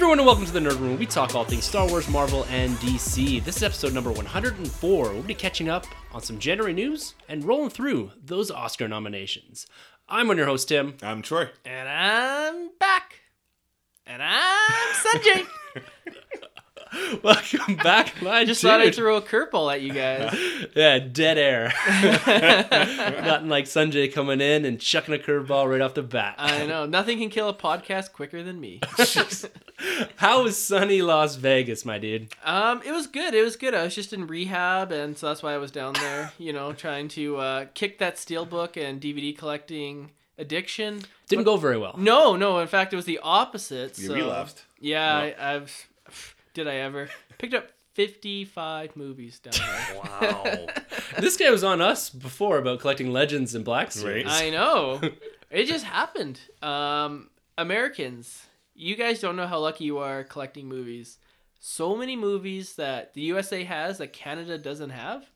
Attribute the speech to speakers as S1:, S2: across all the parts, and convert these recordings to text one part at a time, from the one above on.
S1: Everyone, and welcome to the Nerd Room. We talk all things Star Wars, Marvel, and DC. This is episode number 104. We'll be catching up on some January news and rolling through those Oscar nominations. I'm one of your host, Tim.
S2: I'm Troy.
S3: And I'm back. And I'm Sunjay.
S1: Welcome back,
S3: I just
S1: dude.
S3: thought I'd throw a curveball at you guys.
S1: Yeah, dead air. Nothing like Sunjay coming in and chucking a curveball right off the bat.
S3: I know. Nothing can kill a podcast quicker than me.
S1: How was sunny Las Vegas, my dude?
S3: Um, it was good. It was good. I was just in rehab, and so that's why I was down there, you know, trying to uh, kick that steelbook and DVD collecting addiction.
S1: Didn't go very well.
S3: No, no. In fact, it was the opposite.
S2: You
S3: so,
S2: relapsed.
S3: Yeah, I, I've. Did I ever? Picked up 55 movies down there.
S2: Wow.
S1: This guy was on us before about collecting legends and black series.
S2: Right.
S3: I know. It just happened. Um, Americans, you guys don't know how lucky you are collecting movies. So many movies that the USA has that Canada doesn't have.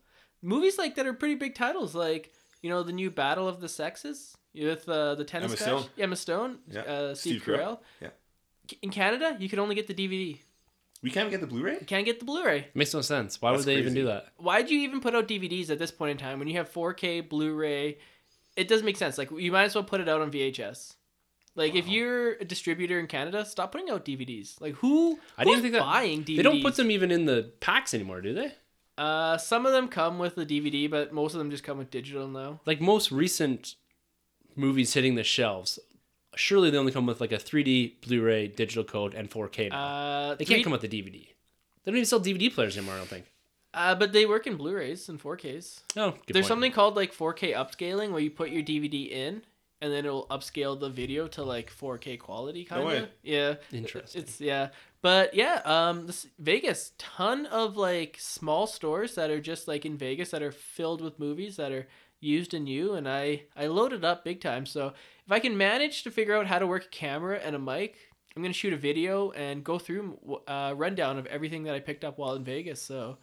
S3: Movies like that are pretty big titles, like you know the new Battle of the Sexes with uh, the tennis
S2: Emma
S3: crash.
S2: Stone.
S3: Emma Stone,
S2: Yeah.
S3: uh, Steve,
S2: Steve Carell.
S3: Carell.
S2: Yeah.
S3: In Canada, you could only get the DVD.
S2: We can't get the Blu-ray.
S3: You can't get the Blu-ray.
S1: Makes no sense. Why would
S2: That's
S1: they even do that?
S3: why'd you even put out DVDs at this point in time when you have 4K Blu-ray? It doesn't make sense. Like you might as well put it out on VHS. Like if you're a distributor in Canada, stop putting out DVDs. Like who?
S1: I didn't
S3: who's
S1: think that
S3: buying DVDs.
S1: They don't put them even in the packs anymore, do they?
S3: Uh, some of them come with the DVD, but most of them just come with digital now.
S1: Like most recent movies hitting the shelves, surely they only come with like a 3D Blu-ray digital code and 4K now.
S3: Uh,
S1: they
S3: three-
S1: can't come with the DVD. They don't even sell DVD players anymore. I don't think.
S3: Uh, but they work in Blu-rays and 4Ks.
S1: No, good
S3: There's
S1: point.
S3: something called like 4K upscaling where you put your DVD in and then it'll upscale the video to like 4K quality kind of.
S2: way.
S3: Yeah.
S1: Interesting.
S3: It's yeah. But yeah, um this Vegas ton of like small stores that are just like in Vegas that are filled with movies that are used and new and I I loaded it up big time. So if I can manage to figure out how to work a camera and a mic, I'm going to shoot a video and go through a rundown of everything that I picked up while in Vegas. So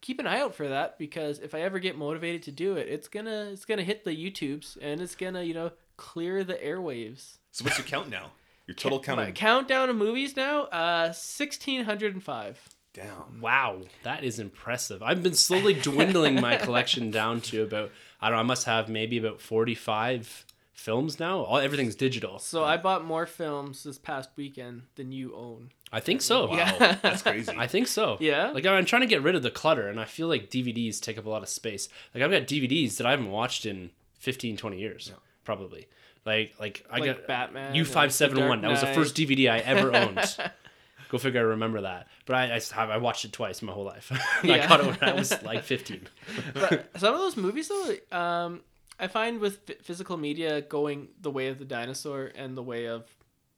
S3: keep an eye out for that because if I ever get motivated to do it, it's gonna it's gonna hit the YouTubes and it's gonna you know clear the airwaves.
S2: So what's your count now? Your total count
S3: My
S2: of
S3: countdown of movies now, uh, sixteen hundred and five.
S2: down.
S1: Wow, that is impressive. I've been slowly dwindling my collection down to about I don't know. I must have maybe about 45 films now. All everything's digital.
S3: So I bought more films this past weekend than you own.
S1: I think so.
S2: Wow,
S3: Yeah.
S2: that's crazy.
S1: I think so.
S3: Yeah?
S1: Like I'm trying to get rid of the clutter, and I feel like DVDs take up a lot of space. Like I've got DVDs that I haven't watched in 15, 20 years, probably. Like like I
S3: Like
S1: got
S3: Batman
S1: U five seven one. That was the first DVD I ever owned. Go figure. I remember that, but I, have I watched it twice my whole life. I
S3: Yeah.
S1: caught it when I was like fifteen.
S3: But some of those movies though, um, I find with ph- physical media going the way of the dinosaur and the way of,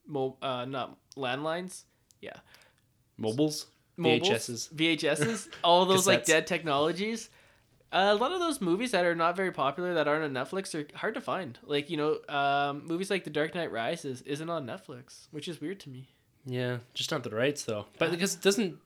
S3: mo- uh, not landlines. Yeah.
S1: Mobiles,
S3: mobiles,
S1: VHSs.
S3: VHSs, all those like dead technologies. Uh, a lot of those movies that are not very popular that aren't on Netflix are hard to find. Like you know, um, movies like The Dark Knight Rises isn't on Netflix, which is weird to me.
S1: Yeah, just not the rights though. But because doesn't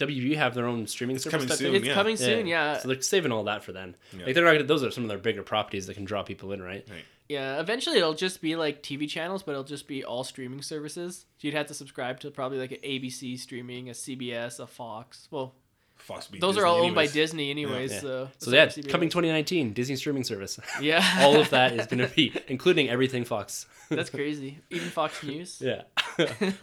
S1: WB have their own streaming
S2: It's
S1: service?
S2: coming
S1: that
S2: soon.
S3: It's
S2: yeah.
S3: coming soon, yeah.
S1: So they're saving all that for then.
S2: Yeah.
S1: Like they're not. Gonna, those are some of their bigger properties that can draw people in, right?
S2: Right.
S3: Yeah, eventually it'll just be like TV channels, but it'll just be all streaming services. So you'd have to subscribe to probably like an ABC streaming, a CBS, a Fox. Well, Those
S2: Disney
S3: are all owned by. Disney, anyways.
S1: Yeah.
S3: So
S1: So yeah, coming 2019, Disney streaming service.
S3: Yeah,
S1: all of that is going to be, including everything Fox.
S3: That's crazy. Even Fox News.
S1: Yeah.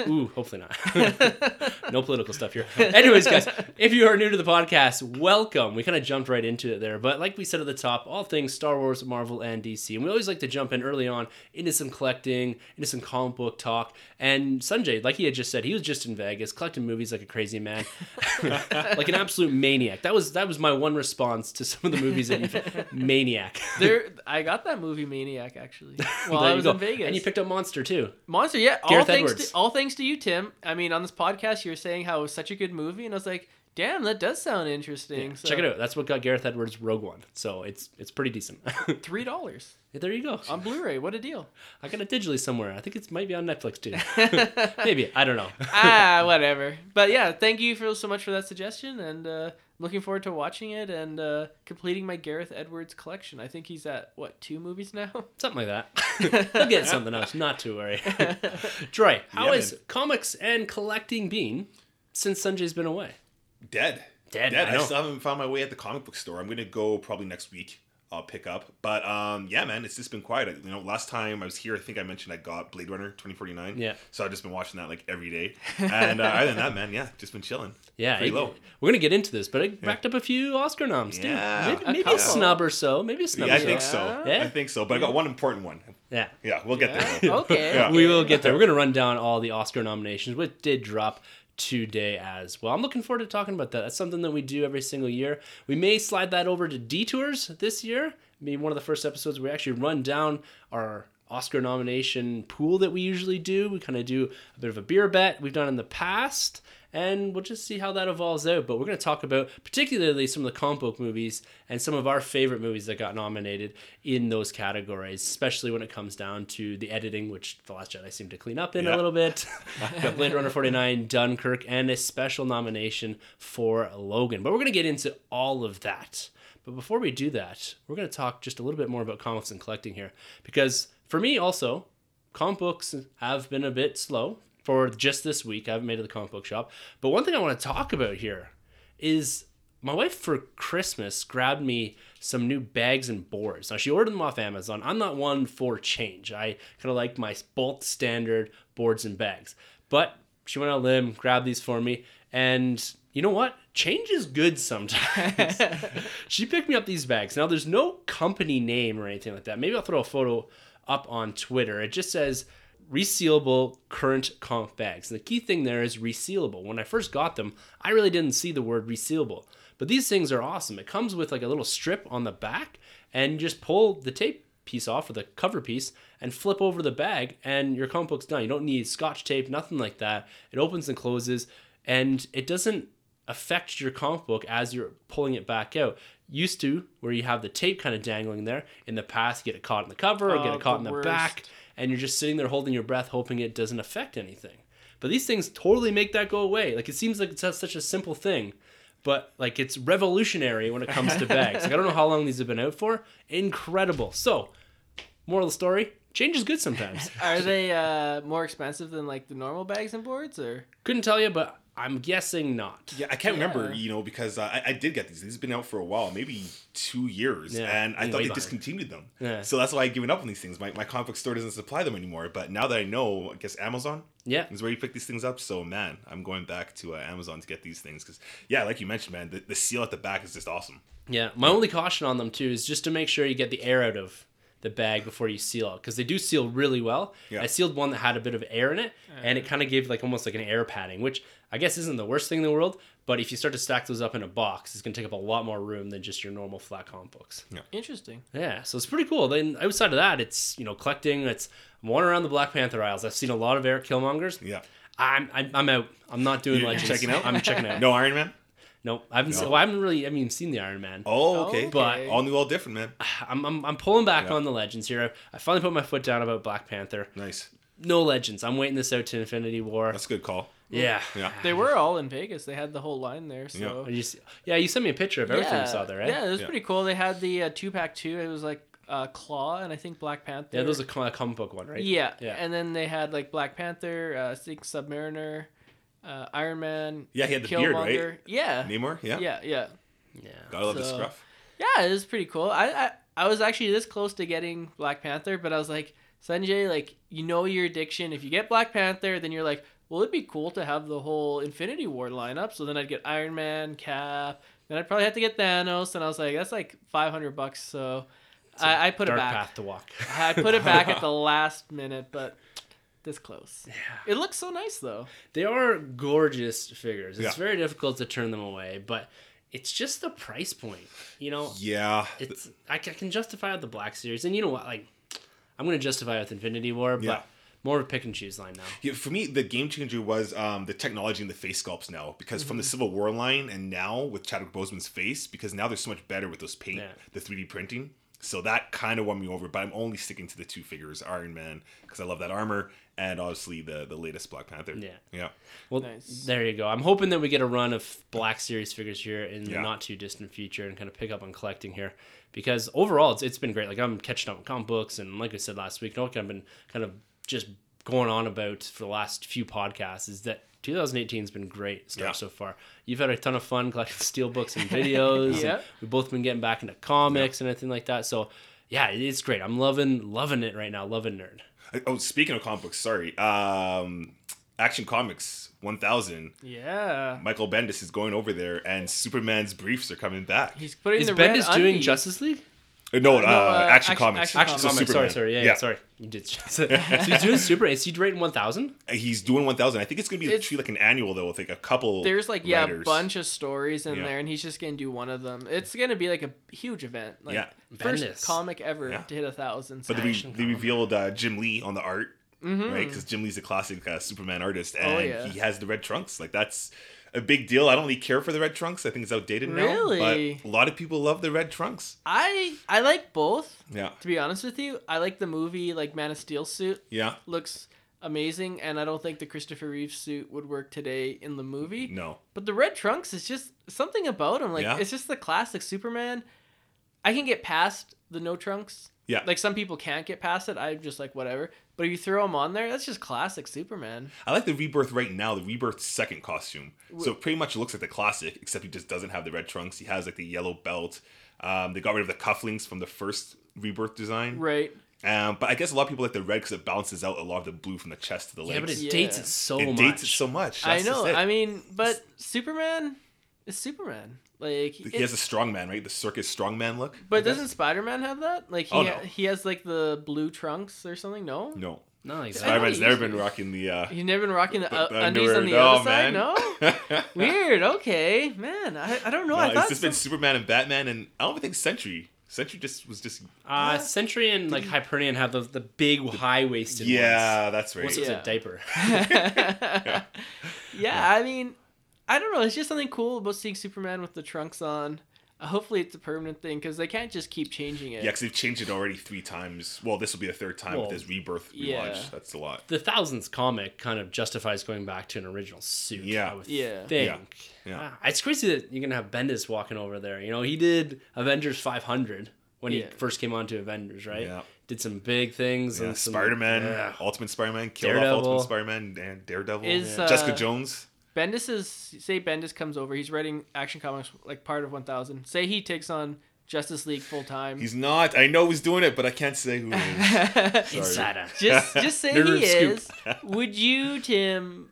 S1: Ooh, hopefully not. no political stuff here. Anyways, guys, if you are new to the podcast, welcome. We kind of jumped right into it there, but like we said at the top, all things Star Wars, Marvel, and DC. And we always like to jump in early on into some collecting, into some comic book talk. And Sunjay, like he had just said, he was just in Vegas collecting movies like a crazy man, like an absolute maniac. That was that was my one response to some of the movies that you maniac.
S3: There, I got that movie Maniac actually while
S1: There
S3: I was
S1: go.
S3: in Vegas.
S1: and you picked up Monster too.
S3: Monster, yeah. All
S1: Gareth
S3: thanks
S1: Edwards.
S3: to all thanks to you, Tim. I mean, on this podcast, you were saying how it was such a good movie, and I was like, damn, that does sound interesting. so,
S1: Check it out. That's what got Gareth Edwards Rogue One. So it's it's pretty decent.
S3: Three dollars
S1: there you go.
S3: on Blu-ray. What a deal!
S1: I got it digitally somewhere. I think it might be on Netflix too. Maybe I don't know.
S3: ah, whatever. But yeah, thank you for so much for that suggestion, and uh, looking forward to watching it and uh, completing my Gareth Edwards collection. I think he's at what two movies now?
S1: Something like that. I'll get something else. Not to worry. Troy, how
S2: Yeah,
S1: has
S2: man.
S1: comics and collecting been since Sunjay's been away?
S2: Dead.
S1: Dead,
S2: Dead.
S1: I
S2: I, still haven't found my way at the comic book store. I'm gonna go probably next week. I'll pick up. But um, yeah, man, it's just been quiet. You know, last time I was here, I think I mentioned I got Blade Runner 2049.
S1: Yeah.
S2: So I've just been watching that like every day. And uh, other than that, man, yeah, just been chilling.
S1: Yeah,
S2: Pretty
S1: it-
S2: low.
S1: we're gonna get into this, but it racked up a few Oscar noms too.
S2: Yeah.
S1: maybe,
S3: A
S1: maybe a snub or so. Maybe a snub.
S2: Yeah,
S1: or
S2: I think so.
S1: Yeah?
S2: I think so. But I got one important one.
S1: Yeah.
S2: Yeah, we'll get there.
S3: Okay.
S2: Yeah.
S1: We will get there. We're going to run down all the Oscar nominations, which did drop today as well. I'm looking forward to talking about that. That's something that we do every single year. We may slide that over to detours this year. Maybe one of the first episodes we actually run down our Oscar nomination pool that we usually do. We kind of do a bit of a beer bet we've done in the past, and we'll just see how that evolves out. But we're going to talk about particularly some of the comic book movies and some of our favorite movies that got nominated in those categories, especially when it comes down to the editing, which The Last Jedi seemed to clean up in a little bit. got Blade Runner 49, Dunkirk, and a special nomination for Logan. But we're going to get into all of that. But before we do that, we're going to talk just a little bit more about comics and collecting here. Because for me, also, comic books have been a bit slow for just this week. I haven't made it to the comic book shop. But one thing I want to talk about here is my wife for Christmas grabbed me some new bags and boards. Now she ordered them off Amazon. I'm not one for change. I kind of like my bolt standard boards and bags. But she went out on a limb, grabbed these for me, and you know what? Change is good sometimes. she picked me up these bags. Now there's no company name or anything like that. Maybe I'll throw a photo up on Twitter. It just says resealable current comp bags. And the key thing there is resealable. When I first got them, I really didn't see the word resealable. But these things are awesome. It comes with like a little strip on the back and you just pull the tape piece off or the cover piece and flip over the bag and your comic book's done. You don't need scotch tape, nothing like that. It opens and closes and it doesn't affect your comic book as you're pulling it back out. Used to, where you have the tape kind of dangling there. In the past, you get it caught in the cover or get
S3: Oh,
S1: it caught
S3: the
S1: in the
S3: worst.
S1: back, and you're just sitting there holding your breath, hoping it doesn't affect anything. But these things totally make that go away. Like it seems like it's such a simple thing, but like it's revolutionary when it comes to bags. Like I don't know how long these have been out for. Incredible. So, moral of the story: change is good sometimes.
S3: Are they uh, more expensive than like the normal bags and boards, or
S1: Couldn't tell you, but I'm guessing not.
S2: Yeah, I can't remember, you know, because uh, I, I did get these. These have been out for a while, maybe two years,
S1: Yeah,
S2: and I thought they
S1: behind.
S2: discontinued them.
S1: Yeah.
S2: So that's why I've given up on these things. My, my comic book store doesn't supply them anymore. But now that I know, I guess Amazon
S1: Yeah.
S2: is where you pick these things up. So man, I'm going back to uh, Amazon to get these things because yeah, like you mentioned, man, the, the seal at the back is just awesome.
S1: Yeah, my only caution on them too is just to make sure you get the air out of the bag before you seal it because they do seal really well.
S2: Yeah.
S1: I sealed one that had a bit of air in it, and it kind of gave like almost like an air padding, which I guess isn't the worst thing in the world. But if you start to stack those up in a box, it's gonna take up a lot more room than just your normal flat comic books. Yeah.
S3: interesting?
S1: Yeah, so it's pretty cool. Then outside of that, it's you know collecting. It's I'm wandering around the Black Panther aisles. I've seen a lot of Erik Killmongers.
S2: Yeah.
S1: I'm I'm, I'm out. I'm not doing
S2: You're
S1: legends.
S2: checking out?
S1: I'm checking out.
S2: No Iron Man.
S1: Nope. I haven't. Seen,
S2: No.
S1: well, I haven't really. I mean, seen the Iron Man.
S2: Oh, okay.
S1: But-
S2: all new, all different, man.
S1: I'm, I'm, I'm pulling back
S2: Yeah.
S1: on the legends here. I finally put my foot down about Black Panther.
S2: Nice.
S1: No legends. I'm waiting this out to Infinity War.
S2: That's a good call.
S1: Yeah.
S2: Yeah.
S3: They were all in Vegas. They had the whole line there. So
S1: Did you yeah, you sent me a picture of everything
S3: yeah,
S1: you saw there, right?
S3: Yeah, it was
S2: Yeah.
S3: pretty cool. They had the uh, two pack two. It was like uh, Klaw and I think Black Panther.
S1: Yeah, those are a comic book one, right?
S3: Yeah,
S1: Yeah.
S3: And then they had like Black Panther, uh, I think Submariner, uh, Iron Man.
S2: Yeah, he had the beard, right?
S3: Killmonger. Yeah.
S2: Namor. Yeah.
S3: Yeah, yeah.
S1: Yeah.
S2: Gotta love the scruff.
S3: Yeah, it was pretty cool. I, I I was actually this close to getting Black Panther, but I was like, Sunjay, like you know your addiction. If you get Black Panther, then you're like, well, it'd be cool to have the whole Infinity War lineup. So then I'd get Iron Man, Cap, then I'd probably have to get Thanos, and I was like, that's like five hundred bucks. So
S1: I, a
S3: I, I put it
S1: dark
S3: back.
S1: path to walk.
S3: I put it back at the last minute, but this close.
S1: Yeah.
S3: It looks so nice though.
S1: They are gorgeous figures. It's
S2: Yeah.
S1: very difficult to turn them away, but it's just the price point. You know,
S2: Yeah.
S1: it's I can justify with the Black Series, and you know what? Like, I'm gonna justify with Infinity War, but
S2: Yeah.
S1: More of a pick and choose line now.
S2: Yeah, for me, the game changer was um, the technology and the face sculpts now. Because from the Civil War line and now with Chadwick Boseman's face, because now they're so much better with those paint,
S1: Yeah.
S2: the 3D printing. So that kind of won me over. But I'm only sticking to the two figures, Iron Man, because I love that armor, and obviously the the latest Black Panther.
S1: Yeah.
S2: Yeah.
S1: Well,
S3: Nice.
S1: there you go. I'm hoping that we get a run of Black Series figures here in the not too distant future and kind of pick up on collecting here because overall it's, it's been great. Like I'm catching up on comic books and like I said last week, what I've been kind of just going on about for the last few podcasts is that 2018 has been great stuff
S2: Yeah.
S1: so far. You've had a ton of fun collecting steel books and videos. and we've both been getting back into comics and everything like that. So yeah, it's great. I'm loving loving it right now. Loving nerd.
S2: Oh, speaking of comic books, sorry. Um, Action Comics 1000.
S3: Yeah.
S2: Michael Bendis is going over there, and Superman's briefs are coming back.
S3: He's putting
S1: Is
S3: the red
S1: Bendis doing
S3: undies.
S1: Justice League?
S2: Uh, no, uh,
S3: no, uh,
S2: Action,
S3: Action-
S2: Comics.
S3: Action
S1: Action
S2: So
S1: Comics. Sorry, sorry. Yeah, yeah, sorry. You did. so he's doing super. Is he rating 1000?
S2: He's doing 1000. I think it's going to be
S3: It's-
S2: treated like an annual, though, with like a couple.
S3: There's like yeah, a bunch of stories in
S2: Yeah.
S3: there, and he's just gonna do one of them. It's gonna be like a huge event. Like,
S2: Yeah.
S3: First
S1: Bendis.
S3: comic ever
S2: Yeah.
S3: to hit a thousand.
S2: But they, they revealed uh, Jim Lee on the art,
S3: Mhm.
S2: right? Because Jim Lee's a classic uh, Superman artist,
S3: Oh,
S2: and
S3: yeah.
S2: he has the red trunks. Like that's a big deal. I don't really care for the red trunks. I think it's outdated now.
S3: Really?
S2: But a lot of people love the red trunks.
S3: I I like both.
S2: Yeah.
S3: To be honest with you, I like the movie like Man of Steel suit.
S2: Yeah.
S3: Looks amazing, and I don't think the Christopher Reeve suit would work today in the movie.
S2: No.
S3: But the red trunks is just something about him. Like
S2: Yeah.
S3: it's just the classic Superman. I can get past the no trunks.
S2: Yeah.
S3: Like some people can't get past it. I'm just like whatever. But if you throw him on there, that's just classic Superman.
S2: I like the rebirth right now. The rebirth second costume. So it pretty much looks like the classic, except he just doesn't have the red trunks. He has like the yellow belt. Um, they got rid of the cufflinks from the first rebirth design.
S3: Right.
S2: Um, but I guess a lot of people like the red because it balances out a lot of the blue from the chest to the legs.
S1: Yeah, but it
S3: Yeah.
S1: dates it so
S2: it
S1: much.
S2: dates it so much.
S3: I know.
S2: it.
S3: I mean, but Superman is Superman. Like
S2: he has a strongman, right? The circus strongman look.
S3: But doesn't Spider Man have that? Like he
S2: Oh,
S3: ha- he has like the blue trunks or something? No.
S2: no.
S1: No, exactly.
S2: Spider Man's never been rocking the. uh
S3: He's never been rocking the, uh,
S2: the
S3: undies on the
S2: No,
S3: other side. No. Weird. Okay, man. I, I don't know.
S2: No,
S3: I
S2: it's
S3: thought
S2: just been Superman and Batman, and I don't even think Sentry. Sentry just was just.
S1: Uh, Sentry and like Hyperion have the the big high waisted
S2: Yeah, that's right.
S1: ones. What's
S3: Yeah.
S1: a diaper?
S3: yeah, I mean, I don't know. It's just something cool about seeing Superman with the trunks on. Uh, hopefully, it's a permanent thing because they can't just keep changing it.
S2: Yeah, because they've changed it already three times. Well, this will be the third time
S1: Well,
S2: with his rebirth relaunch.
S3: yeah.
S2: That's a lot.
S1: the thousands comic kind of justifies going back to an original suit.
S2: Yeah.
S1: I would
S3: Yeah.
S1: think.
S2: Yeah.
S1: Ah, it's crazy that you're gonna have Bendis walking over there. You know, he did Avengers 500 when he first came onto Avengers, right?
S2: Yeah.
S1: Did some big things.
S2: Yeah,
S1: and some,
S2: Spider Man,
S1: Yeah.
S2: Ultimate Spider Man, killed
S1: Daredevil.
S2: off Ultimate Spider Man, and Daredevil,
S3: Is,
S2: Jessica
S3: uh,
S2: Jones.
S3: Bendis is say Bendis comes over. He's writing Action Comics like part of 1000. Say he takes on Justice League full time.
S2: He's not. I know he's doing it, but I can't say who it is.
S1: Insider.
S3: just just say he is. Would you, Tim,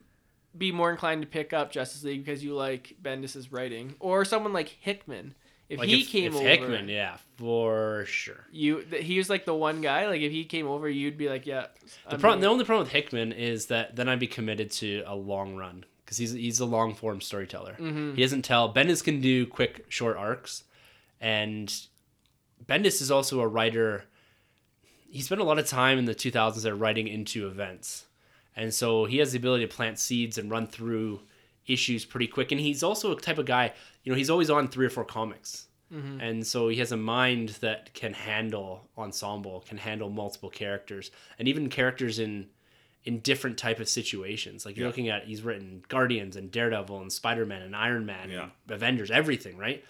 S3: be more inclined to pick up Justice League because you like Bendis's writing, or someone like Hickman? If
S1: Like
S3: he
S1: if,
S3: came
S1: if
S3: over,
S1: Hickman, yeah, for sure.
S3: you th- he was like the one guy. Like if he came over, you'd be like, yeah.
S1: The
S3: I'm
S1: problem, the only problem with Hickman is that then I'd be committed to a long run because he's he's a long form storyteller.
S3: Mm-hmm.
S1: He doesn't tell. Bendis can do quick, short arcs, and Bendis is also a writer. He spent a lot of time in the 2000s there writing into events, and so he has the ability to plant seeds and run through issues pretty quick. And he's also a type of guy. You know, he's always on three or four comics.
S3: Mm-hmm.
S1: And so he has a mind that can handle ensemble, can handle multiple characters, and even characters in in different type of situations. Like you're
S2: Yeah.
S1: looking at, he's written Guardians and Daredevil and Spider Man and Iron Man,
S2: Yeah.
S1: and Avengers, everything, right?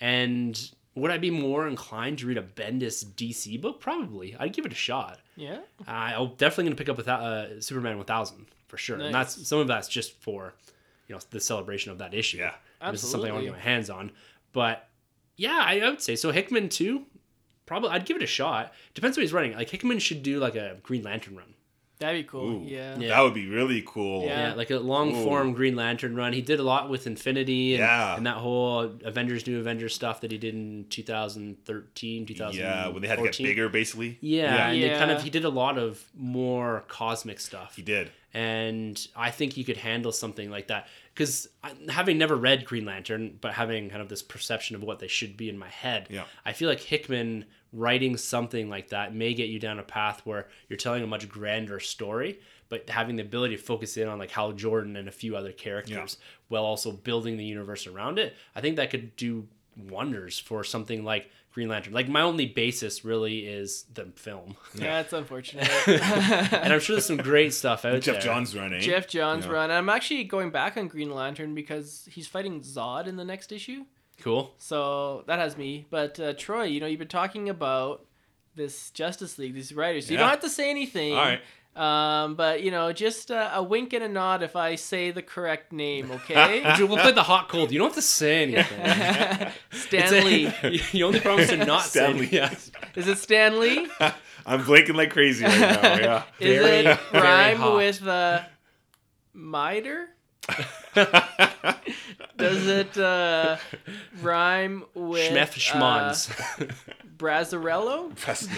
S1: And would I be more inclined to read a Bendis DC book? Probably. I'd give it a shot.
S3: Yeah.
S1: I'm definitely going to pick up with uh, Superman 1000 for sure. And that's some of that's just for you know the celebration of that issue.
S2: Yeah.
S1: This is something I want to get my hands on. But yeah, I, I would say so. Hickman too. Probably, I'd give it a shot. Depends what he's running. Like Hickman should do like a Green Lantern run.
S3: That'd be cool.
S2: Ooh.
S3: Yeah.
S1: Yeah.
S2: That would be really cool.
S3: Yeah.
S1: Yeah, like a long form Green Lantern run. He did a lot with Infinity and,
S2: Yeah.
S1: and that whole Avengers New Avengers stuff that he did in 2013, 2014.
S2: Yeah, when they had to get bigger, basically.
S1: Yeah, yeah. and they kind of he did a lot of more cosmic stuff.
S2: He did.
S1: and I think he could handle something like that because having never read Green Lantern, but having kind of this perception of what they should be in my head,
S2: Yeah.
S1: I feel like Hickman writing something like that may get you down a path where you're telling a much grander story, but having the ability to focus in on like Hal Jordan and a few other characters while also building the universe around it. I think that could do wonders for something like Green Lantern. Like my only basis really is the film,
S3: Yeah, it's unfortunate.
S1: and I'm sure there's some great stuff out
S2: Geoff
S1: there.
S2: Johns running.
S3: Geoff Johns
S2: Yeah.
S3: run. I'm actually going back on Green Lantern because he's fighting Zod in the next issue.
S1: Cool.
S3: So that has me. But uh, Troy, you know, you've been talking about this Justice League, these writers. You
S2: Yeah.
S3: don't have to say anything.
S2: All right.
S3: Um, but you know, just uh, a wink and a nod if I say the correct name, okay?
S1: We'll play the hot cold. You don't have to say anything.
S3: Stanley.
S1: You only promise to not say
S2: Stanley.
S1: anything. Yes.
S3: Is it Stanley?
S2: I'm blinking like crazy right now. Yeah.
S3: Is
S1: Very,
S3: it
S1: very
S3: rhyme
S1: hot.
S3: with uh, miter? Does it uh, rhyme with
S1: Schmef
S3: uh,
S1: schmonz.
S3: Brazzarello?
S2: That's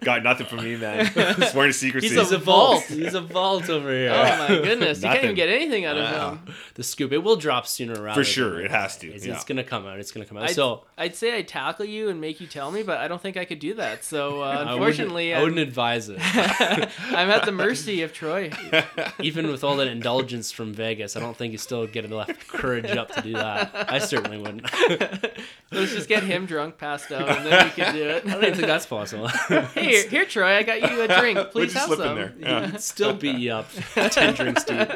S2: got nothing from me, man. Sworn to secrecy.
S3: He's a
S1: He's a vault. He's a vault over here.
S3: Oh my goodness! You can't even
S2: Nothing.
S3: get anything out of
S2: Wow.
S3: him.
S1: The scoop. It will drop sooner or rather.
S2: For sure, it has to,
S1: It's,
S2: yeah.
S1: it's gonna come out. It's gonna come out.
S3: I'd,
S1: so
S3: I'd say I'd tackle you and make you tell me, but I don't think I could do that. So uh,
S1: I wouldn't-
S3: unfortunately,
S1: I wouldn't,
S3: I'm,
S1: advise it.
S3: I'm at the mercy of Troy.
S1: Even with all that indulgence from Vegas, I don't think you still get enough courage up to do that. I certainly wouldn't.
S3: Let's just get him drunk, passed out, and then we can do it.
S1: I don't even think that's possible.
S3: Here, here, Troy, I got you a drink.
S2: What'd
S3: Please
S2: you
S3: have
S2: slip
S3: some.
S2: in there? Yeah.
S1: He'd still beat you up. Ten drinks deep.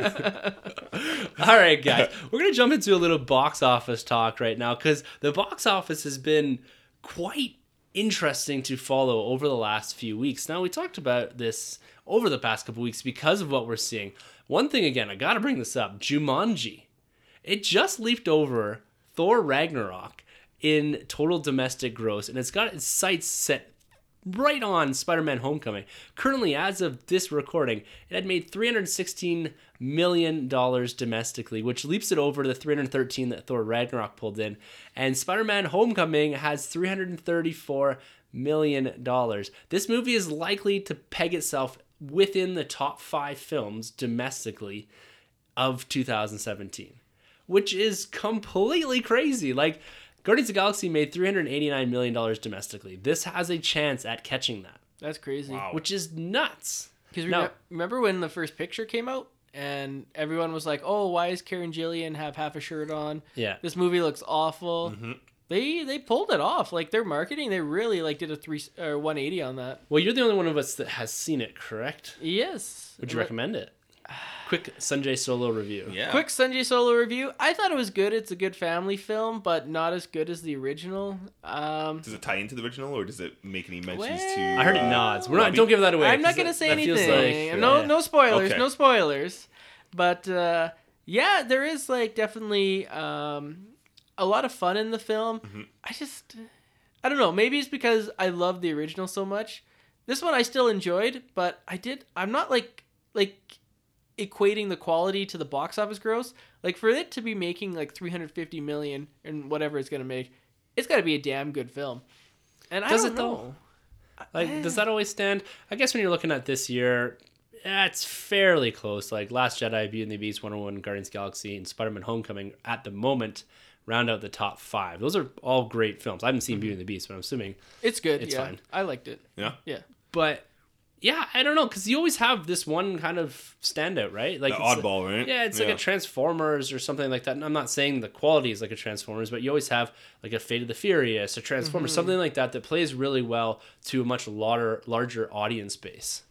S1: All right, guys, we're gonna jump into a little box office talk right now because the box office has been quite interesting to follow over the last few weeks. Now we talked about this over the past couple weeks because of what we're seeing. One thing again, I got to bring this up: Jumanji. It just leaped over Thor Ragnarok in total domestic gross, and it's got its sights set right on Spider-Man: Homecoming. Currently, as of this recording, it had made 316 million dollars domestically, which leaps it over the 313 that Thor Ragnarok pulled in, and Spider-Man: Homecoming has 334 million dollars. This movie is likely to peg itself within the top 5 films domestically of 2017, which is completely crazy. Like Guardians of the Galaxy made 389 million dollars domestically. This has a chance at catching that,
S3: That's crazy.
S2: Wow.
S1: which is nuts.
S3: Because
S1: No.
S3: remember when the first picture came out and everyone was like, "Oh, why is Karen Gillan have half a shirt on?
S1: Yeah.
S3: This movie looks awful."
S2: Mm-hmm.
S3: They they pulled it off. Like their marketing, they really like did a three or one eighty on that.
S1: Well, you're the only one of us that has seen it, correct?
S3: Yes.
S1: Would you recommend it? Quick Sunjay Solo review.
S2: Yeah.
S3: Quick Sunjay Solo review. I thought it was good. It's a good family film, but not as good as the original. Um,
S2: Does it tie into the original, or does it make any mentions
S3: Well-
S2: to?
S1: I heard it
S2: uh,
S1: nods. We're not.
S2: Robbie?
S1: Don't give that away.
S3: I'm not gonna
S1: that-
S3: say
S1: that feels
S3: anything.
S1: like-
S3: no,
S1: yeah.
S3: no spoilers.
S2: Okay.
S3: No spoilers. But uh, yeah, there is like definitely um, a lot of fun in the film.
S2: Mm-hmm.
S3: I just, I don't know. Maybe it's because I love the original so much. This one I still enjoyed, but I did. I'm not like like equating the quality to the box office gross. Like for it to be making like 350 million and whatever it's gonna make, it's got to be a damn good film. And I
S1: Does
S3: don't
S1: it, though?
S3: know.
S1: Like, does eh. that always stand? I guess when you're looking at this year, yeah, it's fairly close. Like Last Jedi, Beauty and the Beast, Wonder Woman, Guardians of the Galaxy, and Spider-Man: Homecoming at the moment round out the top five. Those are all great films. I haven't seen mm-hmm. Beauty and the Beast, but I'm assuming.
S3: It's good.
S1: It's
S3: yeah.
S1: fine.
S3: I liked it.
S2: Yeah.
S3: Yeah.
S1: But yeah, I don't know because you always have this one kind of standout, right? Like
S2: The
S1: it's a-
S2: oddball, right?
S1: Yeah, it's like a Transformers or something like that. And I'm not saying the quality is like a Transformers, but you always have like a Fate of the Furious, a Transformers, something like that that plays really well to a much larger larger audience base.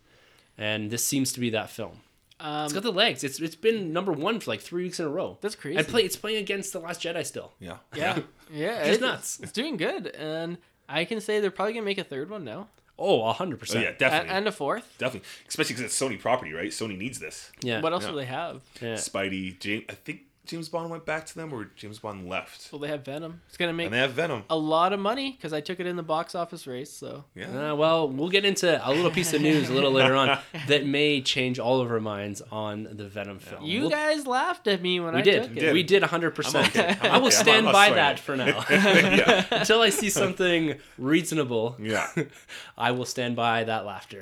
S1: And this seems to be that film.
S3: Um,
S1: It's got the legs. It's it's been number one for like three weeks in a row.
S3: That's crazy.
S1: And play it's playing against the Last Jedi still.
S2: Yeah.
S3: yeah, yeah,
S1: It's
S3: it's
S1: nuts.
S3: It's doing good, and I can say they're probably gonna make a third one now,
S1: Oh, hundred
S2: Oh,
S1: percent.
S2: yeah,
S3: and,
S2: definitely.
S3: and a fourth.
S2: definitely. Especially because it's Sony property, right? Sony needs this.
S1: Yeah.
S3: What else
S2: Yeah.
S3: do they have?
S1: yeah.
S2: Spidey, James. I think James Bond went back to them, or James Bond left?
S3: Well, they have Venom. It's gonna make
S2: And they have Venom.
S3: a lot of money because I took it in the box office race. So
S2: Yeah.
S1: Uh, well, we'll get into a little piece of news a little later on that may change all of our minds on the Venom film.
S3: you
S1: We'll-
S3: guys laughed at me when
S1: we
S3: I
S1: did.
S3: took it.
S2: did.
S1: We did 100%.
S2: I'm okay. I'm
S1: will
S2: okay.
S1: Stand by that for now.
S2: yeah.
S1: Until I see something reasonable,
S2: Yeah.
S1: I will stand by that laughter.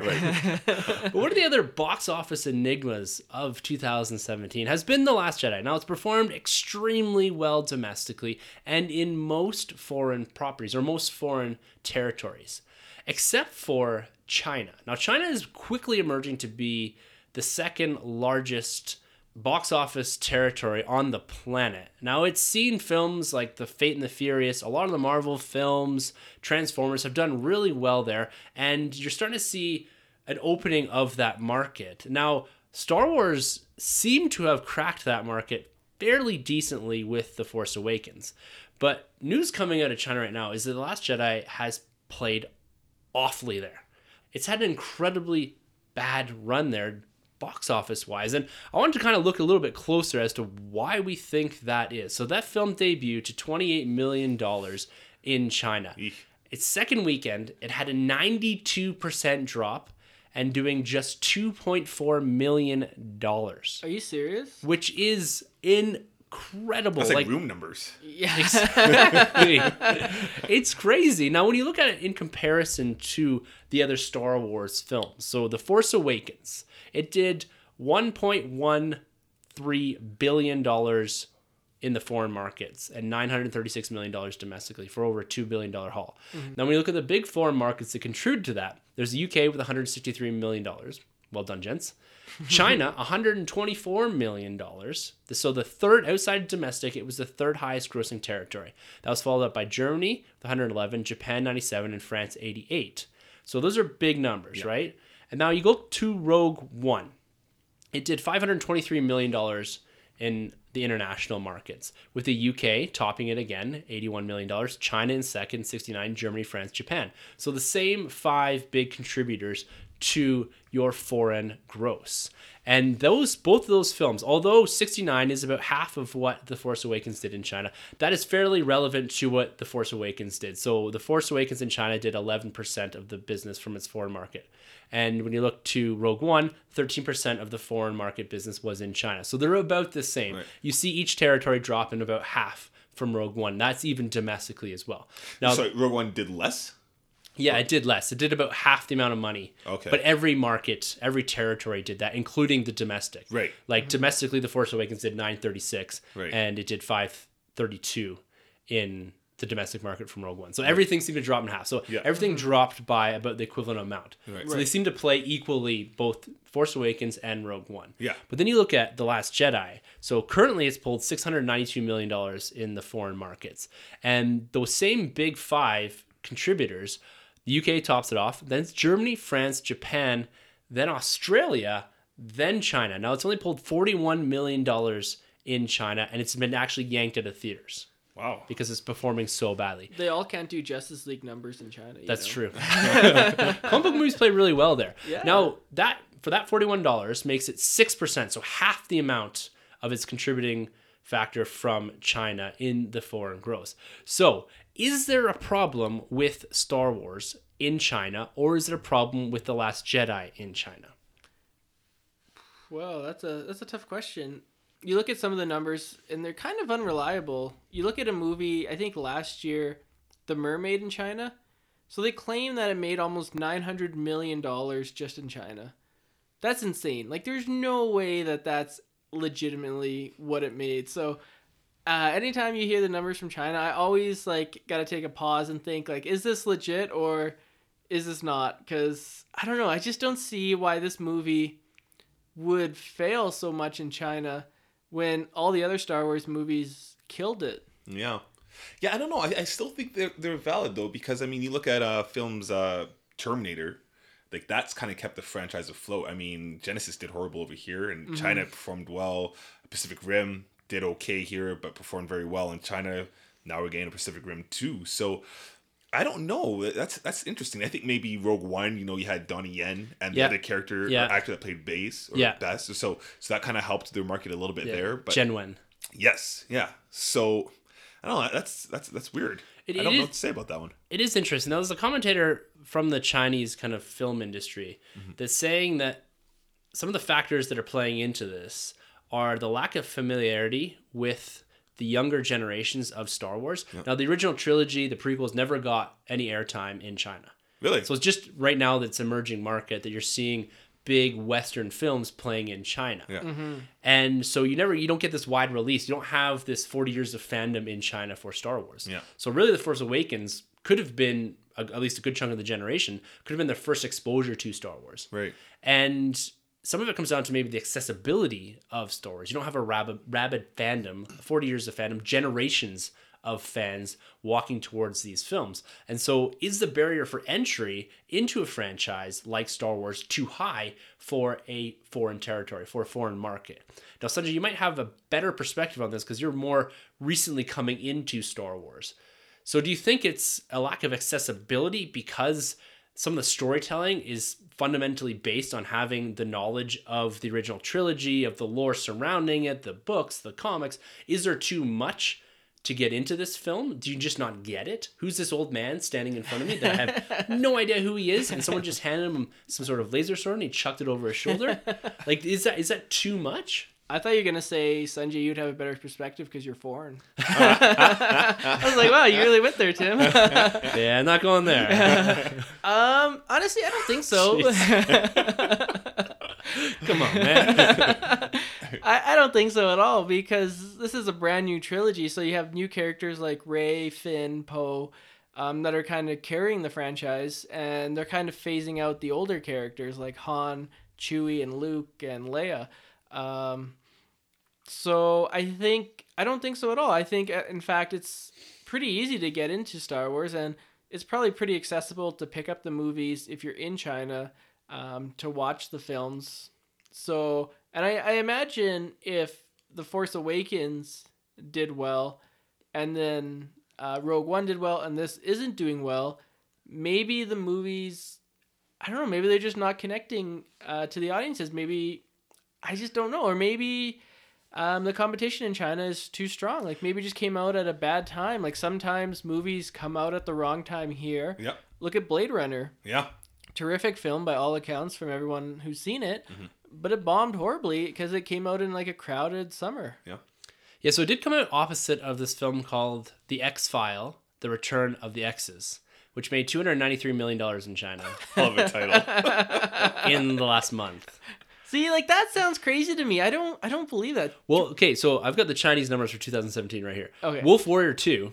S1: but one of the other box office enigmas of 2017 has been The Last Jedi. Now, it's performed extremely well domestically and in most foreign properties or most foreign territories, except for China. Now, China is quickly emerging to be the second largest box office territory on the planet. Now, it's seen films like The Fate and the Furious, a lot of the Marvel films, Transformers have done really well there, and you're starting to see an opening of that market. Now, Star Wars seemed to have cracked that market fairly decently with The Force Awakens. But news coming out of China right now is that The Last Jedi has played awfully there. It's had an incredibly bad run there box office wise and i wanted to kind of look a little bit closer as to why we think that is so that film debuted to 28 million dollars in china
S2: Eek.
S1: its second weekend it had a 92% drop and doing just 2.4 million dollars
S3: Are you serious?
S1: which is incredible
S2: That's like, room numbers.
S3: Yeah.
S1: Exactly. it's crazy. Now, when you look at it in comparison to the other Star Wars films, so The Force Awakens, it did $1.13 billion in the foreign markets and $936 million domestically for over a $2 billion haul. Mm-hmm. Now, when you look at the big foreign markets that contribute to that, there's the UK with $163 million. Well done, gents. China, $124 million. So the third, outside domestic, it was the third highest grossing territory. That was followed up by Germany, with 111, Japan, 97, and France, 88. So those are big numbers, right? And now you go to Rogue One. It did $523 million in the international markets, with the UK topping it again, $81 million, China in second, 69, Germany, France, Japan. So the same five big contributors to your foreign gross. And those both of those films, although 69 is about half of what The Force Awakens did in China, that is fairly relevant to what The Force Awakens did. So The Force Awakens in China did 11% of the business from its foreign market. And when you look to Rogue One, 13% of the foreign market business was in China. So they're about the same.
S2: Right.
S1: You see each territory drop in about half from Rogue One. That's even domestically as well. Now,
S2: So Rogue One did less.
S1: Yeah, it did less. It did about half the amount of money.
S2: Okay.
S1: But every market, every territory did that, including the domestic.
S2: Right.
S1: Like domestically, The Force Awakens did 936,
S2: Right.
S1: and it did 532 in the domestic market from Rogue One. So everything seemed to drop in half. So
S2: Yeah.
S1: everything dropped by about the equivalent amount.
S2: Right.
S1: So they seem to play equally both Force Awakens and Rogue One.
S2: Yeah.
S1: But then you look at The Last Jedi. So currently it's pulled $692 million in the foreign markets. And those same big five contributors, the UK tops it off, then it's Germany, France, Japan, then Australia, then China. Now it's only pulled $41 million in China and it's been actually yanked out of theaters
S2: Wow.
S1: because it's performing so badly.
S3: they all can't do Justice League numbers in China. you
S1: That's
S3: know?
S1: true. Comic book movies play really well there.
S3: Yeah.
S1: Now that for that forty one dollars makes it six percent, so half the amount of its contributing factor from China in the foreign gross. So is there a problem with Star Wars in China, or is there a problem with the Last Jedi in China?
S3: Well, that's a that's a tough question. You look at some of the numbers, and they're kind of unreliable. You look at a movie, I think last year, The Mermaid in China. So they claim that it made almost nine hundred million dollars just in China. That's insane. Like, there's no way that that's legitimately what it made. So, uh, anytime you hear the numbers from China, I always like gotta take a pause and think like, is this legit or is this not? Because I don't know. I just don't see why this movie would fail so much in China when all the other Star Wars movies killed it.
S2: Yeah. Yeah, I don't know. I, I still think they're they're valid though because I mean, you look at uh films uh Terminator, like that's kind of kept the franchise afloat. I mean, Genisys did horrible over here and China performed well. Pacific Rim did okay here but performed very well in China. Now we're getting a Pacific Rim 2. So I don't know. That's that's interesting. I think maybe Rogue One, you know, you had Donnie Yen and
S1: Yeah.
S2: the other character
S1: Yeah.
S2: or actor that played bass or
S1: Yeah.
S2: best. So so that kind of helped their market a little bit there. But
S1: Jiang Wen.
S2: Yes, yeah. So I don't know. That's that's that's weird.
S1: It-
S2: I don't know
S1: is-
S2: what to say about that one.
S1: It is interesting. Now, there's a commentator from the Chinese kind of film industry mm-hmm. that's saying that some of the factors that are playing into this are the lack of familiarity with the younger generations of Star Wars. Now, the original trilogy, the prequels, never got any airtime in China.
S2: Really?
S1: So it's just right now that's emerging market that you're seeing big Western films playing in China.
S2: yeah. Mm-hmm.
S1: And so you never you don't get this wide release. You don't have this 40 years of fandom in China for Star Wars.
S2: Yeah.
S1: So really The Force Awakens could have been a, at least a good chunk of the generation could have been their first exposure to Star Wars.
S2: Right.
S1: And some of it comes down to maybe the accessibility of stories. You don't have a rabid, rabid fandom, 40 years of fandom, generations of fans walking towards these films. And so is the barrier for entry into a franchise like Star Wars too high for a foreign territory, for a foreign market? Now, Sunjay, you might have a better perspective on this because you're more recently coming into Star Wars. So do you think it's a lack of accessibility because some of the storytelling is fundamentally based on having the knowledge of the original trilogy, of the lore surrounding it, the books, the comics? Is there too much to get into this film? Do you just not get it? Who's this old man standing in front of me that I have no idea who he is? And someone just handed him some sort of laser sword and he chucked it over his shoulder? Like, is that is that too much?
S3: I thought you were gonna say Sunjay, you'd have a better perspective because you're foreign. I was like, wow, you really went there, Tim.
S1: Yeah, not going there.
S3: um, honestly, I don't think so.
S1: Come on, man.
S3: I, I don't think so at all because this is a brand new trilogy. So you have new characters like Rey, Finn, Poe, um, that are kind of carrying the franchise, and they're kind of phasing out the older characters like Han, Chewie, and Luke and Leia. Um, so I think I don't think so at all. I think uh, in fact it's pretty easy to get into Star Wars, and it's probably pretty accessible to pick up the movies if you're in China um, to watch the films. So, and I, I imagine if The Force Awakens did well, and then uh, Rogue One did well, and this isn't doing well, maybe the movies, I don't know, maybe they're just not connecting uh, to the audiences. Maybe, I just don't know. Or maybe um, the competition in China is too strong. Like maybe it just came out at a bad time. Like sometimes movies come out at the wrong time here.
S2: Yeah.
S3: Look at Blade Runner
S2: Yeah.
S3: terrific film by all accounts from everyone who's seen it,
S2: Mm-hmm.
S3: but it bombed horribly because it came out in like a crowded summer.
S2: Yeah.
S1: Yeah, so it did come out opposite of this film called The Ex-File: The Return of the Exes, which made two hundred ninety-three million dollars in China
S2: Hell of a title.
S1: in the last month.
S3: See, like that sounds crazy to me. I don't, I don't believe that.
S1: Well, okay, so I've got the Chinese numbers for 2017 right here.
S3: Okay.
S1: Wolf Warrior 2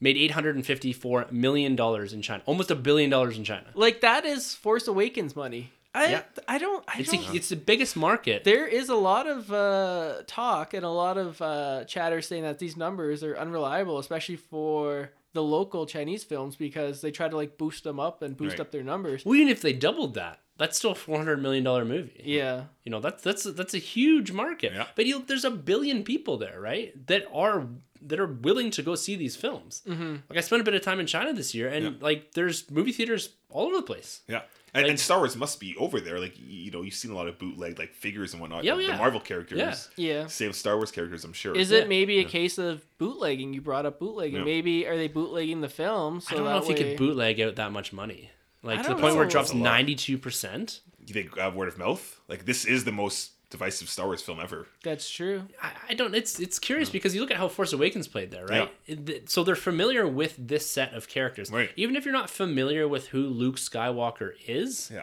S1: made 854 million dollars in China, almost a billion dollars in China.
S3: Like that is Force Awakens money. I,
S1: Yeah.
S3: I don't, I
S1: It's
S3: don't.
S1: a, it's the biggest market.
S3: there is a lot of uh, talk and a lot of uh, chatter saying that these numbers are unreliable, especially for the local Chinese films because they try to like boost them up and boost
S2: Right.
S3: up their numbers.
S1: Well, even if they doubled that, that's still a 400 million dollar movie.
S3: Yeah.
S1: You know, that's that's that's a huge market.
S2: Yeah.
S1: But you, there's a billion people there, right? That are that are willing to go see these films. Mm-hmm. Like I spent a bit of time in China this year, and
S2: Yeah.
S1: like there's movie theaters all over the place.
S2: Yeah. And,
S1: Like-
S2: and Star Wars must be over there. Like you know, you've seen a lot of bootleg like figures and whatnot.
S1: Yeah,
S2: the,
S1: yeah.
S2: the Marvel characters.
S1: Yeah.
S3: Yeah.
S2: Same Star Wars characters, I'm sure.
S3: Is
S1: Yeah.
S3: it maybe a case of bootlegging? You brought up bootlegging.
S2: Yeah.
S3: Maybe are they bootlegging the film? So
S1: I don't know
S3: that
S1: if you could bootleg out that much money. Like to the
S3: don't
S1: point where it drops
S2: That's a lot.
S1: ninety two percent.
S2: You think uh, word of mouth? Like this is the most divisive Star Wars film ever.
S3: That's true.
S1: I, I don't. It's it's curious because you look at how Force Awakens played there, right? It- So they're familiar with this set of characters,
S2: Right.
S1: Even if you're not familiar with who Luke Skywalker is,
S2: Yeah.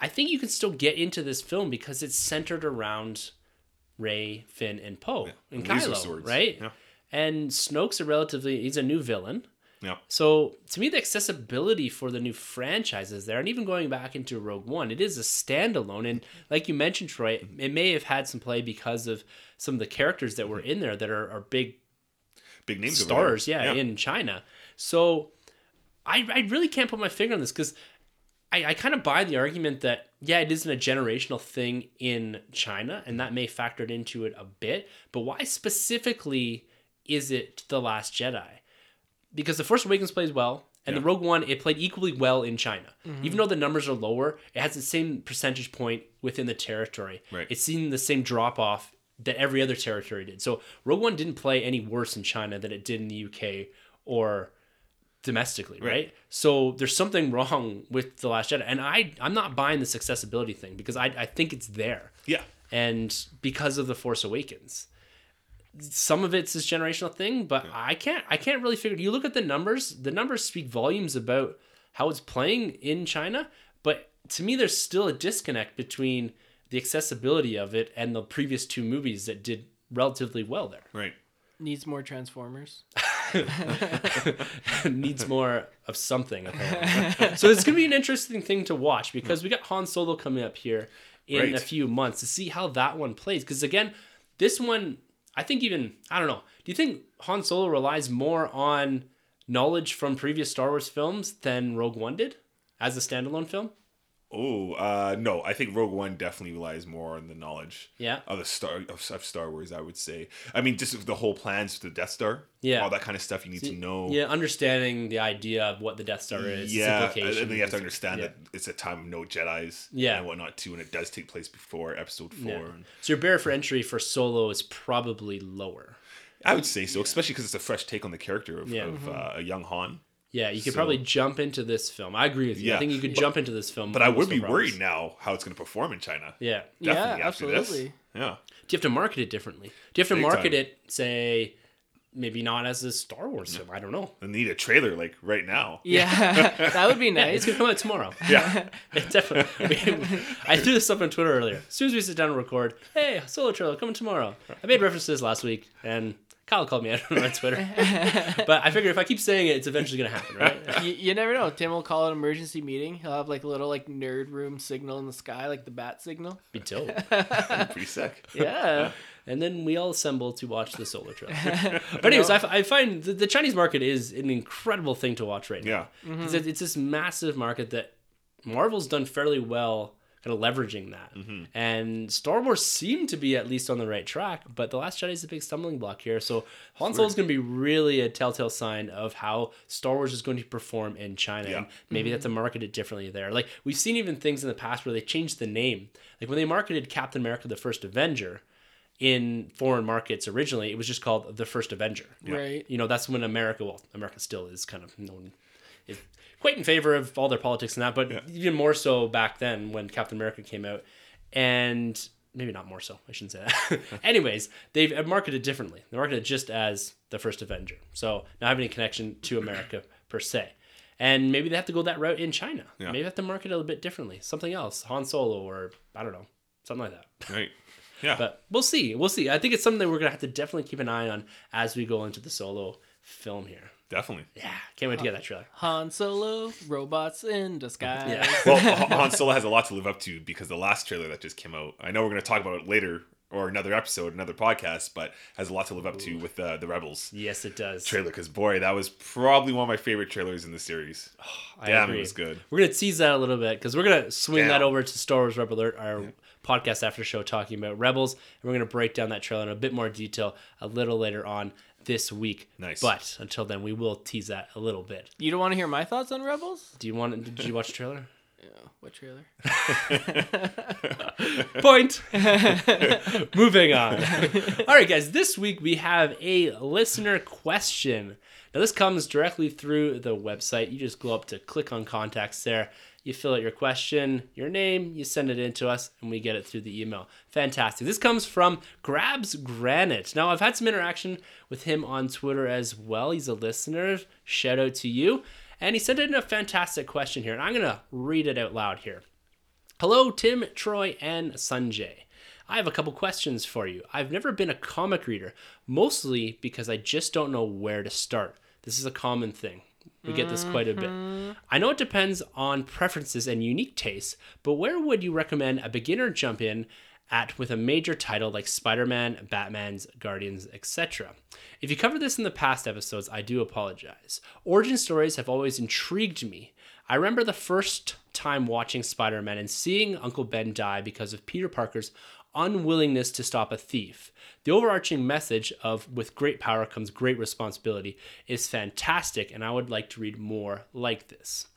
S1: I think you can still get into this film because it's centered around Rey, Finn, and Poe and
S2: Laser
S1: Kylo,
S2: swords.
S1: right?
S2: Yeah.
S1: And Snoke's a relatively he's a new villain.
S2: Yeah.
S1: So to me, the accessibility for the new franchise is there, and even going back into Rogue One, it is a standalone. And like you mentioned, Troy, it may have had some play because of some of the characters that were in there that are, are big
S2: Big names.
S1: stars, yeah, in China. So I, I really can't put my finger on this because I, I kind of buy the argument that yeah, it isn't a generational thing in China, and that may factor into it a bit. But why specifically is it the Last Jedi? Because the Force Awakens plays well, and the Rogue One it played equally well in China. Mm-hmm. Even though the numbers are lower, it has the same percentage point within the territory.
S2: Right.
S1: It's seen the same drop off that every other territory did. So Rogue One didn't play any worse in China than it did in the UK or domestically, right? So there's something wrong with the Last Jedi, and I I'm not buying this accessibility thing because I I think it's there,
S2: Yeah.
S1: and because of the Force Awakens. Some of it's this generational thing, but I can't I can't really figure. You look at the numbers; the numbers speak volumes about how it's playing in China, but to me, there's still a disconnect between the accessibility of it and the previous two movies that did relatively well there.
S2: Right.
S3: Needs more Transformers.
S1: needs more of something apparently. so it's gonna be an interesting thing to watch because we got Han Solo coming up here in
S2: Right.
S1: a few months to see how that one plays. Because again, this one, I think even I don't know. Do you think Han Solo relies more on knowledge from previous Star Wars films than Rogue One did as a standalone film?
S2: Oh, uh, no. I think Rogue One definitely relies more on the knowledge
S1: Yeah.
S2: of the Star of, of Star Wars. I would say. I mean, just the whole plans for the Death Star.
S1: Yeah.
S2: All that kind of stuff you need to know.
S1: Yeah, understanding the idea of what the Death Star is.
S2: Yeah, and then you have to understand
S1: yeah.
S2: that it's a time of no Jedi's.
S1: Yeah.
S2: And whatnot too, and it does take place before Episode Four.
S1: Yeah. So your barrier for entry for Solo is probably lower.
S2: I would say so, especially because it's a fresh take on the character of, of uh, a young Han.
S1: Yeah, you could
S2: So-
S1: probably jump into this film. I agree with you. I think you could
S2: but-
S1: jump into this film.
S2: But I would be
S1: problems.
S2: worried now how it's going to perform in China.
S1: Yeah.
S3: Yeah,
S2: Definitely after this.
S3: absolutely.
S2: Yeah.
S1: Do you have to market it differently? Do you have to
S2: Big
S1: market
S2: time.
S1: it, say, maybe not as a Star Wars film? I don't know.
S2: I need a trailer like right now.
S3: Yeah, that would be
S1: Yeah,
S3: nice.
S1: it's gonna come out tomorrow.
S2: Yeah.
S1: It definitely. I threw this up on Twitter earlier. As soon as we sit down and record, hey, solo trailer coming tomorrow. I made references last week, and Kyle called me out on Twitter. but I figure if I keep saying it, it's eventually gonna happen, right?
S3: you, you never know. Tim will call an emergency meeting. He'll have like a little like nerd room signal in the sky, like the bat signal.
S1: Be dope.
S2: Pretty sick.
S3: Yeah.
S1: and then we all assemble to watch the Solo trailer. but anyways, I, f- I find the, the Chinese market is an incredible thing to watch right now.
S2: Yeah. Mm-hmm.
S1: Because it it's this massive market that Marvel's done fairly well, kind of leveraging that.
S2: Mm-hmm.
S1: And Star Wars seemed to be at least on the right track, but The Last Jedi is a big stumbling block here. So Han Solo is going to be really a telltale sign of how Star Wars is going to perform in China.
S2: Yeah.
S1: And maybe that's to market it differently there. Like we've seen even things in the past where they changed the name. Like when they marketed Captain America: The First Avenger in foreign markets originally, it was just called The First Avenger.
S3: Right.
S1: You know, that's when America, well, America still is kind of known, is quite in favor of all their politics and that, but even more so back then when Captain America came out. And maybe not more so, I shouldn't say that. Anyways, they've marketed differently. They marketed just as the first Avenger. So not having any connection to America per se. And maybe they have to go that route in China.
S2: Yeah.
S1: Maybe they have to market it a little bit differently. Something else, Han Solo, or I don't know, something like that.
S2: Right. Yeah.
S1: But we'll see. We'll see. I think it's something that we're gonna have to definitely keep an eye on as we go into the solo film here.
S2: Definitely.
S1: Yeah, can't wait to get that trailer.
S3: Han Solo, robots in disguise.
S1: Yeah.
S2: Well, Han Han Solo has a lot to live up to because the last trailer that just came out. I know we're going to talk about it later or another episode, another podcast, but has a lot to live up to with uh, the Rebels
S1: Yes, it does.
S2: trailer. Because boy, that was probably one of my favorite trailers in the series.
S1: I
S2: Damn,
S1: agree.
S2: it was good.
S1: We're gonna tease that a little bit because we're gonna swing that over to Star Wars Rebel Alert, our podcast after show talking about Rebels, and we're gonna break down that trailer in a bit more detail a little later on this week.
S2: Nice.
S1: But until then, we will tease that a little bit.
S3: You don't want to hear my thoughts on Rebels?
S1: Do you want? Did you watch the trailer?
S3: Yeah. What trailer?
S1: Point. Moving on. All right, guys. This week we have a listener question. Now this comes directly through the website. You just go up to click on contacts there. You fill out your question, your name, you send it in to us, and we get it through the email. Fantastic. This comes from Grabs Granite. Now I've had some interaction with him on Twitter as well. He's a listener. Shout out to you. And he sent in a fantastic question here, and I'm gonna read it out loud here. Hello, Tim, Troy, and Sunjay. I have a couple questions for you. I've never been a comic reader, mostly because I just don't know where to start. This is a common thing. We get this quite a bit. Mm-hmm. I know it depends on preferences and unique tastes, but where would you recommend a beginner jump in at with a major title like Spider-Man, Batman's, Guardians, etc. If you covered this in the past episodes, I do apologize. Origin stories have always intrigued me. I remember the first time watching Spider-Man and seeing Uncle Ben die because of Peter Parker's unwillingness to stop a thief. The overarching message of with great power comes great responsibility is fantastic and I would like to read more like this.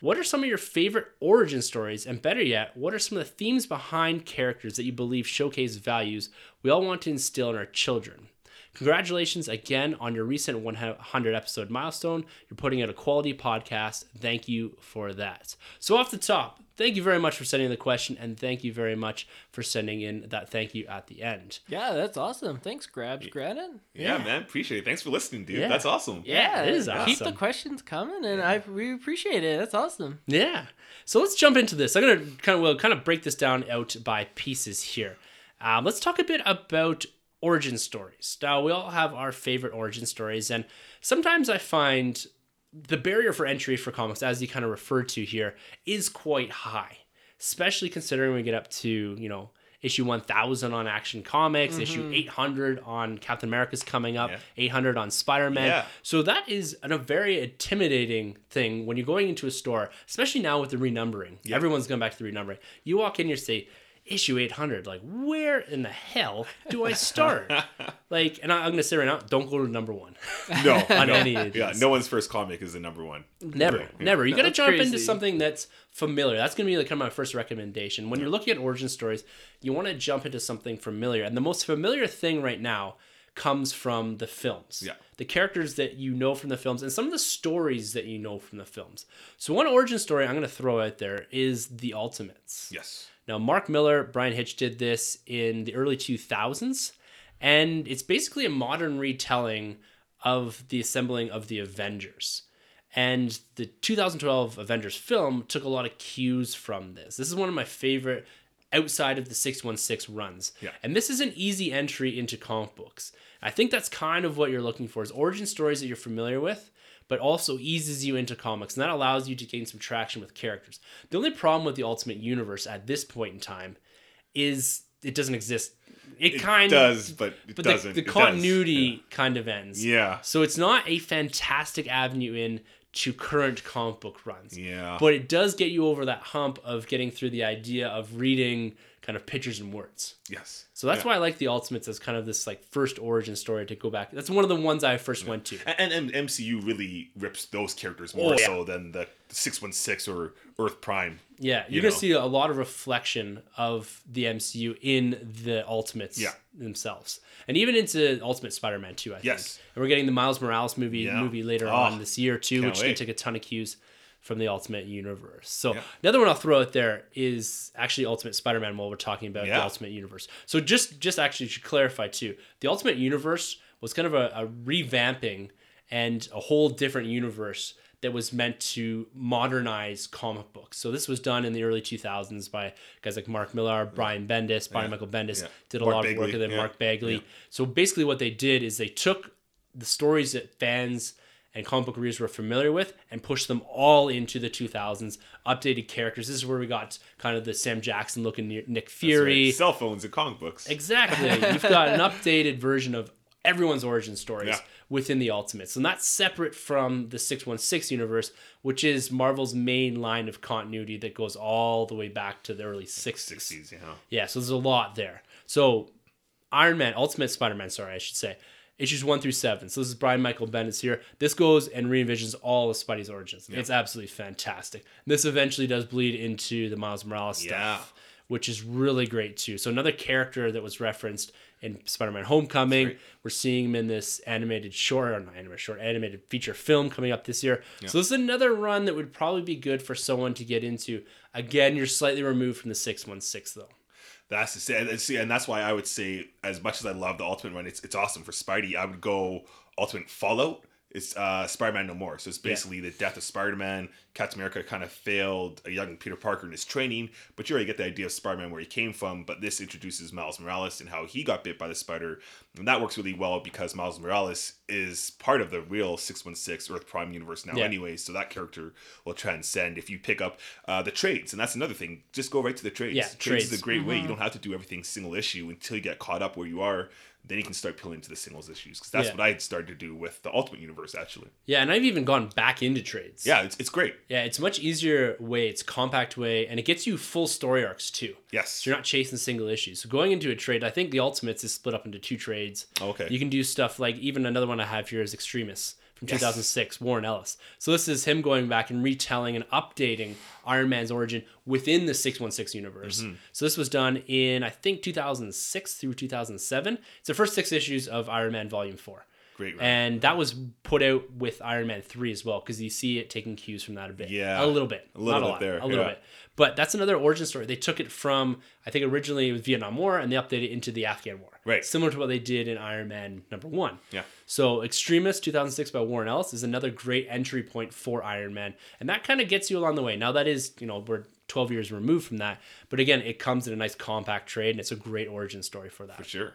S1: What are some of your favorite origin stories? And better yet, what are some of the themes behind characters that you believe showcase values we all want to instill in our children? Congratulations again on your recent 100 episode milestone. You're putting out a quality podcast. Thank you for that. So, off the top, thank you very much for sending the question, and thank you very much for sending in that thank you at the end.
S3: Yeah, that's awesome. Thanks, Grabs Granite.
S2: Yeah, man, appreciate it. Thanks for listening, dude.
S1: Yeah.
S2: That's awesome.
S1: Yeah, it is
S3: Keep the questions coming, and I we appreciate it. That's awesome.
S1: Yeah. So let's jump into this. I'm gonna kind of we'll kind of break this down out by pieces here. Um, let's talk a bit about origin stories. Now we all have our favorite origin stories, and sometimes I find the barrier for entry for comics, as you kind of referred to here, is quite high, especially considering we get up to you know issue 1000 on Action Comics, issue mm-hmm. 800 on Captain America's coming up,
S2: Yeah.
S1: 800 on Spider Man.
S2: Yeah.
S1: So that is an, a very intimidating thing when you're going into a store, especially now with the renumbering. Everyone's going back to the renumbering. You walk in, you say, issue 800. Like, where in the hell do I start? like, and I, I'm going to say right now, don't go to number one.
S2: No,
S1: On
S2: no.
S1: any of
S2: yeah, no one's first comic is the number one.
S1: Never, never. You got to
S3: That's
S1: jump into something that's familiar. That's going to be like kind of my first recommendation. When you're looking at origin stories, you want to jump into something familiar. And the most familiar thing right now comes from the films.
S2: Yeah.
S1: The characters that you know from the films and some of the stories that you know from the films. So one origin story I'm going to throw out there is The Ultimates.
S2: Yes.
S1: Now, Mark Millar, Bryan Hitch did this in the early 2000s, and it's basically a modern retelling of the assembling of the Avengers. And the 2012 Avengers film took a lot of cues from this. This is one of my favorite outside of the 616 runs.
S2: Yeah.
S1: And this is an easy entry into comic books. I think that's kind of what you're looking for is origin stories that you're familiar with, but also eases you into comics. And that allows you to gain some traction with characters. The only problem with the Ultimate Universe at this point in time is it doesn't exist. It,
S2: It
S1: kind
S2: does, but it
S1: but
S2: doesn't.
S1: The, the continuity kind of ends.
S2: Yeah.
S1: So it's not a fantastic avenue in to current comic book runs.
S2: Yeah.
S1: But it does get you over that hump of getting through the idea of reading kind of pictures and words.
S2: Yes.
S1: So that's
S2: Yeah.
S1: why I like the Ultimates as kind of this like first origin story to go back. That's one of the ones I first went to.
S2: And, and MCU really rips those characters oh, more
S1: Oh, yeah.
S2: so than the 616 or Earth Prime.
S1: Yeah, you're
S2: you
S1: gonna see a lot of reflection of the MCU in the Ultimates
S2: Yeah.
S1: themselves, and even into Ultimate Spider-Man 2. I think.
S2: Yes.
S1: and we're getting the Miles Morales movie
S2: Yeah.
S1: movie later
S2: Oh,
S1: on this year too, which is gonna take a ton of cues from the Ultimate Universe. So
S2: Yeah.
S1: the other one I'll throw out there is actually Ultimate Spider-Man. While we're talking about the Ultimate Universe, so just just actually to clarify too, the Ultimate Universe was kind of a, a revamping and a whole different universe that was meant to modernize comic books. So this was done in the early 2000s by guys like Mark Millar, Brian Bendis, Brian Michael Bendis
S2: Yeah.
S1: did a
S2: Mark
S1: lot of work with it,
S2: yeah.
S1: Mark Bagley.
S2: Yeah.
S1: So basically what they did is they took the stories that fans and comic book readers were familiar with and pushed them all into the 2000s, updated characters. This is where we got kind of the Sam Jackson looking Nick Fury.
S2: right. Cell phones and comic books.
S1: Exactly. You've got an updated version of everyone's origin stories
S2: Yeah.
S1: within the Ultimates. And that's separate from the 616 universe, which is Marvel's main line of continuity that goes all the way back to the early 60s.
S2: 60s, you know.
S1: Yeah, so there's a lot there. So Iron Man, Ultimate Spider-Man, sorry, I should say. Issues one through seven. So this is Brian Michael Bendis here. This goes and re-envisions all of Spidey's origins. It's absolutely fantastic. This eventually does bleed into the Miles Morales stuff,
S2: Yeah.
S1: which is really great too. So another character that was referenced in Spider-Man Homecoming. We're seeing him in this animated short, or not animated short, animated feature film coming up this year. So this is another run that would probably be good for someone to get into. Again, you're slightly removed from the 616 though.
S2: That's the say, see, and that's why I would say, as much as I love the Ultimate Run, it's it's awesome for Spidey. I would go Ultimate Fallout. It's uh, Spider-Man No More. So it's basically the death of Spider-Man. Captain America kind of failed a young Peter Parker in his training, but you already get the idea of Spider-Man where he came from. But this introduces Miles Morales and how he got bit by the spider, and that works really well because Miles Morales is part of the real six one six Earth Prime universe now,
S1: Yeah.
S2: anyway. So that character will transcend if you pick up uh, the trades, and that's another thing. Just go right to the trades.
S1: Yeah,
S2: trades, is a great way. You don't have to do everything single issue until you get caught up where you are. Then you can start peeling into the singles issues because that's
S1: Yeah.
S2: what I had started to do with the Ultimate Universe actually.
S1: Yeah, and I've even gone back into trades.
S2: Yeah, it's, it's great.
S1: Yeah, it's a much easier way, it's a compact way, and it gets you full story arcs too.
S2: Yes.
S1: So you're not chasing single issues. So going into a trade, I think the Ultimates is split up into two trades.
S2: Oh, okay.
S1: You can do stuff like even another one I have here is Extremis from
S2: Yes.
S1: 2006, Warren Ellis. So this is him going back and retelling and updating Iron Man's origin within the 616 universe.
S2: Mm-hmm.
S1: So this was done in I think 2006 through 2007. It's the first six issues of Iron Man Volume 4.
S2: Great run.
S1: And that was put out with Iron Man 3 as well, because you see it taking cues from that a bit.
S2: Yeah.
S1: A little bit.
S2: A little
S1: Not a
S2: bit
S1: lot,
S2: there,
S1: A little
S2: yeah.
S1: bit. But that's another origin story. They took it from, I think originally it was Vietnam War, and they updated it into the Afghan War.
S2: Right.
S1: Similar to what they did in Iron Man number one.
S2: Yeah.
S1: So Extremis 2006 by Warren Ellis is another great entry point for Iron Man. And that kind of gets you along the way. Now that is, you know, we're 12 years removed from that. But again, it comes in a nice compact trade, and it's a great origin story for that.
S2: For sure.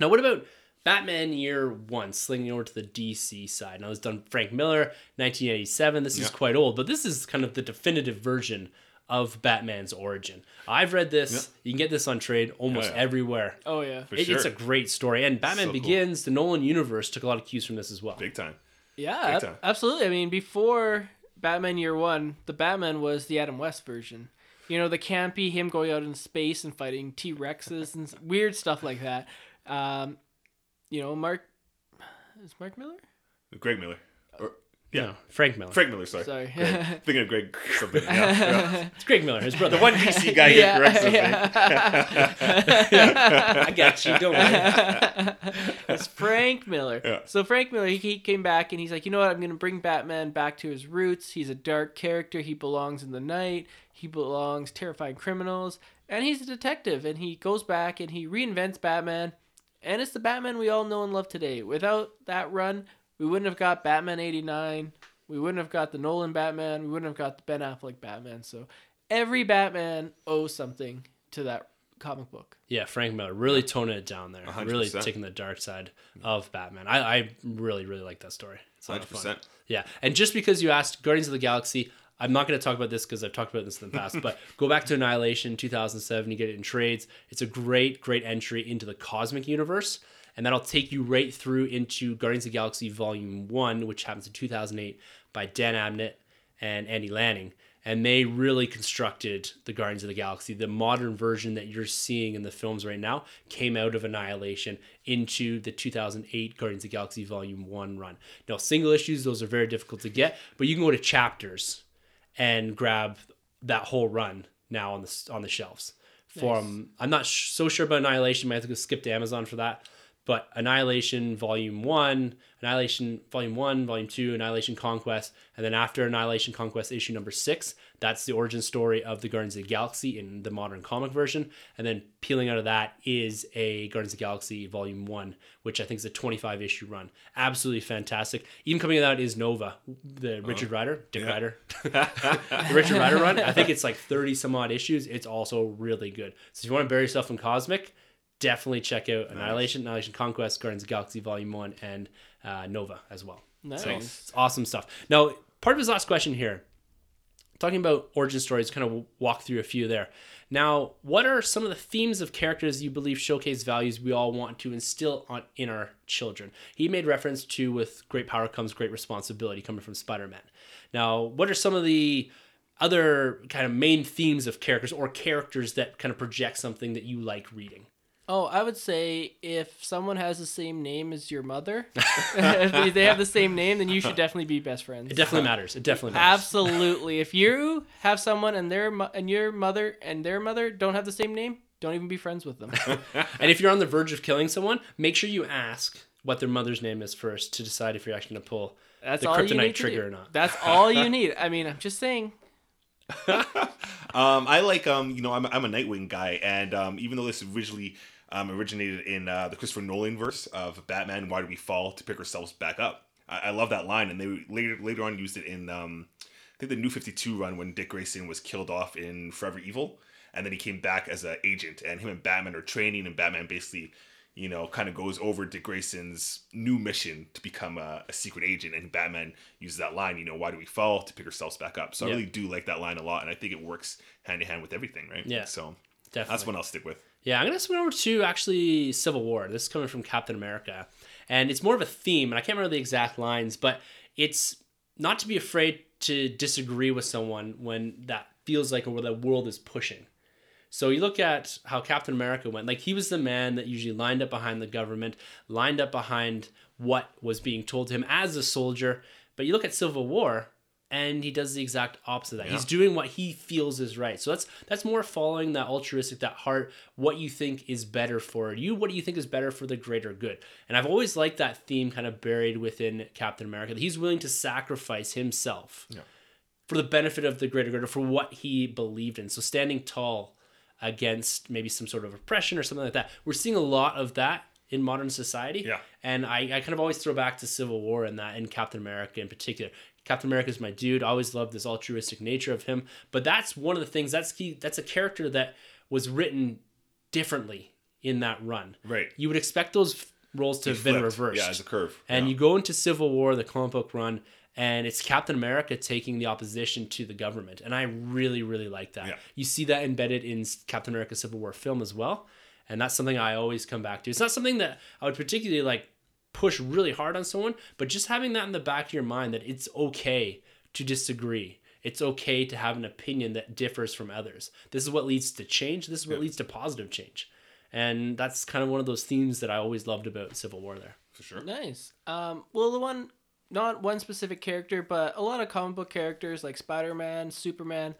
S1: Now, what about Batman Year One, slinging over to the DC side? Now, this is done Frank Miller, 1987. This is quite old, but this is kind of the definitive version of Batman's origin. I've read this. You can get this on trade almost
S2: yeah.
S1: everywhere.
S3: Oh yeah.
S2: For
S1: It-
S2: sure.
S1: It's a great story, and Batman
S2: So cool.
S1: Begins, the Nolan universe, took a lot of cues from this as well.
S2: Big time.
S3: Yeah,
S2: Big time.
S3: absolutely. I mean, before Batman Year One, the Batman was the Adam West version. You know, the campy him going out in space and fighting T Rexes and weird stuff like that. Um, you know, Mark is Mark Miller.
S2: Greg Miller. Or, yeah.
S1: No, Frank Miller.
S2: Frank Miller, sorry.
S3: Sorry.
S2: Greg. Thinking of Greg something. Yeah, yeah.
S1: It's Greg Miller, his brother.
S2: The one DC guy yeah, corrects something.
S1: I got you. Don't worry.
S3: it's Frank Miller.
S2: Yeah.
S3: So Frank Miller, he, he came back and he's like, you know what? I'm gonna bring Batman back to his roots. He's a dark character. He belongs in the night. He belongs terrifying criminals, and he's a detective. And he goes back and he reinvents Batman, and it's the Batman we all know and love today. Without that run, we wouldn't have got Batman '89. We wouldn't have got the Nolan Batman. We wouldn't have got the Ben Affleck Batman. So every Batman owes something to that comic book.
S1: Yeah, Frank Miller really toning it down there.
S2: hundred
S1: Really taking the dark side of Batman. I, I really, really like that story. It's a lot of fun.
S2: 100%.
S1: Yeah, and just because you asked Guardians of the Galaxy, I'm not going to talk about this because I've talked about this in the past. but go back to Annihilation 2007. You get it in trades. It's a great, great entry into the cosmic universe, and that'll take you right through into Guardians of the Galaxy Volume One, which happens in 2008 by Dan Abnett and Andy Lanning. And they really constructed the Guardians of the Galaxy. The modern version that you're seeing in the films right now came out of Annihilation into the 2008 Guardians of the Galaxy Volume 1 run. Now, single issues, those are very difficult to get, but you can go to chapters and grab that whole run now on the on the shelves. From I'm not sh- so sure about Annihilation. Might have to go skip to Amazon for that. But Annihilation Volume One, Annihilation Volume One, Volume Two, Annihilation Conquest, and then after Annihilation Conquest issue number six, that's the origin story of the Guardians of the Galaxy in the modern comic version. And then peeling out of that is a Guardians of the Galaxy Volume One, which I think is a 25 issue run. Absolutely fantastic. Even coming out is Nova, the uh-huh. Richard Rider, Dick
S2: yeah.
S1: Rider, the Richard Rider run. I think it's like 30 some odd issues. It's also really good. So if you want to bury yourself in cosmic, definitely check out Annihilation, Annihilation Conquest, Guardians of the Galaxy Volume 1, and uh, Nova as well.
S3: Nice.
S1: So it's awesome stuff. Now, part of his last question here, talking about origin stories, kind of walk through a few there. Now, what are some of the themes of characters you believe showcase values we all want to instill on in our children? He made reference to with great power comes great responsibility coming from Spider-Man. Now, what are some of the other kind of main themes of characters or characters that kind of project something that you like reading?
S3: Oh, I would say if someone has the same name as your mother, if they have the same name, then you should definitely be best friends.
S1: It definitely matters. It definitely matters.
S3: Absolutely. If you have someone and their mo- and your mother and their mother don't have the same name, don't even be friends with them.
S1: And if you're on the verge of killing someone, make sure you ask what their mother's name is first to decide if you're actually going to pull
S3: That's
S1: the
S3: all you
S1: kryptonite
S3: need to
S1: trigger or not.
S3: That's all you need. I mean, I'm just saying.
S2: Um, I like um, you know, I'm I'm a Nightwing guy, and um, even though this originally um, originated in uh, the Christopher Nolan verse of Batman, why do we fall to pick ourselves back up? I, I love that line, and they later later on used it in um, I think the New Fifty Two run when Dick Grayson was killed off in Forever Evil, and then he came back as an agent, and him and Batman are training, and Batman basically. You know, kind of goes over Dick Grayson's new mission to become a, a secret agent, and Batman uses that line. You know, why do we fall to pick ourselves back up? So
S1: Yeah.
S2: I really do like that line a lot, and I think it works hand in hand with everything, right?
S1: Yeah.
S2: So
S1: Definitely.
S2: that's one I'll stick with.
S1: Yeah, I'm gonna swing over to actually Civil War. This is coming from Captain America, and it's more of a theme, and I can't remember the exact lines, but it's not to be afraid to disagree with someone when that feels like where the world is pushing. So you look at how Captain America went. Like he was the man that usually lined up behind the government, lined up behind what was being told to him as a soldier. But you look at Civil War, and he does the exact opposite of that.
S2: Yeah.
S1: He's doing what he feels is right. So that's that's more following that altruistic, that heart, what you think is better for you, what do you think is better for the greater good. And I've always liked that theme kind of buried within Captain America. That he's willing to sacrifice himself
S2: Yeah.
S1: for the benefit of the greater good or for what he believed in. So standing tall against maybe some sort of oppression or something like that. We're seeing a lot of that in modern society.
S2: Yeah.
S1: And I, I kind of always throw back to Civil War and that and Captain America in particular. Captain America is my dude. I always loved this altruistic nature of him. But that's one of the things that's key that's a character that was written differently in that run.
S2: Right.
S1: You would expect those roles to
S2: He
S1: have been reversed.
S2: Yeah, as a curve.
S1: And
S2: yeah.
S1: you go into Civil War, the comic book run, and it's Captain America taking the opposition to the government. And I really, really like that.
S2: Yeah.
S1: You see that embedded in Captain America Civil War film as well. And that's something I always come back to. It's not something that I would particularly like push really hard on someone, but just having that in the back of your mind that it's okay to disagree. It's okay to have an opinion that differs from others. This is what leads to change. This is what
S2: Yeah.
S1: leads to positive change. And that's kind of one of those themes that I always loved about Civil War there.
S2: for sure.
S3: Nice. Um, well, the one, not one specific character, but a lot of comic book characters like Spider Man, Superman,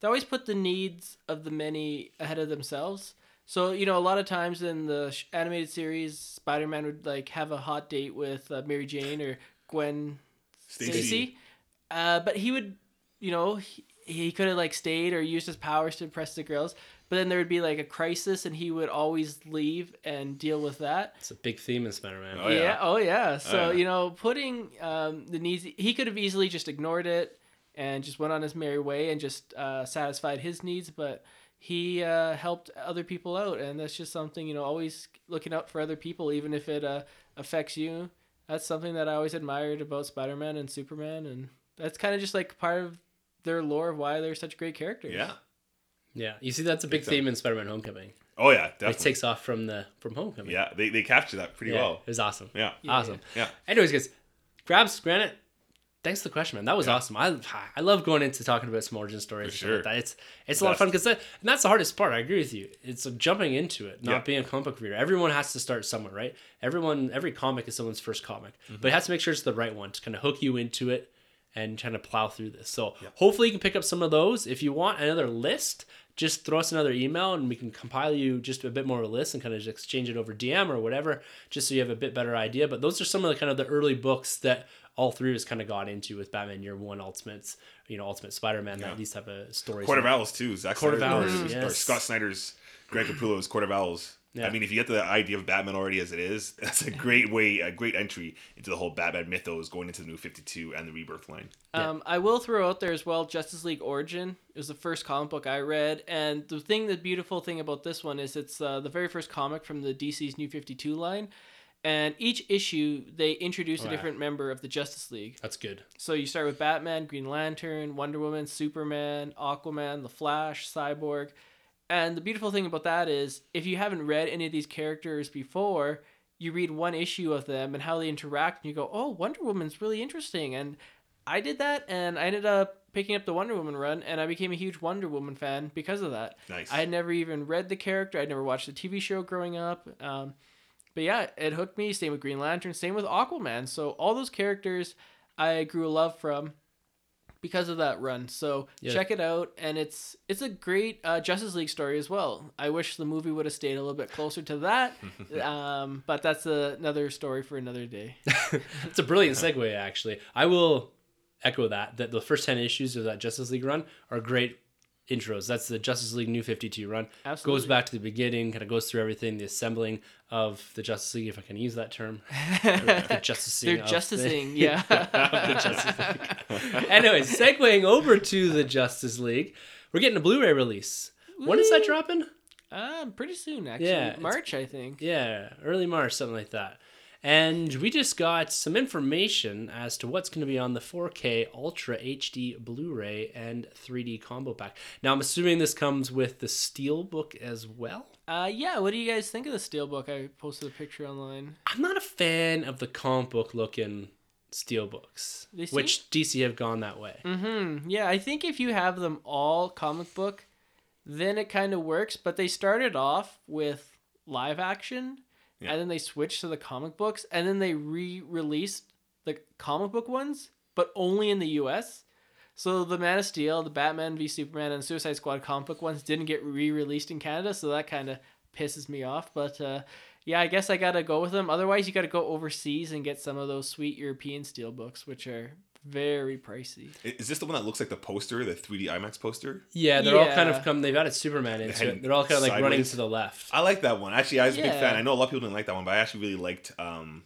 S3: they always put the needs of the many ahead of themselves. So you know, a lot of times in the animated series, Spider Man would like have a hot date with uh, Mary Jane or Gwen
S2: Stacy.
S3: Stacy, uh, but he would, you know, he, he could have like stayed or used his powers to impress the girls. But then there would be like a crisis, and he would always leave and deal with that.
S1: It's a big theme in Spider Man.
S2: Oh,
S3: yeah.
S2: yeah.
S3: Oh yeah. So
S2: yeah.
S3: you know, putting um, the needs, he could have easily just ignored it and just went on his merry way and just uh, satisfied his needs, but he uh, helped other people out, and that's just something you know, always looking out for other people, even if it uh, affects you. That's something that I always admired about Spider Man and Superman, and that's kind of just like part of their lore of why they're such great characters.
S2: Yeah.
S1: Yeah, you see, that's a big
S2: Big time.
S1: theme in Spider Man Homecoming.
S2: Oh yeah, definitely.
S1: It takes off from the from Homecoming.
S2: yeah, they they capture that pretty
S1: Yeah,
S2: well.
S1: It was awesome.
S2: Yeah.
S3: Yeah.
S1: Awesome.
S2: Yeah.
S1: Anyways, guys, grabs Granite. Thanks for the question, man. That was
S2: Yeah.
S1: awesome. I I love going into talking about some origin stories. And like
S2: sure.
S1: that. It's it's a lot of fun because that, and that's the hardest part. I agree with you. It's jumping into it, not
S2: Yeah.
S1: being a comic book reader. Everyone has to start somewhere, right? Everyone, every comic is someone's first comic,
S2: Mm-hmm.
S1: but it has to make sure it's the right one to kind of hook you into it and kind of plow through this. So
S2: Yeah.
S1: hopefully you can pick up some of those. If you want another list, just throw us another email and we can compile you just a bit more of a list and kind of just exchange it over DM or whatever, just so you have a bit better idea. But those are some of the kind of the early books that all three of us kind of got into with Batman Year One, Ultimates, you know, Ultimate Spider-Man.
S2: Yeah.
S1: That these type of stories.
S2: Court of Owls too. Zach
S1: Court of
S2: Snyder-
S1: Owls,
S2: or, or. Scott Snyder's Greg Capullo's Court of Owls.
S1: Yeah.
S2: I mean, if you get the idea of Batman already as it is, that's a great way, a great entry into the whole Batman mythos going into the new Fifty Two and the Rebirth line.
S1: Yeah.
S3: Um, I will throw out there as well Justice League Origin. It was the first comic book I read, and the thing, the beautiful thing about this one is it's uh, the very first comic from the DC's New Fifty Two line, and each issue they introduce a different member of the Justice League.
S1: That's good.
S3: So you start with Batman, Green Lantern, Wonder Woman, Superman, Aquaman, The Flash, Cyborg. And the beautiful thing about that is if you haven't read any of these characters before, you read one issue of them and how they interact and you go, "Oh, Wonder Woman's really interesting." And I did that and I ended up picking up the Wonder Woman run and I became a huge Wonder Woman fan because of that.
S2: Nice.
S3: I had never even read the character. I'd never watched the TV show growing up. Um, but yeah, it hooked me. Same with Green Lantern. Same with Aquaman. So all those characters I grew a love from because of that run. So
S1: Yeah.
S3: check it out, and it's it's a great uh, Justice League story as well. I wish the movie would have stayed a little bit closer to that, um, but that's a, another story for another day.
S1: It's a brilliant segue, actually. I will echo that that the first ten issues of that Justice League run are great intros. That's the Justice League New Fifty Two run.
S3: Absolutely.
S1: Goes back to the beginning, kind of goes through everything, the assembling of the Justice League, if I can use that term. the justicing.
S3: They're
S1: of the-
S3: justicing, yeah.
S1: the Justice League. Anyways, segueing over to the Justice League, we're getting a Blu-ray release. When is that dropping?
S3: um, pretty soon actually,
S1: Yeah,
S3: March I think.
S1: Yeah, early March, something like that. And we just got some information as to what's going to be on the 4K Ultra HD Blu-ray and 3D combo pack. Now, I'm assuming this comes with the Steelbook as well.
S3: Uh, yeah. What do you guys think of the steelbook? I posted a picture online.
S1: I'm not a fan of the comic book looking Steelbooks, which DC have gone that way.
S3: Mm-hmm. Yeah, I think if you have them all comic book, then it kind of works. But they started off with live action,
S2: Yeah.
S3: and then they switched to the comic books, and then they re-released the comic book ones, but only in the U.S. So the Man of Steel, the Batman v Superman, and Suicide Squad comic book ones didn't get re-released in Canada, so that kind of pisses me off. But uh, yeah, I guess I gotta go with them. Otherwise, you gotta go overseas and get some of those sweet European steel books, which are very pricey.
S2: Is this the one that looks like the poster, the 3D IMAX poster?
S1: Yeah, they're all kind of come. They've added Superman into
S2: heading
S1: it. They're all kind of like running to the left.
S2: I like that one. Actually, I was a big fan. I know a lot of people didn't like that one, but I actually really liked um,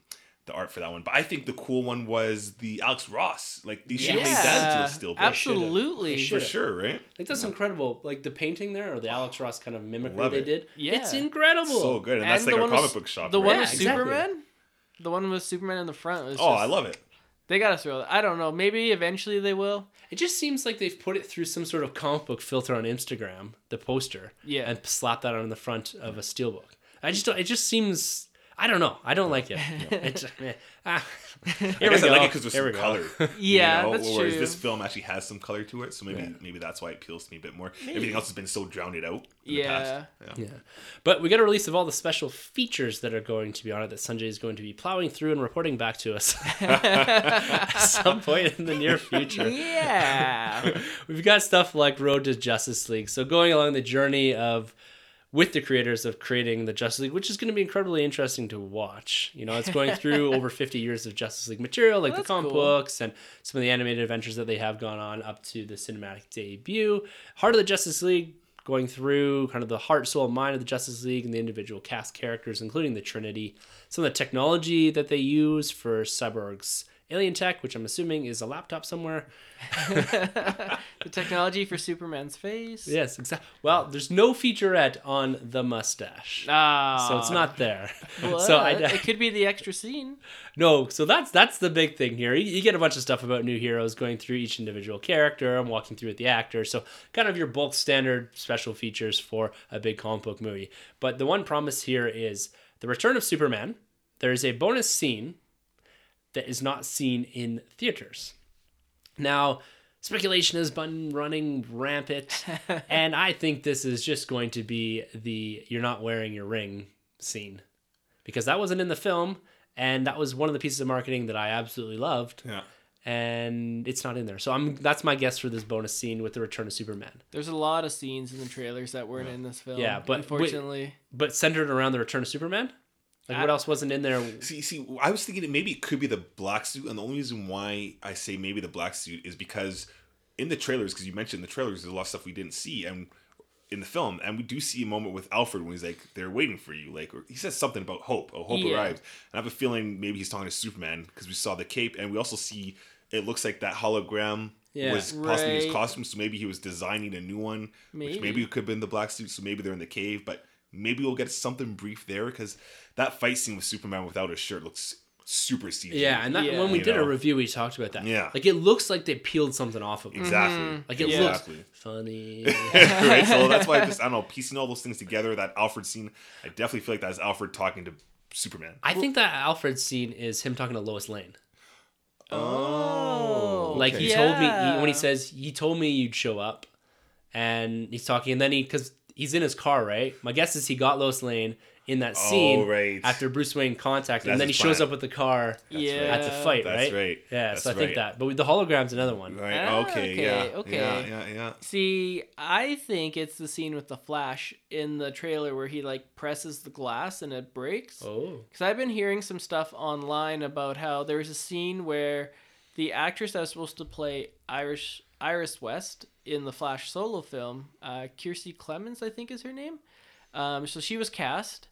S2: the art for that one. But I think the cool one was the Alex Ross. Like they should have made that into a still book.
S3: absolutely.
S1: They
S2: for sure, right?
S1: Like that's incredible. Like the painting there, or the Alex Ross kind of mimicry
S2: Love
S1: they
S2: it.
S1: did.
S3: Yeah.
S1: it's incredible.
S2: So good, and, that's like
S3: the
S2: a
S3: one with-
S2: comic book shop.
S3: The one
S2: right?
S3: with
S1: exactly.
S3: Superman, the one with Superman in the front was.
S2: Oh,
S3: just-
S2: I love it.
S3: They gotta throw that. I don't know. Maybe eventually they will.
S1: It just seems like they've put it through some sort of comic book filter on Instagram, the poster,
S3: Yeah.
S1: and slapped that on the front of a steelbook. I just don't. It just seems. I don't know. I don't like it. it just, ah.
S2: I guess I
S1: go.
S2: like it because there's
S1: Here
S2: some color.
S3: Yeah,
S2: you know?
S3: that's
S2: Whereas
S3: true.
S2: this film actually has some color to it, so maybe
S1: Yeah.
S2: maybe that's why it appeals to me a bit more. Everything else has been so drowned out. In
S3: Yeah.
S2: The past. Yeah.
S1: Yeah. But we got a release of all the special features that are going to be on it that Sunjay is going to be plowing through and reporting back to us at some point in the near future.
S3: Yeah.
S1: We've got stuff like Road to Justice League. So going along the journey of with the creators of creating the Justice League, which is going to be incredibly interesting to watch. You know, it's going through over 50 years of Justice League material, like the comic
S3: cool.
S1: books and some of the animated adventures that they have gone on up to the cinematic debut. Heart of the Justice League going through kind of the heart, soul, mind of the Justice League and the individual cast characters, including the Trinity. Some of the technology that they use for Cyborg's alien tech, which I'm assuming is a laptop somewhere.
S3: the technology for Superman's face.
S1: Yes, exactly. Well, there's no featurette on the mustache,
S3: Ah.
S1: so it's not there.
S3: Well,
S1: so I
S3: it could be the extra scene.
S1: no. So that's that's the big thing here. You, you get a bunch of stuff about new heroes going through each individual character and walking through with the actor. So kind of your bulk standard special features for a big comic book movie. But the one promise here is the return of Superman. There is a bonus scene that is not seen in theaters. Now, speculation has been running rampant, and I think this is just going to be the you're not wearing your ring scene. Because that wasn't in the film, and that was one of the pieces of marketing that I absolutely loved,
S2: Yeah.
S1: and it's not in there. So I'm that's my guess for this bonus scene with the return of Superman.
S3: There's a lot of scenes in the trailers that weren't in this film.
S1: Yeah, but wait-
S3: unfortunately,
S1: But centered around the return of Superman? Like what else wasn't in there?
S2: See, see, I was thinking maybe it could be the black suit, and the only reason why I say maybe the black suit is because in the trailers, because you mentioned the trailers, there's a lot of stuff we didn't see, and in the film, and we do see a moment with Alfred when he's like, "They're waiting for you," like or he says something about hope. Oh, hope
S3: Yeah.
S2: arrives, and I have a feeling maybe he's talking to Superman because we saw the cape, and we also see it looks like that hologram.
S1: Yeah.
S2: was possibly his costume, so maybe he was designing a new one,
S3: Maybe.
S2: which maybe it could have been the black suit. So maybe they're in the cave, but maybe we'll get something brief there because that fight scene with Superman without his shirt looks super CG.
S1: Yeah, and that
S3: Yeah.
S1: when we
S2: You
S1: did a review, we talked about that.
S2: Yeah.
S1: like it looks like they peeled something off of him.
S2: exactly. Mm-hmm.
S1: Like it
S3: Yeah.
S1: looks
S2: exactly.
S1: funny.
S2: right. So that's why I just I don't know piecing all those things together. That Alfred scene, I definitely feel like that's Alfred talking to Superman.
S1: I think that Alfred scene is him talking to Lois Lane.
S3: Oh, oh
S1: Like he told me he, when he says he told me you'd show up, and he's talking, and then he because he's in his car, right? My guess is he got Lois Lane in that scene
S2: Oh, right.
S1: after Bruce Wayne contacted, him, and then he
S2: his
S1: shows up with the car
S3: yeah,
S1: at the fight,
S2: That's
S1: right?
S2: right.
S1: Yeah,
S2: That's
S1: so I think
S2: right.
S1: that. But with the hologram's another one.
S2: Right.
S3: Ah,
S2: okay.
S3: okay,
S2: Yeah.
S3: okay.
S2: Yeah. Yeah. Yeah.
S3: See, I think it's the scene with the Flash in the trailer where he like presses the glass and it breaks.
S1: Oh,
S3: Because I've been hearing some stuff online about how there was a scene where the actress that was supposed to play Irish Iris West in the Flash solo film, uh, Kiersey Clemons, I think is her name. Um, so she was cast,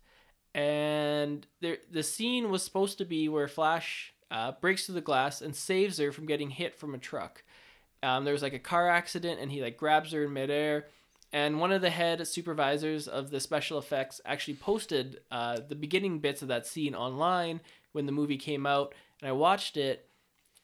S3: and there the scene was supposed to be where Flash uh, breaks through the glass and saves her from getting hit from a truck. Um, there was like a car accident, and he like grabs her in midair. And one of the head supervisors of the special effects actually posted uh, the beginning bits of that scene online when the movie came out, and I watched it.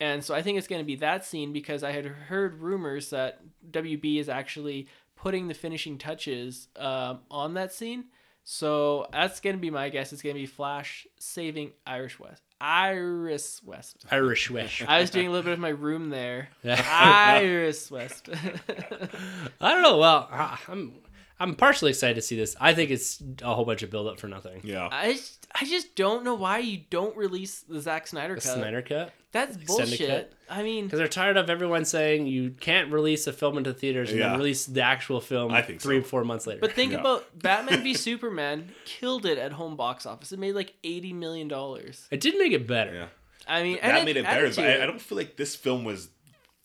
S3: And so I think it's going to be that scene because I had heard rumors that WB is actually putting the finishing touches um, on that scene. So that's going to be my guess. It's going to be Flash saving Irish West. Iris West.
S1: Irish wish.
S3: I was doing a little bit of my room there. Iris West.
S1: I don't know. Well, I- I'm I'm partially excited to see this. I think it's a whole bunch of build up for nothing.
S2: Yeah.
S3: I just, I just don't know why you don't release the Zack Snyder
S1: The
S3: cut.
S1: Snyder cut.
S3: That's
S1: Extended
S3: bullshit.
S1: cut?
S3: I mean,
S1: Because they're tired of everyone saying you can't release a film into theaters and
S2: Yeah.
S1: then release the actual film
S2: I think
S1: three
S2: so.
S1: four months later.
S3: but think
S2: Yeah.
S3: about Batman v Superman killed it at home box office. It made like eighty million dollars.
S1: it did make it better.
S2: Yeah.
S3: I mean, and
S2: That made it
S3: added
S2: better. But I. I don't feel like this film was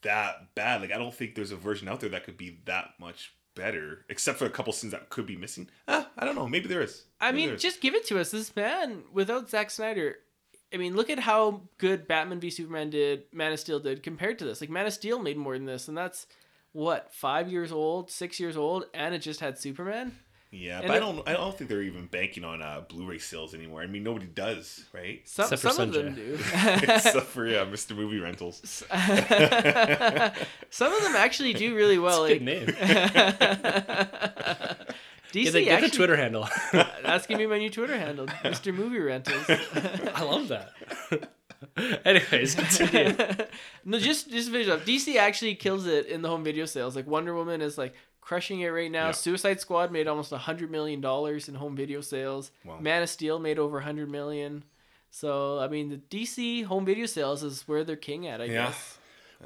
S2: that bad. Like I don't think there's a version out there that could be that much better, except for a couple scenes that could be missing. Ah, I don't know. Maybe there is.
S3: I
S2: Maybe
S3: mean,
S2: there is.
S3: just give it to us. This man, without Zack Snyder, I mean, look at how good Batman v Superman did, Man of Steel did compared to this. Like, Man of Steel made more than this, and that's what five years old, six years old, and it just had Superman.
S2: yeah,
S3: and
S2: but I don't. I don't think they're even banking on uh, Blu-ray sales anymore. I mean, nobody does, right?
S3: Some,
S1: Except for
S3: some of them do.
S2: Except for yeah, Mr. Movie Rentals.
S3: some of them actually do really well.
S1: Good
S3: Like,
S1: name.
S3: DC
S1: Get the, get the Twitter handle.
S3: That's gonna be my new Twitter handle, Mr. Movie Rentals.
S1: I love that. Anyways, continue.
S3: no, just just visual. DC actually kills it in the home video sales. Like Wonder Woman is like crushing it right now.
S2: Yeah.
S3: Suicide Squad made almost a hundred million dollars in home video sales.
S2: Wow.
S3: Man of Steel made over a hundred million. So I mean, the DC home video sales is where they're king at. I
S2: Yeah.
S3: guess.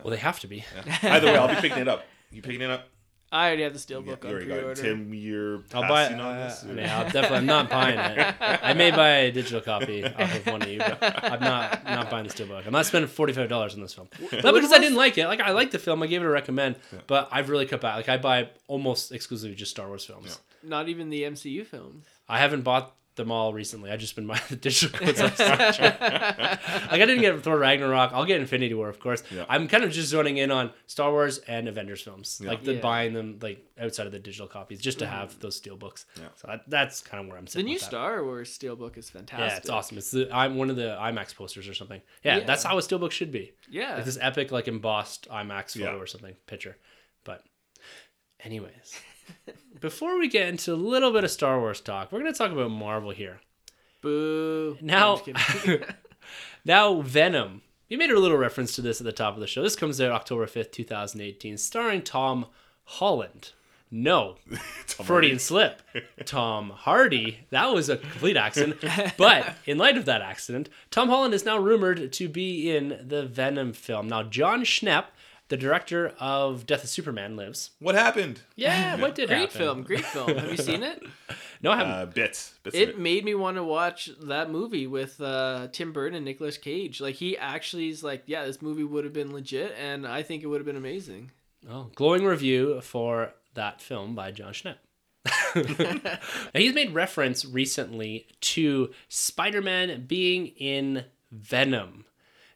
S1: Well, they have to be.
S2: Either way, I'll be picking it up. You picking it up?
S3: I already have the
S2: Yeah,
S3: steelbook
S2: you
S3: on
S2: already got
S3: pre-order.
S2: Tim, you're
S1: I'll buy.
S2: passing on
S1: Uh,
S2: this. or-
S1: yeah, I'll definitely. I'm not buying it. I may buy a digital copy off of one of you, but I'm not not buying the steelbook. I'm not spending forty five dollars on this film. Not because I didn't like it. Like I like the film. I gave it a recommend, but I've really cut back. Like I buy almost exclusively just Star Wars films.
S3: Not even the MCU films.
S1: I haven't bought them all recently. I just been buying the digital codes. on Star Trek. like I didn't get Thor Ragnarok. I'll get Infinity War, of course.
S2: Yeah.
S1: I'm kind of just zoning in on Star Wars and Avengers films, like the
S3: Yeah.
S1: buying them like outside of the digital copies, just to have mm. those steel books.
S2: Yeah.
S1: So that, that's kind of where I'm sitting.
S3: The new
S1: with that.
S3: Star Wars steelbook is fantastic.
S1: Yeah, it's awesome. It's the I'm one of the IMAX posters or something. Yeah,
S3: Yeah.
S1: that's how a steelbook should be.
S3: Yeah.
S1: Like this epic, like embossed IMAX photo
S2: Yeah.
S1: or something picture. But, anyways, before we get into a little bit of Star Wars talk, we're gonna talk about Marvel here.
S3: Boo.
S1: Now,
S3: I'm just kidding.
S1: now Venom. You made a little reference to this at the top of the show. This comes out October fifth, two thousand eighteen, starring Tom Holland. No,
S2: Tom
S1: Freudian slip. Tom Hardy. That was a complete accident. But in light of that accident, Tom Holland is now rumored to be in the Venom film. Now, Jon Schnepp, the director of Death of Superman, lives.
S2: What happened?
S1: Yeah, what did
S3: great
S1: happen?
S3: film. Great film. Have you seen it?
S1: No, I haven't.
S2: Uh, bits. bits
S3: It
S2: it.
S3: made me want to watch that movie with uh, Tim Burton and Nicolas Cage. Like he actually is like, yeah, this movie would have been legit, and I think it would have been amazing.
S1: Oh, glowing review for that film by Jon Schnepp. he's made reference recently to Spider Man being in Venom.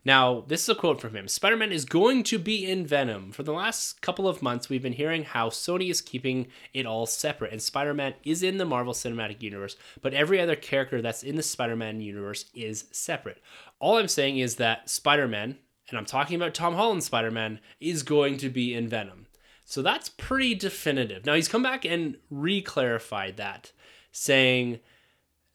S1: Now, this is a quote from him Spider Man is going to be in Venom. For the last couple of months, we've been hearing how Sony is keeping it all separate, and Spider Man is in the Marvel Cinematic Universe, but every other character that's in the Spider Man universe is separate. All I'm saying is that Spider Man, and I'm talking about Tom Holland's Spider Man, is going to be in Venom. So that's pretty definitive. Now, he's come back and re clarified that, saying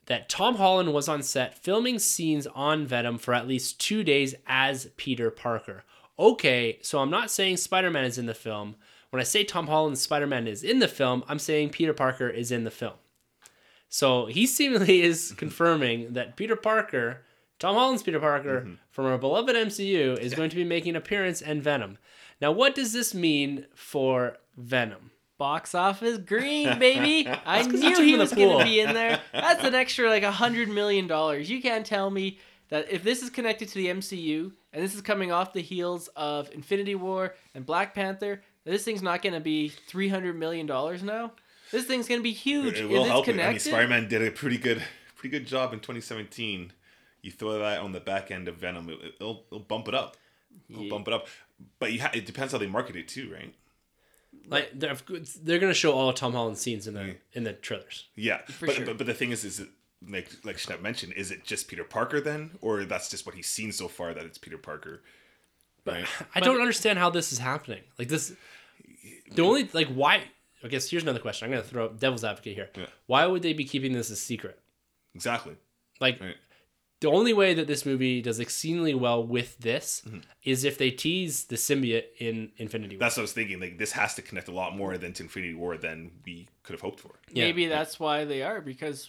S1: that Tom Holland was on set filming scenes on Venom for at least two days as Peter Parker. Okay, so I'm not saying Spider Man is in the film. When I say Tom Holland's Spider Man is in the film, I'm saying Peter Parker is in the film. So he seemingly is confirming that Peter Parker, Tom Holland's Peter Parker mm-hmm. from our beloved MCU, is going to be making an appearance in Venom. Now, what does this mean for Venom?
S3: Box office green, baby. I knew he was going to be in there. That's an extra like a hundred million dollars. You can't tell me that if this is connected to the MCU and this is coming off the heels of Infinity War and Black Panther, this thing's not going to be three hundred million dollars now. This thing's going to be huge.
S2: It will help. It. I mean, Spider-Man did a pretty good, pretty good job in 2017. You throw that on the back end of Venom, it, it'll, it'll bump it up. It'll
S3: Yeah.
S2: bump it up. But you ha- it depends how they market it too, right?
S1: Like they're they're gonna show all Tom Holland scenes in the in the trailers.
S2: Yeah,
S3: For
S2: but,
S3: sure.
S2: but but the thing is, is it like like Schnepp mentioned, is it just Peter Parker then, or that's just what he's seen so far that it's Peter Parker? Right.
S1: I don't understand how this is happening. Like this, the only like why. I guess here's another question. I'm gonna throw devil's advocate here.
S2: Yeah.
S1: Why would they be keeping this a secret?
S2: Exactly.
S1: Like
S2: Right.
S1: The only way that this movie does exceedingly well with this
S2: Mm-hmm.
S1: is if they tease the symbiote in Infinity War.
S2: That's what I was thinking. Like this has to connect a lot more than to Infinity War than we could have hoped for.
S1: Yeah.
S3: Maybe that's why they are because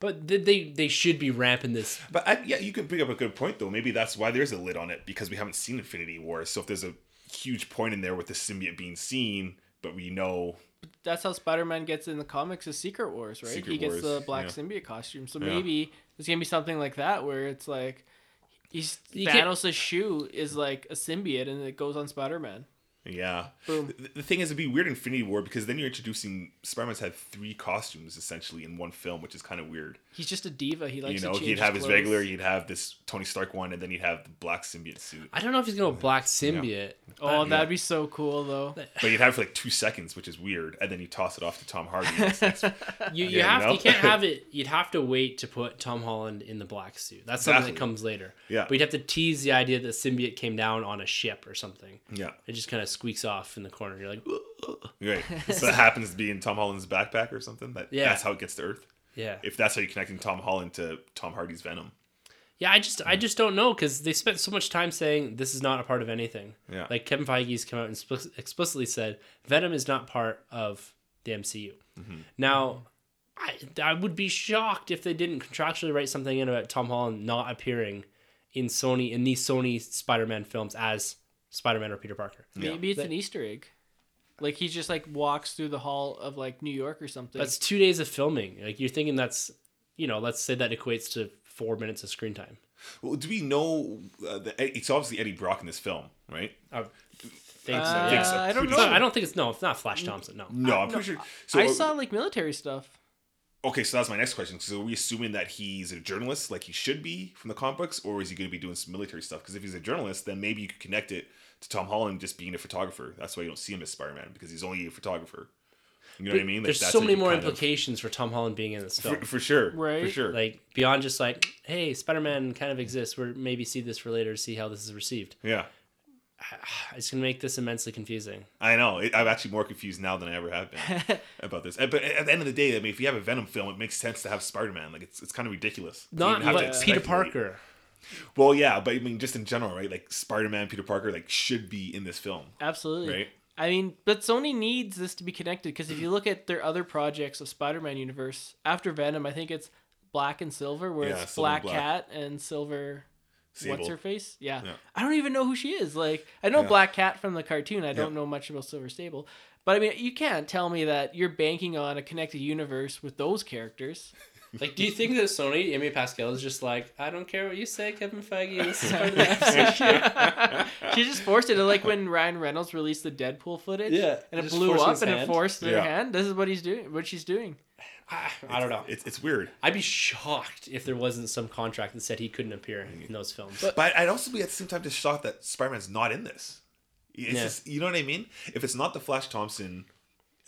S1: But they they should be ramping this.
S2: But I, yeah, you can bring up a good point though. Maybe that's why there's a lid on it because we haven't seen Infinity War. So if there's a huge point in there with the symbiote being seen, but we know
S3: that's how Spider-Man gets in the comics is Secret Wars, right?
S2: Secret
S3: he gets
S2: Wars,
S3: the black
S2: yeah.
S3: symbiote costume. So
S2: Yeah.
S3: maybe there's gonna be something like that where it's like he's
S1: You can't-
S3: Thanos' shoe is like a symbiote and it goes on Spider-Man.
S2: Yeah.
S3: Boom.
S2: The, thing is, it'd be weird in Infinity War because then you're introducing Spider-Man's had three costumes essentially in one film, which is kind of weird.
S3: He's just a diva. He likes to
S2: you know, he'd have his
S3: clothes.
S2: regular, he'd have this Tony Stark one, and then he'd have the black symbiote suit.
S1: I don't know if he's going to black symbiote.
S3: Oh,
S1: but-
S3: that'd be so cool though.
S2: But you'd have it for like two seconds, which is weird, and then you toss it off to Tom Hardy.
S1: You, you
S2: Yeah,
S1: have
S2: no?
S1: you can't have it. You'd have to wait to put Tom Holland in the black suit. That's something that comes later.
S2: Yeah.
S1: but you'd have to tease the idea that symbiote came down on a ship or something.
S2: yeah,
S1: It just kind of squeaks off in the corner. You're like,
S2: right. so that happens to be in Tom Holland's backpack or something. That
S1: Yeah.
S2: that's how it gets to Earth.
S1: yeah,
S2: If that's how you're connecting Tom Holland to Tom Hardy's Venom.
S1: yeah. I just I just don't know because they spent so much time saying this is not a part of anything.
S2: Yeah.
S1: like Kevin Feige's come out and expli- explicitly said Venom is not part of the MCU. Mm-hmm. Now. I, I would be shocked if they didn't contractually write something in about Tom Holland not appearing in Sony in these Sony Spider-Man films as Spider-Man or Peter Parker.
S3: Maybe it's
S1: That-
S3: an Easter egg. Like he just like walks through the hall of like New York or something.
S1: That's two days of filming. Like you're thinking that's, you know, let's say that equates to four minutes of screen time.
S2: Well, do we know? Uh, the, it's obviously Eddie Brock in this film, right?
S1: I think so.
S3: Uh,
S1: yeah.
S2: so.
S3: I don't know.
S1: No, I don't think it's no. It's not Flash Thompson. No.
S2: No, I'm pretty sure. So
S3: I saw like military stuff.
S2: Okay, so that's my next question. So are we assuming that he's a journalist, like he should be from the comic books, or is he going to be doing some military stuff? Because if he's a journalist, then maybe you could connect it to Tom Holland just being a photographer. That's why you don't see him as Spider-Man because he's only a photographer. You know what I mean? Like,
S1: There's
S2: that's
S1: so many more
S2: kind of-
S1: implications for Tom Holland being in this film.
S2: for, for sure,
S3: Right.
S2: for sure.
S1: like beyond just like, hey, Spider-Man kind of exists. We're maybe see this for later, see how this is received.
S2: yeah,
S1: It's gonna make this immensely confusing.
S2: I know. It, I'm actually more confused now than I ever have been about this. But at the end of the day, I mean, if you have a Venom film, it makes sense to have Spider-Man. Like it's it's kind of ridiculous.
S1: Not
S2: even have to
S1: but Peter
S2: speculate.
S1: Parker.
S2: Well, yeah, but I mean, just in general, right? Like Spider-Man, Peter Parker, like should be in this film,
S3: Absolutely.
S2: right?
S3: I mean, but Sony needs this to be connected because if you look at their other projects of Spider-Man universe after Venom, I think it's Black and Silver, where
S2: Yeah,
S3: it's Black,
S2: Black.
S3: Cat and Silver. What's her face? Yeah.
S2: Yeah.
S3: I don't even know who she is. Like, I know
S2: Yeah.
S3: Black Cat from the cartoon. I don't know much about Silver Sable. But I mean, you can't tell me that you're banking on a connected universe with those characters.
S1: Like, do you think that Sony, Amy Pascal, is just like, I don't care what you say, Kevin Feige. This is part of the MCU.
S3: she just forced it. Like when Ryan Reynolds released the Deadpool footage.
S1: Yeah,
S3: And it blew up
S1: his
S3: and it forced their
S2: Yeah.
S3: hand. This is what he's doing. What she's doing.
S1: I, I don't know.
S2: It's it's weird.
S1: I'd be shocked if there wasn't some contract that said he couldn't appear in mm-hmm. those films.
S2: But I'd also be at the same time just shocked that Spider-Man's not in this. It's
S1: Yeah.
S2: just you know what I mean? If it's not the Flash Thompson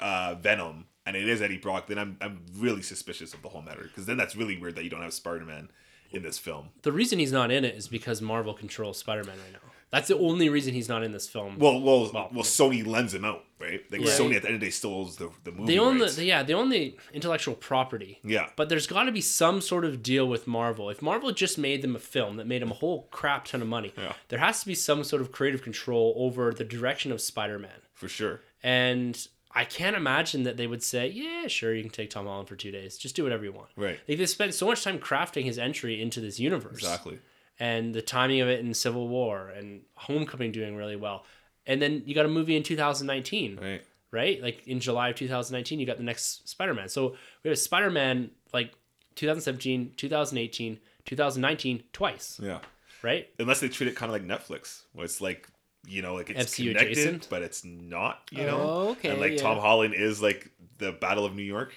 S2: uh, Venom and it is Eddie Brock, then I'm I'm really suspicious of the whole matter because then that's really weird that you don't have Spider-Man in this film.
S1: the reason he's not in it is because Marvel controls Spider-Man right now. That's the only reason he's not in this film.
S2: Well, well,
S1: Well,
S2: well, Sony lends him out, right? Like. Sony at the end of the day still owns the the movie
S1: they own
S2: rights.
S1: the yeah, they own the intellectual property.
S2: yeah,
S1: But there's got to be some sort of deal with Marvel. If Marvel just made them a film that made them a whole crap ton of money,
S2: Yeah.
S1: there has to be some sort of creative control over the direction of Spider-Man.
S2: for sure.
S1: And I can't imagine that they would say, "Yeah, sure, you can take Tom Holland for two days. Just do whatever you want."
S2: Right.
S1: Like they spent so much time crafting his entry into this universe,
S2: Exactly.
S1: and the timing of it in Civil War and Homecoming doing really well, and then you got a movie in 2019,
S2: Right.
S1: right? Like in July of 2019, you got the next Spider-Man. So we have Spider-Man like 2017, 2018, 2019 twice,
S2: Yeah.
S1: right?
S2: Unless they treat it kind of like Netflix, where it's like you know, like it's
S1: MCU
S2: connected,
S1: adjacent?
S2: but it's not. You know.
S3: Oh, okay,
S2: And like
S3: yeah.
S2: Tom Holland is like the Battle of New York,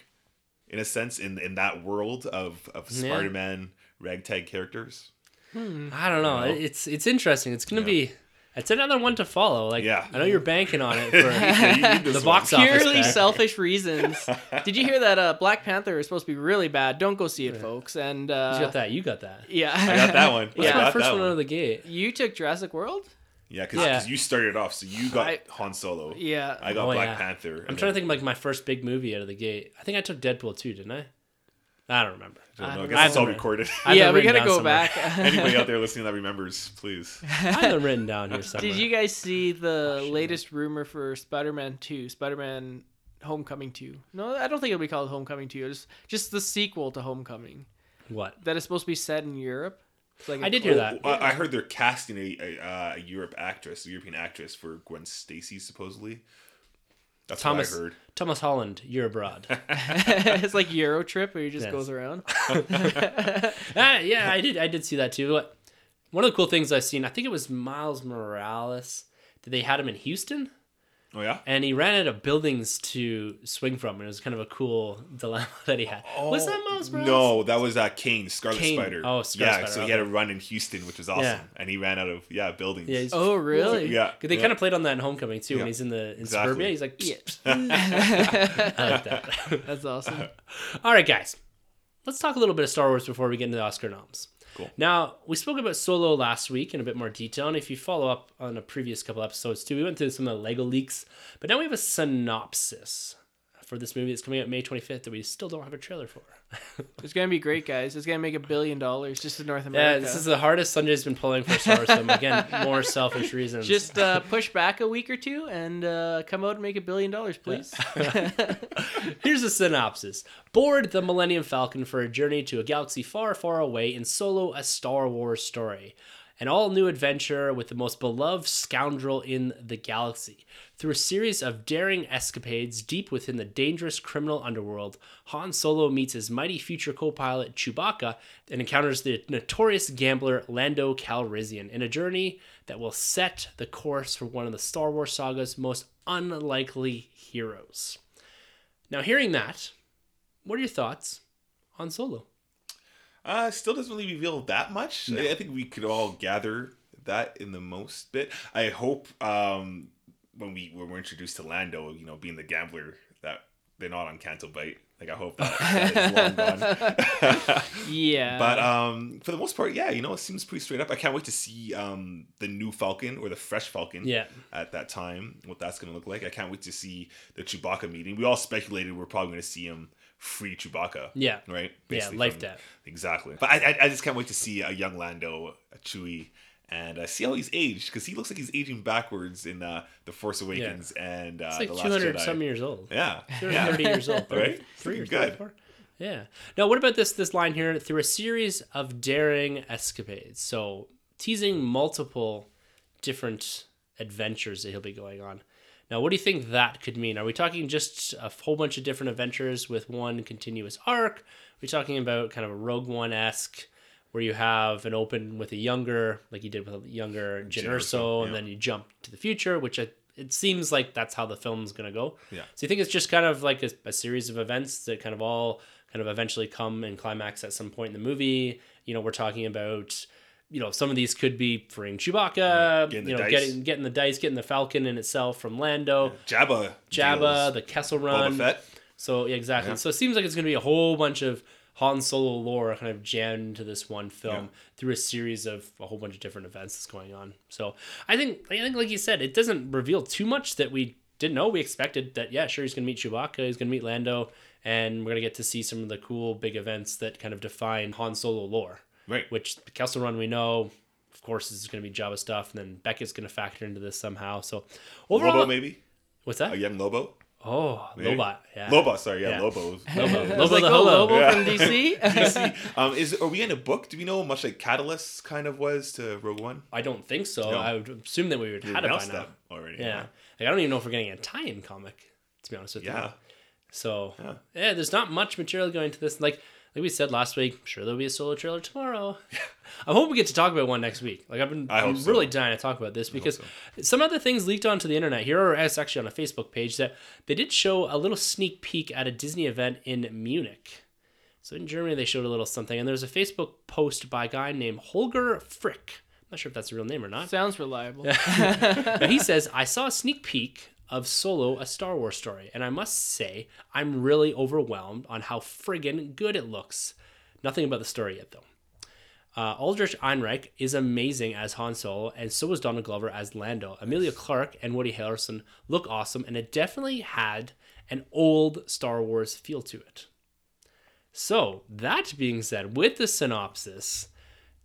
S2: in a sense, in in that world of of
S1: Yeah.
S2: Spider-Man ragtag characters.
S1: I don't know.
S2: You know?
S1: It's it's interesting. It's gonna
S2: Yeah.
S1: be. It's another one to follow. Like,
S2: Yeah.
S1: I know you're banking on it for
S2: Yeah, you need
S1: the
S2: one.
S1: box office.
S3: Purely
S1: back.
S3: selfish reasons. Did you hear that uh, Black Panther is supposed to be really bad? Don't go see it, folks. And uh,
S1: You got that. You got that.
S3: Yeah,
S2: I got that one.
S1: That's
S2: I
S3: Yeah.
S2: got
S1: first
S2: that
S1: one out of the gate.
S3: You took Jurassic World.
S2: Yeah, because
S1: Yeah.
S2: you started off, so you got
S3: I-
S2: Han Solo.
S3: Yeah.
S2: I got
S1: Oh,
S2: Black
S1: yeah.
S2: Panther.
S1: I'm trying to think of like my first big movie out of the gate. I think I took Deadpool too, didn't I? I don't remember.
S2: I don't know. I
S3: I
S2: guess it's all
S1: don't
S2: recorded.
S3: Yeah, we
S1: written
S3: gotta go
S1: somewhere.
S3: back.
S2: Anybody out there listening that remembers, please.
S1: I have it written down here somewhere.
S3: Did you guys see oh, the latest rumor for Spider-Man 2? Spider-Man Homecoming 2. No, I don't think it'll be called Homecoming 2. It's just the sequel to Homecoming.
S1: What?
S3: That is supposed to be set in Europe. It's like a
S1: I did hear that.
S2: I I heard they're casting a, a, uh, a Europe actress, a European actress for Gwen Stacy, supposedly. That's
S1: Thomas
S2: what I heard.
S1: Thomas Holland, you're abroad.
S3: it's like Euro Trip where he just
S1: Yes.
S3: goes around.
S1: ah, yeah, I did. I did see that too. One of the cool things I've seen, I think it was Miles Morales. Did they had him in Houston?
S2: Oh yeah.
S1: and he ran out of buildings to swing from, and it was kind of a cool dilemma that he had. was that Miles Morales?
S2: No, that was uh, Kaine, Scarlet
S1: Kaine.
S2: Spider.
S1: Oh, Scarlet
S2: yeah.
S1: Spider,
S2: So he had
S1: okay.
S2: a run in Houston, which was awesome,
S1: Yeah.
S2: and he ran out of yeah buildings.
S1: Yeah,
S3: Oh, really?
S2: yeah.
S1: They
S2: yeah.
S1: kind of played on that in Homecoming too.
S2: Yeah.
S1: When he's in the in
S2: Exactly.
S1: suburbia, he's like,
S3: Yeah.
S1: I like that.
S3: That's awesome.
S1: All right, guys, let's talk a little bit of Star Wars before we get into the Oscar noms.
S2: Cool.
S1: Now, we spoke about Solo last week in a bit more detail, and if you follow up on a previous couple episodes too, we went through some of the Lego leaks, but now we have a synopsis for this movie that's coming out May 25th that we still don't have a trailer for.
S3: It's gonna be great, guys. It's gonna make a billion dollars just in North America.
S1: Yeah, this is the hardest Sunjay's been pulling for Star Wars film. Again, more selfish reasons.
S3: just uh, push back a week or two and uh, come out and make a billion dollars, please.
S1: Here's a synopsis. Board the Millennium Falcon for a journey to a galaxy far, far away in Solo, a Star Wars story. An all new adventure with the most beloved scoundrel in the galaxy. Through a series of daring escapades deep within the dangerous criminal underworld, Han Solo meets his mighty future co pilot Chewbacca and encounters the notorious gambler Lando Calrissian in a journey that will set the course for one of the Star Wars saga's most unlikely heroes. Now, hearing that, what are your thoughts on Solo?
S2: Uh, still doesn't really reveal that much. I, I think we could all gather that in the most bit. I hope um, when we when we're introduced to Lando, you know, being the gambler, that they're not on Canto Bight. Like I hope that, that is long gone.
S3: yeah.
S2: But um, for the most part, yeah, you know, it seems pretty straight up. I can't wait to see um, the new Falcon or the fresh Falcon.
S1: Yeah.
S2: At that time, what that's going to look like. I can't wait to see the Chewbacca meeting. We all speculated we're probably going to see him free Chewbacca.
S1: Yeah.
S2: Right.
S1: Yeah, life debt.
S2: Exactly. But I, I, I just can't wait to see a young Lando, a Chewie, and uh, see how he's aged because he looks like he's aging backwards in uh, the Force Awakens and uh,
S1: It's like
S2: the Last
S1: 200
S2: Jedi.
S1: some years old.
S2: Yeah.
S1: 230
S2: yeah.
S1: years old.
S2: Right?
S1: Three years
S2: Good.
S1: old. Yeah. Now, what about this this line here? Through a series of daring escapades. So, teasing multiple different adventures that he'll be going on. Now, what do you think that could mean? Are we talking just a whole bunch of different adventures with one continuous arc? Are we talking about kind of a Rogue One esque, where you have an open with a younger, like you did with a younger Jyn Erso,
S2: Erso,
S1: and then you jump to the future, which I, it seems like that's how the film's going to go.
S2: Yeah.
S1: So you think it's just kind of like a, a series of events that kind of all kind of eventually come and climax at some point in the movie? You know, we're talking about, you know, some of these could be freeing Chewbacca,
S2: Getting the
S1: you know,
S2: dice.
S1: getting getting the dice, getting the Falcon in itself from Lando,
S2: Jabba.
S1: Jabba,
S2: deals.
S1: the Kessel Run. So yeah, exactly.
S2: Yeah.
S1: So it seems like it's going to be a whole bunch of Han Solo lore kind of jammed into this one film
S2: Yeah.
S1: through a series of a whole bunch of different events that's going on. So I think I think like you said, it doesn't reveal too much that we didn't know. We expected that yeah, sure he's going to meet Chewbacca, he's going to meet Lando, and we're going to get to see some of the cool big events that kind of define Han Solo lore.
S2: Right.
S1: Which the Kessel Run we know. Of course, is going to be Jabba stuff, and then Beckett's going to factor into this somehow. So, overall,
S2: Lobo, maybe?
S1: what's that?
S2: A young Lobo?
S1: Oh,
S2: Maybe?
S1: Lobot. Yeah.
S2: Lobo, sorry. Yeah,
S1: Yeah.
S2: Lobo.
S1: Lobo.
S3: I
S1: Lobo
S3: like,
S1: the
S3: oh, Lobo
S2: Yeah.
S3: from DC.
S2: um, is are we in a book? Do we know much like Catalyst kind of was to Rogue One?
S1: I don't think so.
S2: No.
S1: I would assume that we would
S2: We
S1: have it by
S2: announced
S1: now.
S2: that already.
S1: Yeah. Like, I don't even know if we're getting a tie-in comic, to be honest with you.
S2: Yeah.
S1: So
S2: Yeah.
S1: yeah. there's not much material going to this. Like like we said last week, sure there'll be a solo trailer tomorrow. I hope we get to talk about one next week. Like I've been
S2: I hope
S1: I'm
S2: so.
S1: really dying to talk about this because some other things leaked onto the internet. Here is actually on a Facebook page that they did show a little sneak peek at a Disney event in Munich. So in Germany they showed a little something, and there's a Facebook post by a guy named Holger Frick. I'm not sure if that's a real name or not.
S3: Sounds reliable.
S1: But he says, I saw a sneak peek of Solo, a Star Wars story, and I must say, I'm really overwhelmed on how friggin' good it looks. Nothing about the story yet, though. Uh, Alden Ehrenreich is amazing as Han Solo, and so is Donald Glover as Lando. Emilia Clarke and Woody Harrelson look awesome, and it definitely had an old Star Wars feel to it. So, that being said, with the synopsis,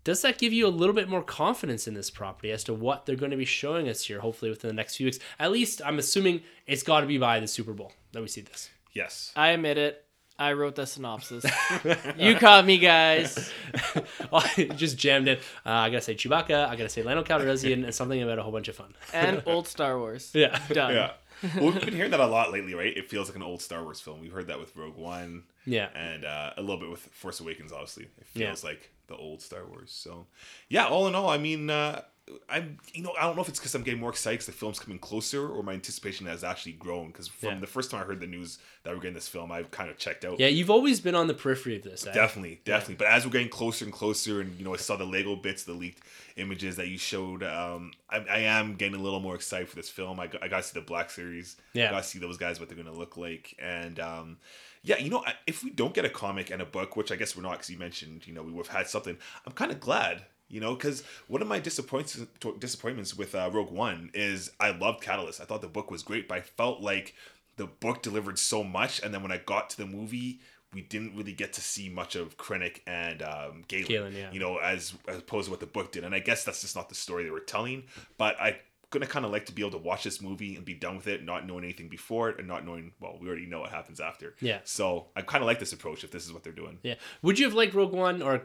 S1: does that give you a little bit more confidence in this property as to what they're going to be showing us here, hopefully within the next few weeks? At least I'm assuming it's got to be by the Super Bowl that we see this.
S2: Yes.
S3: I admit it. I wrote the synopsis. you caught me, guys.
S1: I just jammed it. Uh, I gotta say Chewbacca. I gotta say Lando Calrissian, and something about a whole bunch of fun.
S3: And old Star Wars.
S1: Yeah.
S3: Done.
S2: Yeah. well, we've been hearing that a lot lately, right? It feels like an old Star Wars film. We've heard that with Rogue One.
S1: Yeah.
S2: And uh, a little bit with Force Awakens, obviously. It
S1: Yeah.
S2: feels like the old Star Wars. So, yeah, all in all, I mean, uh, I'm, you know, I don't know if it's because I'm getting more excited because the film's coming closer or my anticipation has actually grown. Because from
S1: Yeah.
S2: the first time I heard the news that we're getting this film, I've kind of checked out.
S1: Yeah, you've always been on the periphery of this. eh?
S2: Definitely, definitely. But as we're getting closer and closer, and you know, I saw the Lego bits, the leaked images that you showed. Um, I, I am getting a little more excited for this film. I, got- I got to see the Black Series.
S1: Yeah.
S2: I got to see those guys what they're going to look like, and um, yeah, you know, if we don't get a comic and a book, which I guess we're not, because you mentioned, you know, we would have had something. I'm kind of glad. You know, because one of my disappointments disappointments with uh, Rogue One is I loved Catalyst. I thought the book was great, but I felt like the book delivered so much, and then when I got to the movie, we didn't really get to see much of Krennic and um, Galen.
S1: Galen, yeah.
S2: You know, as as opposed to what the book did, and I guess that's just not the story they were telling. But I gonna kind of like to be able to watch this movie and be done with it, not knowing anything before it, and not knowing well, we already know what happens after.
S1: Yeah.
S2: So I kind of like this approach if this is what they're doing.
S1: Yeah. Would you have liked Rogue One or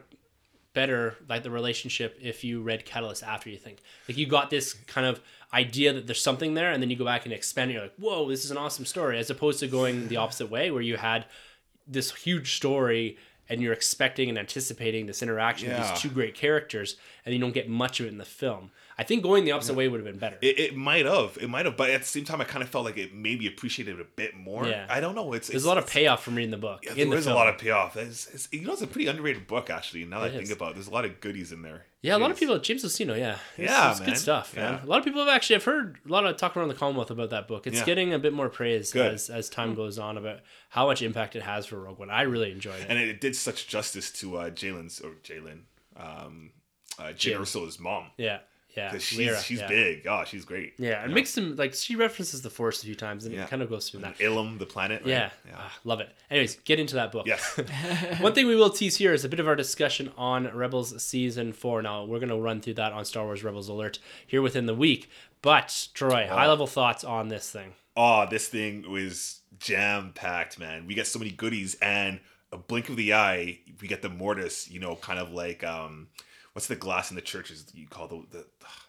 S1: better like the relationship if you read Catalyst after you think? Like you got this kind of idea that there's something there and then you go back and expand it, you're like, whoa, this is an awesome story, as opposed to going the opposite way where you had this huge story and you're expecting and anticipating this interaction with these two great characters and you don't get much of it in the film. I think going the opposite way would have been better.
S2: It, it might have, it might have, but at the same time, I kind of felt like it maybe appreciated it a bit more.
S1: Yeah.
S2: I don't know. It's
S1: There's
S2: it's,
S1: a lot of payoff from reading the book.
S2: Yeah,
S1: in
S2: there
S1: the
S2: is a lot of payoff. It's, it's, you know, it's a pretty underrated book actually. Now that
S1: It
S2: I think about, it. there's a lot of goodies in there.
S1: Yeah, a lot of people. James Luceno, yeah, it's,
S2: Yeah,
S1: it's
S2: man.
S1: good stuff, man.
S2: Yeah.
S1: A lot of people have actually. I've heard a lot of talk around the Commonwealth about that book. It's
S2: Yeah.
S1: getting a bit more praise
S2: Good.
S1: as as time goes on about how much impact it has for Rogue One. I really enjoyed it.
S2: and it, it did such justice to uh, Galen's or Jalen, um, uh, Jane
S1: Jalen.
S2: Erso's mom
S1: yeah, yeah,
S2: because she's
S1: Lyra,
S2: she's
S1: yeah.
S2: big. Oh, she's great.
S1: Yeah, and
S2: Yeah.
S1: makes them like she references the Force a few times, and
S2: Yeah.
S1: it kind of goes through that.
S2: Ilum, the planet. right?
S1: Yeah,
S2: yeah.
S1: Ah, love it. Anyways, get into that book.
S2: Yes.
S1: One thing we will tease here is a bit of our discussion on Rebels season four. Now we're going to run through that on Star Wars Rebels Alert here within the week. But Troy, high level thoughts on this thing?
S2: oh, this thing was jam packed, man. We get so many goodies, and a blink of the eye, we get the mortis. You know, kind of like um, what's the glass in the churches you call the the,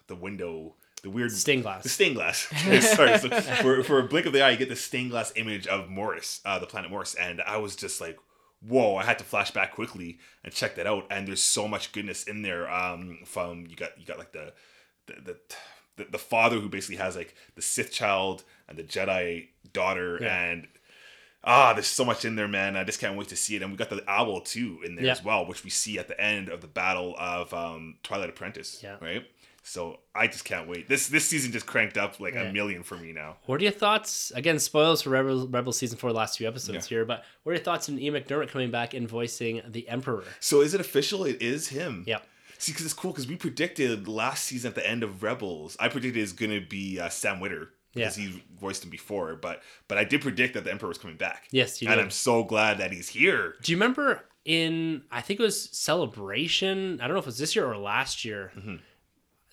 S2: the window. The weird
S1: Stained glass.
S2: The stained glass. Sorry. So for, for a blink of the eye, you get the stained glass image of Mortis, uh, the planet Mortis, and I was just like, "Whoa!" I had to flash back quickly and check that out. And there's so much goodness in there. Um, from you got you got like the the the, the, the father who basically has like the Sith child and the Jedi daughter,
S1: Yeah.
S2: and ah, there's so much in there, man. I just can't wait to see it. And we got the owl too in there
S1: Yeah.
S2: as well, which we see at the end of the battle of um, Twilight Apprentice.
S1: Yeah.
S2: Right. So I just can't wait. This this season just cranked up like
S1: Yeah.
S2: a million for me now.
S1: What are your thoughts? Again, spoils for Rebel, Rebel season four, last few episodes here. But what are your thoughts on Ian McDiarmid coming back and voicing the Emperor?
S2: So is it official? It is him.
S1: Yep.
S2: See, because it's cool because we predicted last season at the end of Rebels. I predicted it's gonna be uh, Sam Witwer because
S1: Yeah.
S2: he voiced him before, but but I did predict that the Emperor was coming back.
S1: Yes, you
S2: and. I'm so glad that he's here.
S1: Do you remember in I think it was Celebration? I don't know if it was this year or last year.
S2: Mm-hmm.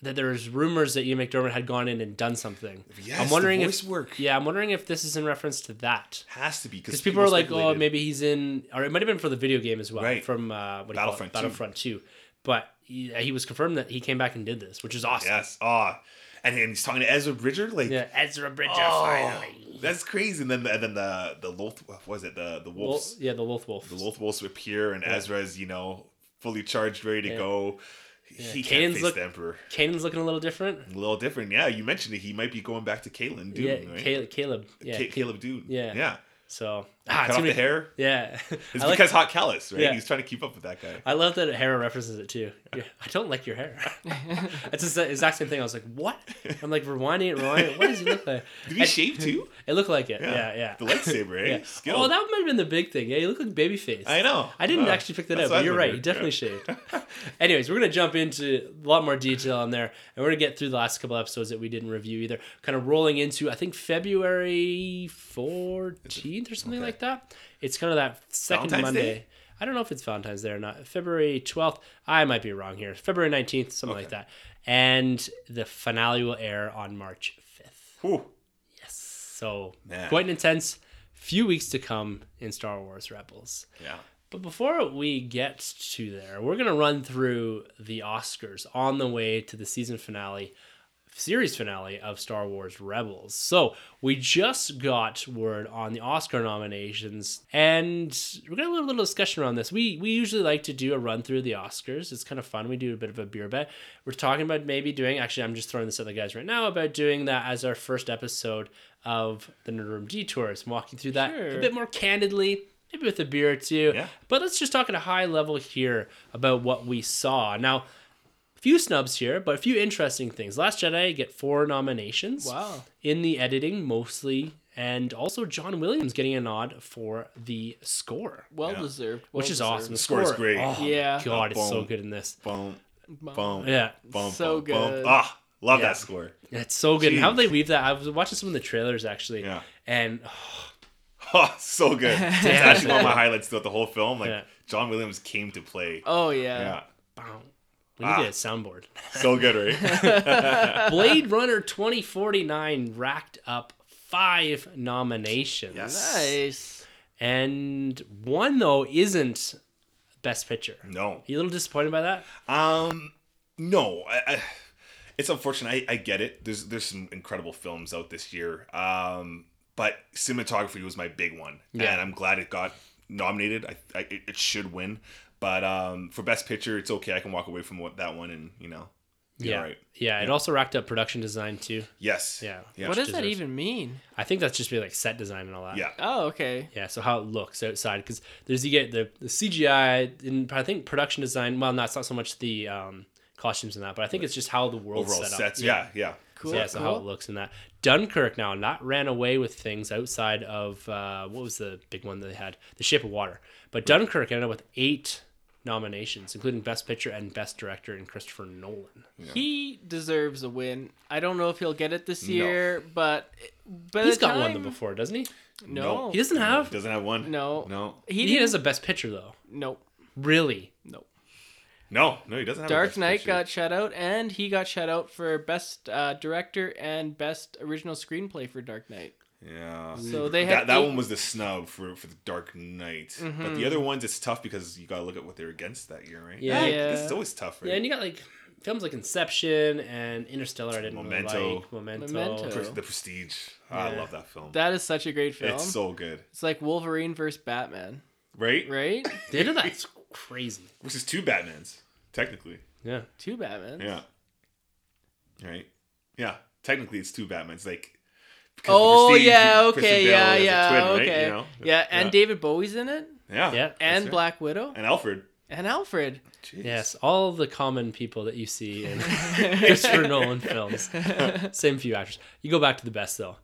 S1: That there was rumors that Ian McDiarmid had gone in and done something.
S2: Yes,
S1: I'm wondering
S2: the
S1: if
S2: voice work
S1: yeah, I'm wondering if this is in reference to that.
S2: has to be
S1: Because people are like, oh, maybe he's in, or it might have been for the video game as well,
S2: Right.
S1: from uh, what
S2: Battlefront 2.
S1: Battlefront Two. But he, he was confirmed that he came back and did this, which is awesome.
S2: yes, ah, and, and he's talking to Ezra Bridger, like
S1: Yeah, Ezra Bridger
S2: oh,
S1: finally.
S2: that's crazy. And then the, and then the the Loth, what was it the the wolves
S1: yeah, the Loth Wolf.
S2: the Loth wolves appear, and Ezra's you know fully charged, ready to
S1: Yeah.
S2: go. He
S1: Kanan's
S2: can't face
S1: look-
S2: the Emperor.
S1: Kanan's looking a little different.
S2: A little different, yeah. You mentioned it. He might be going back to Caleb, dude.
S1: yeah,
S2: right?
S1: Caleb, Caleb. Yeah,
S2: Ca- Caleb Dume.
S1: Yeah.
S2: Yeah.
S1: So
S2: Cut
S1: ah,
S2: off
S1: it's
S2: the hair.
S1: Yeah,
S2: It's
S1: I like.
S2: because Hot Kallus, right?
S1: Yeah.
S2: He's trying to keep up with that guy.
S1: I love that Hera references it too. Yeah, I don't like your hair. It's the exact same thing. I was like, what? I'm like rewinding it, rewinding it. What does he look like?
S2: Did he
S1: And-
S2: shave too?
S1: It looked like it. Yeah, yeah.
S2: The lightsaber, eh?
S1: Yeah.
S2: Skilled.
S1: Oh, that might have been the big thing. Yeah, he looked like babyface.
S2: I know.
S1: I didn't
S2: Oh,
S1: actually pick that up, but you're right. He definitely shaved. Anyways, we're gonna jump into a lot more detail on there, and we're gonna get through the last couple episodes that we didn't review either. Kind of rolling into I think February 14th or something
S2: Okay.
S1: like that. It's kind of that second
S2: Valentine's
S1: Monday.
S2: Day?
S1: I don't know if it's Valentine's Day or not. February 12th. I might be wrong here. February 19th, something like that. And the finale will air on March 5th.
S2: Whew.
S1: Yes. So
S2: Man.
S1: quite an intense few weeks to come in Star Wars Rebels.
S2: Yeah.
S1: But before we get to there, we're going to run through the Oscars on the way to the season finale, series finale of Star Wars Rebels. So we just got word on the Oscar nominations, and we're going to have a little discussion around this. We we usually like to do a run through the Oscars. It's kind of fun. We do a bit of a beer bet. We're talking about maybe doing. Actually, I'm just throwing this at the guys right now about doing that as our first episode of the Nerd Room Detours, and walking through that a bit more candidly. Maybe with a beer or two.
S2: Yeah.
S1: But let's just talk at a high level here about what we saw. Now, few snubs here, but a few interesting things. Last Jedi get four nominations.
S3: Wow.
S1: In the editing, mostly, and also John Williams getting a nod for the score,
S3: Well
S2: Yeah.
S3: deserved.
S1: which is
S3: well
S1: awesome. The
S2: score is great.
S1: Oh,
S3: Yeah.
S1: God, it's so good in this.
S2: Boom.
S3: deserved.
S2: Boom.
S1: Yeah.
S2: Boom.
S3: So
S2: boom, boom.
S3: good.
S2: Ah, love
S1: Yeah.
S2: that score.
S1: It's so good. How
S2: Jeez.
S1: they weave that. I was watching some of the trailers actually.
S2: Yeah.
S1: And
S2: Oh, so good. It's actually one of my highlights throughout the whole film. Like
S1: Yeah.
S2: John Williams came to play.
S3: Oh yeah.
S2: Yeah.
S1: bow. We need
S2: Ah.
S1: a soundboard.
S2: So good, right?
S1: Blade Runner 2049 racked up five nominations.
S2: Yes.
S3: Nice.
S1: And one though isn't Best Picture.
S2: no.
S1: You a little disappointed by that?
S2: Um, no. I, I, it's unfortunate. I, I get it. There's there's some incredible films out this year. Um, but cinematography was my big one,
S1: Yeah.
S2: and I'm glad it got nominated. I, I it, it should win. But um, for best picture, it's okay. I can walk away from what, that one, and you know, be
S1: yeah.
S2: all right.
S1: Yeah, it also racked up production design too.
S2: Yes.
S1: Yeah.
S2: Yeah.
S3: what does that even mean?
S1: I think that's just be like set design and all that.
S2: Yeah.
S3: Oh, okay.
S1: Yeah, so how it looks outside because there's you get the, the CGI and I think production design. Well, not, it's not so much the um, costumes and that, but I think it's just how the world
S2: Overall
S1: set up.
S2: sets. Yeah. Yeah.
S3: Cool.
S1: yeah, so how it looks in that. Dunkirk now not ran away with things outside of uh, what was the big one that they had, The Shape of Water. But Dunkirk ended up with eight nominations, including Best Picture and Best Director in Christopher Nolan.
S3: He deserves a win. I don't know if he'll get it this
S2: No.
S3: year, but by
S1: He's
S3: the
S1: got one
S3: time-
S1: them before, doesn't he?
S3: No.
S1: He doesn't have.
S2: Doesn't have one.
S3: No.
S2: No.
S3: He,
S1: He,
S3: didn't-
S1: has a Best Picture though.
S3: Nope.
S1: Really?
S3: Nope.
S2: No. No. He doesn't have. a
S3: Dark
S2: best
S3: Knight
S2: picture.
S3: got shut out, and he got shut out for best uh, director and best original screenplay for Dark Knight.
S2: Yeah.
S3: So they
S2: that,
S3: had
S2: that
S3: eight- Mm-hmm.
S2: one was the snub for for the Dark Knight. But the other ones, it's tough because you got to look at what they're against that year, right?
S1: Yeah.
S2: Like,
S3: Yeah.
S2: This is always tough, right?
S1: Yeah, and you got like films like Inception and Interstellar. I didn't
S2: Memento.
S1: really like Memento.
S3: Memento.
S2: Pres- the Prestige. Ah, I love that film.
S3: That is such a great film.
S2: It's so good,
S3: It's like Wolverine versus Batman,
S2: right?
S3: right?
S1: The end of that's crazy.
S2: Which is two Batmans, technically.
S1: Yeah.
S3: Two Batmans.
S2: Yeah. Right. Yeah. Technically, it's two Batmans. Like. Because
S3: Oh
S2: Prestige,
S3: yeah, okay,
S2: Bale
S3: yeah, yeah,
S2: twin, right?
S3: okay,
S2: You know?
S3: yeah, and David Bowie's in it,
S2: Yeah.
S1: Yeah.
S2: That's
S3: and
S2: right.
S3: Black Widow,
S2: And Alfred.
S3: and Alfred.
S2: Jeez.
S1: Yes, all the common people that you see in Christopher Nolan films. Same few actors. You go back to the best though.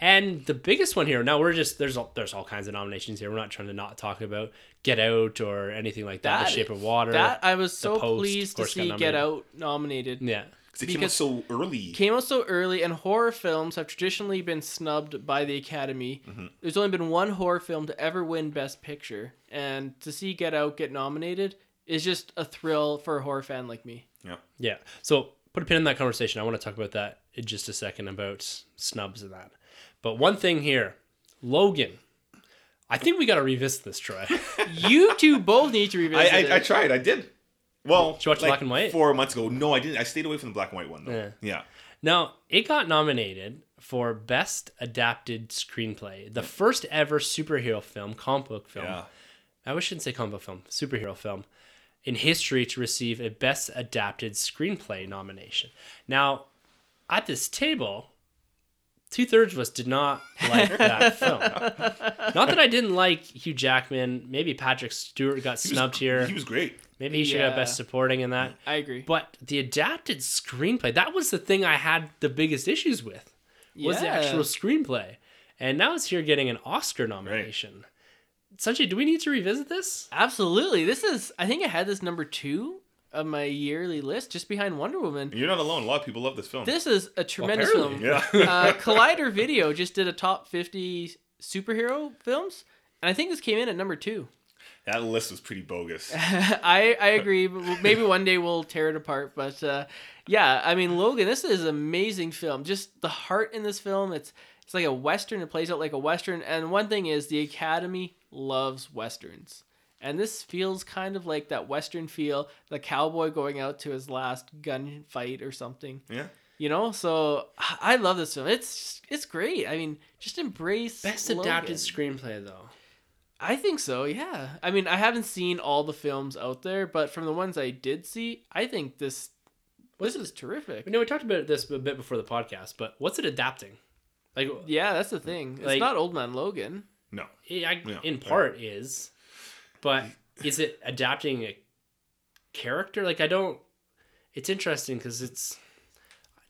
S1: And the biggest one here, now we're just there's all there's all kinds of nominations here. We're not trying to not talk about Get Out or anything like that.
S3: That-
S1: the Shape of Water.
S3: That I was so
S1: Post,
S3: pleased to see Get. Out nominated.
S1: yeah.
S2: 'Cause it came out so early.
S3: Came out so early, and horror films have traditionally been snubbed by the Academy.
S2: Mm-hmm.
S3: There's only been one horror film to ever win Best Picture, and to see Get Out get nominated is just a thrill for a horror fan like me.
S2: yeah.
S1: Yeah. So put a pin in that conversation. I want to talk about that in just a second about snubs and that. But one thing here, Logan. I think we got to revisit this, Troy.
S3: You two both need to
S2: I,
S3: revisit
S2: I,
S3: it.
S2: I tried. I did. Well,
S1: Did you watch
S2: like
S1: black and white?
S2: Four months ago. No, I didn't. I stayed away from the black and white one though.
S1: Yeah.
S2: Yeah.
S1: Now, it got nominated for Best Adapted Screenplay, the first ever superhero film, comic book film.
S2: Yeah.
S1: I wish I shouldn't say comic book film, superhero film, in history to receive a Best Adapted Screenplay nomination. Now, at this table, two thirds of us did not like that film. Not that I didn't like Hugh Jackman. Maybe Patrick Stewart got
S2: He was-
S1: snubbed here.
S2: He was great.
S1: Maybe he should have Best Supporting in that.
S3: I agree.
S1: But the adapted screenplay, that was the thing I had the biggest issues with. Was the actual screenplay. And now it's here getting an Oscar nomination. Sunjay, do we need to revisit this?
S3: Absolutely. This is, I think I had this number two of my yearly list, just behind Wonder Woman.
S2: You're not alone. A lot of people love this film.
S3: This is a tremendous
S1: apparently,
S3: film.
S2: yeah.
S3: uh, Collider Video just did a top 50 superhero films, and I think this came in at number two.
S2: That list was pretty bogus.
S3: I I agree. Maybe one day we'll tear it apart, but uh, yeah, I mean Logan. This is an amazing film. Just the heart in this film. It's it's like a western. It plays out like a western. And one thing is, the Academy loves westerns, and this feels kind of like that western feel. The cowboy going out to his last gunfight or something.
S2: Yeah.
S3: You know, so I love this film. It's it's great. I mean, just embrace
S1: Best
S3: Logan.
S1: adapted screenplay though.
S3: I think so, yeah. I mean, I haven't seen all the films out there, but from the ones I did see, I think this this is terrific.
S1: You know, we talked about this a bit before the podcast, but what's it adapting? Like,
S3: Yeah, that's the thing. It's
S1: Like-
S3: not Old Man Logan.
S2: No.
S1: yeah, I,
S2: Yeah.
S1: in part is, but is it adapting a character? Like, I don't. It's interesting because it's.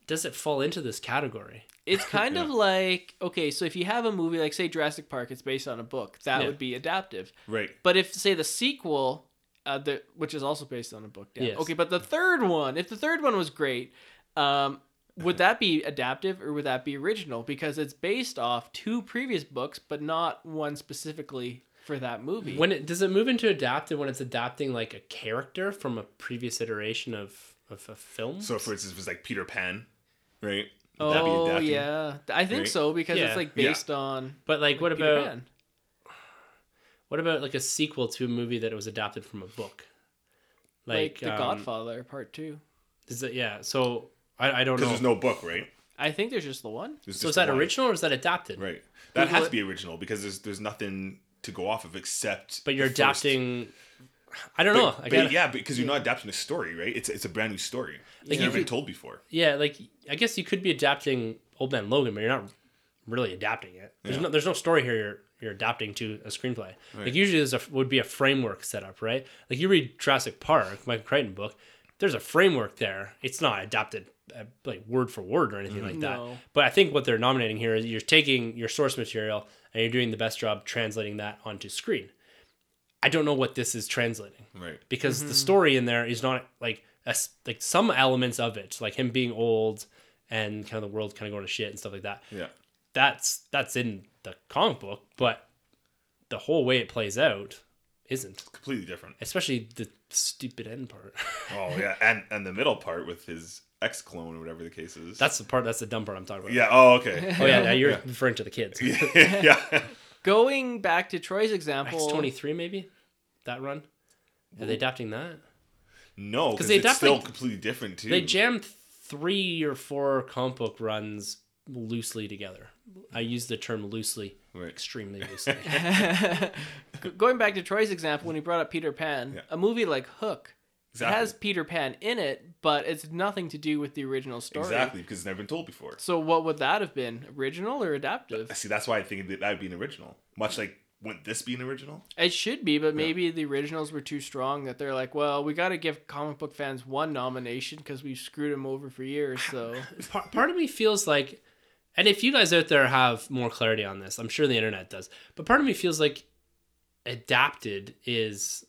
S1: Does it fall into this category?
S3: It's kind of like okay, so if you have a movie like say Jurassic Park, it's based on a book, that
S1: Yeah.
S3: would be adaptive.
S2: Right.
S3: But if say the sequel, uh, the which is also based on a book, yeah.
S1: Yes.
S3: okay, but the third one, if the third one was great, um, would that be adaptive or would that be original? Because it's based off two previous books, but not one specifically for that movie.
S1: When it does it move into adaptive when it's adapting like a character from a previous iteration of of a film?
S2: So, for instance, if it's like Peter Pan, right? Would that be
S3: oh yeah, I think
S2: Right?
S3: so because
S1: Yeah.
S3: it's like
S2: Yeah.
S3: based on
S1: but like, what
S3: Peter
S1: about
S3: Pan.
S1: what about like a sequel to a movie that was adapted from a book?
S3: like, The
S1: um,
S3: Godfather Part Two.
S1: Is it yeah? So I, I don't know.
S2: there's no book, right?
S3: I think there's just the one.
S2: There's
S1: so is that
S2: one.
S1: original or is that adapted?
S2: Right. That has
S3: what-
S2: to be original because there's there's nothing to go off of except.
S1: But you're
S2: adapting. first.
S1: Adapting. I don't
S2: But,
S1: know. I
S2: but
S1: gotta,
S2: yeah, because you're not adapting a story, right? It's it's a brand new story. It's
S1: you
S2: never been told before.
S1: yeah, like I guess you could be adapting Old Man Logan, but you're not really adapting it. There's
S2: Yeah.
S1: no there's no story here. You're you're adapting to a screenplay. Like usually there's a would be a framework set up, right? Like you read Jurassic Park, Michael Crichton book. There's a framework there. It's not adapted uh, like word for word or anything like that.
S3: No.
S1: But I think what they're nominating here is you're taking your source material and you're doing the best job translating that onto screen. I don't know what this is translating
S2: Right.
S1: because the mm-hmm. story in there is not like a s like some elements of it, like him being old and kind of the world kind of going to shit and stuff like that.
S2: Yeah.
S1: That's that's in the comic book, but the whole way it plays out isn't.
S2: Completely different.
S1: Especially the stupid end part.
S2: Oh yeah, and and the middle part with his ex clone or whatever the case is.
S1: that's the part. That's the dumb part I'm talking about.
S2: yeah. Oh okay.
S1: Oh yeah, yeah you're referring to the kids.
S2: yeah.
S3: Going back to Troy's example,
S1: X twenty three maybe that run. Are they adapting that?
S2: No, because
S1: they
S2: it's
S1: adapt,
S2: still
S1: like-
S2: completely different too.
S1: They jammed three or four comic book runs loosely together. I use the term loosely,
S2: Right.
S1: extremely loosely.
S3: Going back to Troy's example when he brought up Peter Pan,
S2: Yeah.
S3: a movie like Hook,
S2: Exactly.
S3: it has Peter Pan in it, but it's nothing to do with the original story.
S2: Exactly, because it's never been told before.
S3: So what would that have been? Original or adaptive?
S2: See, that's why I think that that would be an original. Much like, wouldn't this be an original?
S3: It should be, but maybe the originals were too strong that they're like, well, we got to give comic book fans one nomination because we've screwed them over for years. So
S1: part, part of me feels like, and if you guys out there have more clarity on this, I'm sure the internet does, but part of me feels like adapted is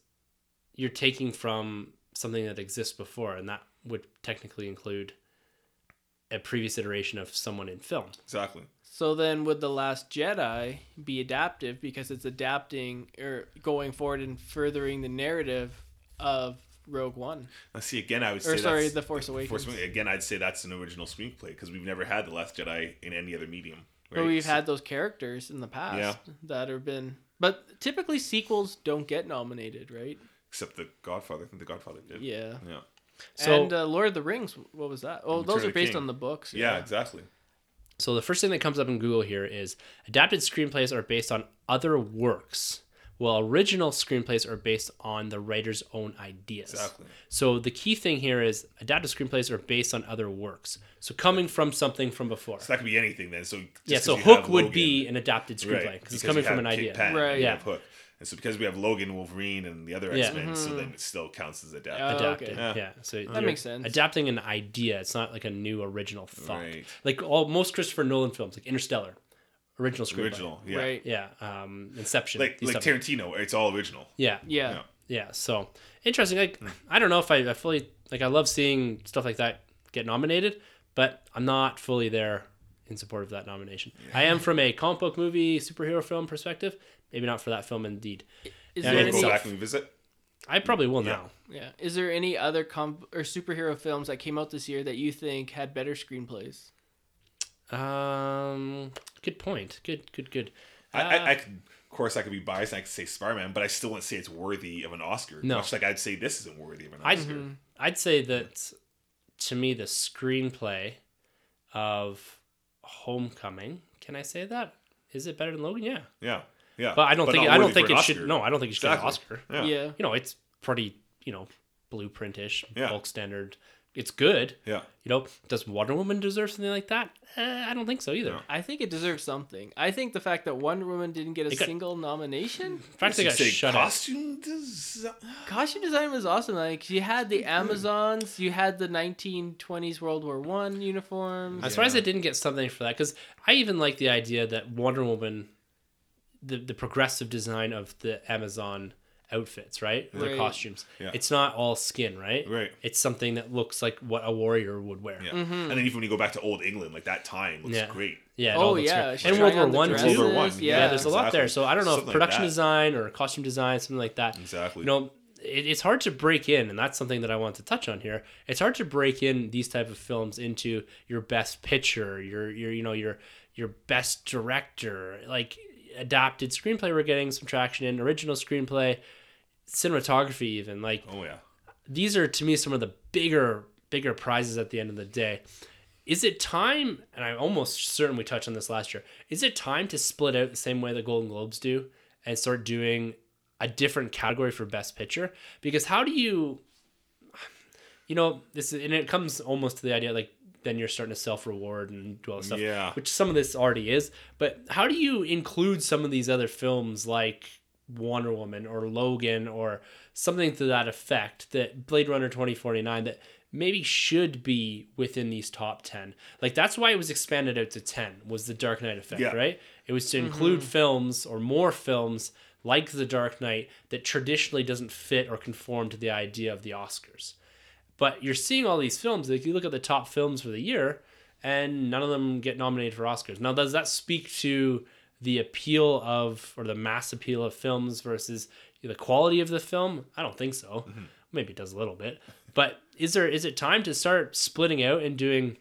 S1: you're taking from something that exists before, and that would technically include a previous iteration of someone in film.
S2: Exactly.
S3: So then, would the Last Jedi be adaptive because it's adapting or going forward and furthering the narrative of Rogue One?
S2: Now, see, again, I would say
S3: Or sorry,
S2: that's-
S3: The Force Awakens.
S2: Force Awakens. Again, I'd say that's an original screenplay because we've never had the Last Jedi in any other medium.
S3: But we've
S2: So-
S3: had those characters in the past
S2: Yeah.
S3: that have been. But typically, sequels don't get nominated, right?
S2: Except the Godfather. I think the Godfather did.
S3: Yeah.
S2: Yeah.
S1: So,
S3: and uh, Lord of the Rings, what was that? Oh,
S2: Return
S3: those are based
S2: King.
S3: on the books.
S2: Yeah, exactly.
S1: so the first thing that comes up in Google here is adapted screenplays are based on other works, while original screenplays are based on the writer's own ideas.
S2: Exactly.
S1: So the key thing here is adapted screenplays are based on other works. So coming from something from before.
S2: So that could be anything then. So just
S1: yeah,
S2: 'cause
S1: so Hook would
S2: Logan-
S1: be an adapted screenplay
S2: right
S1: because it's coming
S2: you
S1: from an
S2: have
S1: idea.
S2: Kid
S3: Right.
S1: Yeah.
S2: Hook. And so because we have Logan, Wolverine, and the other
S1: Yeah.
S2: X Men, so then it still counts as adapted.
S3: Oh,
S1: adapted.
S3: okay.
S1: Yeah.
S2: Yeah.
S1: So
S3: That makes sense.
S1: Adapting an idea. It's not like a new original thought.
S2: Right.
S1: Like all most Christopher Nolan films, like Interstellar, original screenplay.
S2: original, yeah.
S3: Right.
S1: Yeah. Um, Inception.
S2: Like like
S1: stuff.
S2: Tarantino, it's all original.
S1: Yeah.
S3: Yeah.
S2: Yeah.
S1: Yeah. So interesting. Like I don't know if I, I fully like I love seeing stuff like that get nominated, but I'm not fully there in support of that nomination. I am from a comic book movie superhero film perspective. Maybe not for that film indeed.
S3: Is
S1: Yeah,
S3: there
S1: it's
S2: go
S3: any?
S1: self-
S2: back and revisit.
S1: I probably will
S2: Yeah.
S1: now.
S3: Yeah. Is there any other comp or superhero films that came out this year that you think had better screenplays?
S1: Um, good point. Good, good, good.
S2: I,
S1: Uh,
S2: I, I could, of course, I could be biased. and I could say Spider-Man, but I still wouldn't say it's worthy of an Oscar.
S1: No.
S2: much like I'd say this isn't worthy of an
S1: I'd,
S2: Oscar.
S1: I'd say that to me, the screenplay of Homecoming. Can I say that? Is it better than Logan? Yeah,
S2: Yeah, yeah.
S1: but I don't think I don't think it
S2: an
S1: should. No, I don't think it should get an Oscar.
S2: Yeah.
S3: Yeah.
S1: You know, it's pretty you know blueprintish,
S2: Yeah.
S1: bulk standard. It's good.
S2: Yeah.
S1: You know, does Wonder Woman deserve something like that? Uh, I don't think so either.
S2: No.
S3: I think it deserves something. I think the fact that Wonder Woman didn't get a
S1: got-
S3: single nomination,
S1: In fact, they
S2: You
S1: got
S2: say
S1: shut out.
S2: costume design.
S3: costume design was awesome. Like you had the Amazons, you had the 1920s World War One uniforms.
S1: I'm surprised
S2: Yeah.
S1: they didn't get something for that because I even like the idea that Wonder Woman, the the progressive design of the Amazon outfits, right? The
S3: Right.
S1: costumes.
S2: Yeah.
S1: It's not all skin, right?
S2: Right.
S1: It's something that looks like what a warrior would wear.
S2: Yeah.
S3: Mm-hmm.
S2: And then even when you go back to old England, like that time looks
S1: Yeah.
S2: great.
S1: Yeah.
S3: Oh, yeah,
S1: great. And World War One
S3: dresses,
S1: too.
S2: World War One,
S3: Yeah,
S1: Yeah, there's a lot there. So I don't know if
S2: Something like
S1: production
S2: that.
S1: design or costume design, something like that.
S2: Exactly.
S1: You know, it, it's hard to break in, and that's something that I want to touch on here. It's hard to break in these type of films into your best picture, your your you know your your best director, like adapted screenplay. We're getting some traction in original screenplay, cinematography, even like
S2: Oh yeah.
S1: these are to me some of the bigger bigger prizes at the end of the day is it time and i'm almost certain we touched on this last year is it time to split out the same way the golden globes do and start doing a different category for best picture because how do you you know this is, and it comes almost to the idea like then you're starting to self reward and do all this stuff
S2: Yeah.
S1: which some of this already is. But how do you include some of these other films like Wonder Woman or Logan or something to that effect that Blade Runner 2049 that maybe should be within these top 10 like that's why it was expanded out to 10 was the Dark Knight effect
S2: Yeah.
S1: right? It was to include mm-hmm. films or more films like the Dark Knight that traditionally doesn't fit or conform to the idea of the Oscars but you're seeing all these films. Like you look at the top films for the year, and none of them get nominated for Oscars. Now, does that speak to the appeal of or the mass appeal of films versus the quality of the film? I don't think so. Mm-hmm. Maybe it does a little bit. But is there is it time to start splitting out and doing,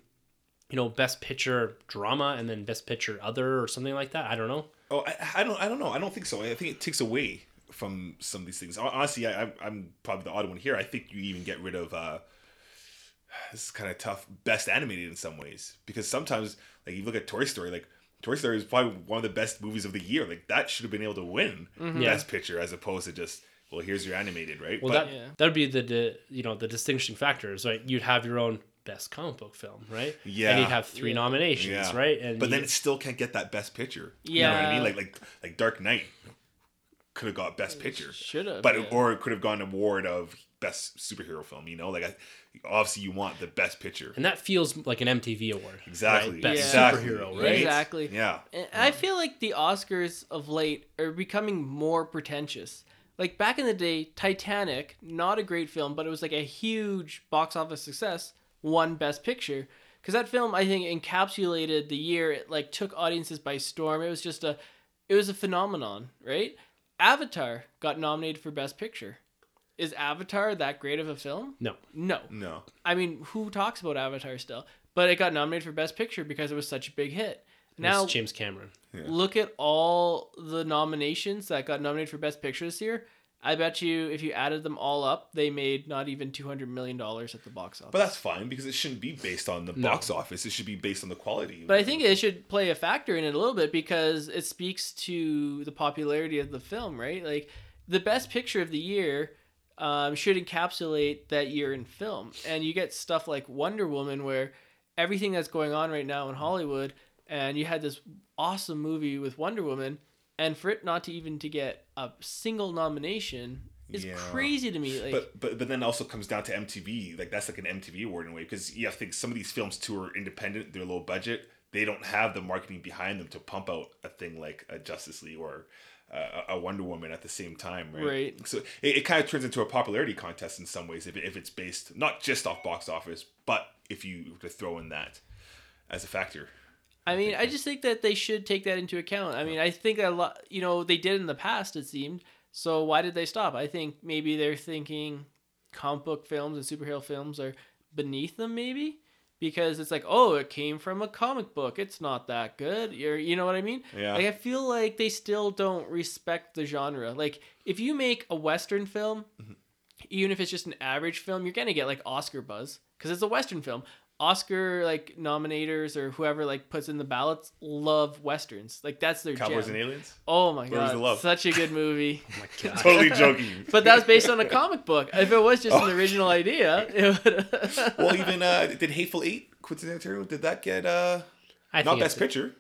S1: you know, best picture drama and then best picture other or something like that? I don't know.
S2: Oh, I, I don't. I don't know. I don't think so. I think it takes away from some of these things. Honestly, I, I'm- I'm probably the odd one here. I think you even get rid of. uh This is kind of tough. Best animated in some ways because sometimes, like you look at Toy Story, like Toy Story is probably one of the best movies of the year. Like that should have been able to win
S1: Yeah.
S2: Best Picture as opposed to just well, here's your animated, right?
S1: Well,
S2: But-
S1: that
S3: Yeah.
S1: that would be the, the you know the distinguishing factors, right? You'd have your own best comic book film, right?
S2: Yeah.
S1: and you'd have three
S3: Yeah.
S1: nominations,
S2: yeah,
S1: right? And
S2: but then it still can't get that Best Picture. you know what I mean? Like like like Dark Knight could have got Best Picture.
S3: Should have.
S2: but
S3: yeah.
S2: or it could have gone award of best superhero film. You know, like I, obviously you want the best picture.
S1: and that feels like an MTV award,
S2: Exactly.
S1: Right? Best
S3: Yeah.
S2: Exactly.
S1: superhero, right?
S3: Exactly.
S2: Yeah.
S3: And I feel like the Oscars of late are becoming more pretentious. Like back in the day, Titanic, not a great film, but it was like a huge box office success, won Best Picture. Because that film, I think, encapsulated the year. It like took audiences by storm. It was just a, it was a phenomenon, right? Avatar got nominated for Best Picture. Is Avatar that great of a film?
S1: No,
S3: No.
S2: No.
S3: I mean, who talks about Avatar still? But it got nominated for Best Picture because it was such a big hit.
S1: now
S3: Now
S1: James Cameron.
S3: look at all the nominations that got nominated for Best Picture this year. I bet you if you added them all up, they made not even two hundred million dollars at the box office.
S2: But that's fine because it shouldn't be based on the box office. It should be based on the quality.
S3: But I think it should play a factor in it a little bit because it speaks to the popularity of the film, right? Like the best picture of the year um, should encapsulate that year in film, and you get stuff like Wonder Woman, where everything that's going on right now in Hollywood, and you had this awesome movie with Wonder Woman, and for it not to even to get a single nomination is
S2: Yeah.
S3: crazy to me. Like,
S2: But but but then also comes down to MTV. Like that's like an MTV award in a way because yeah, I think some of these films too are independent. They're low budget. They don't have the marketing behind them to pump out a thing like a Justice League or uh, a Wonder Woman at the same time, right?
S3: Right.
S2: So it, it kind of turns into a popularity contest in some ways if, if it's based not just off box office, but if you were to throw in that as a factor.
S3: I mean, I just think that they should take that into account. I mean, I think a lot, you know, they did in the past, it seemed, So why did they stop? I think maybe they're thinking comic book films and superhero films are beneath them, maybe because it's like, oh, it came from a comic book. It's not that good. You're, you know what I mean?
S2: Yeah.
S3: Like I feel like they still don't respect the genre. Like if you make a western film,
S2: Mm-hmm.
S3: even if it's just an average film, you're gonna get like Oscar buzz because it's a western film. Oscar like nominators or whoever like puts in the ballots love westerns. Like that's their
S2: Cowboys
S3: jam.
S2: and Aliens.
S3: Oh my
S2: Where's
S3: god,
S2: love?
S3: such a good movie.
S1: Oh my god.
S2: Totally joking.
S3: but that's based on a comic book. If it was just
S2: Oh.
S3: an original idea, it would.
S2: well, even uh, did Hateful Eight, Quentin Tarantino, did that get uh,
S1: I
S2: not Best
S1: it's-
S2: Picture?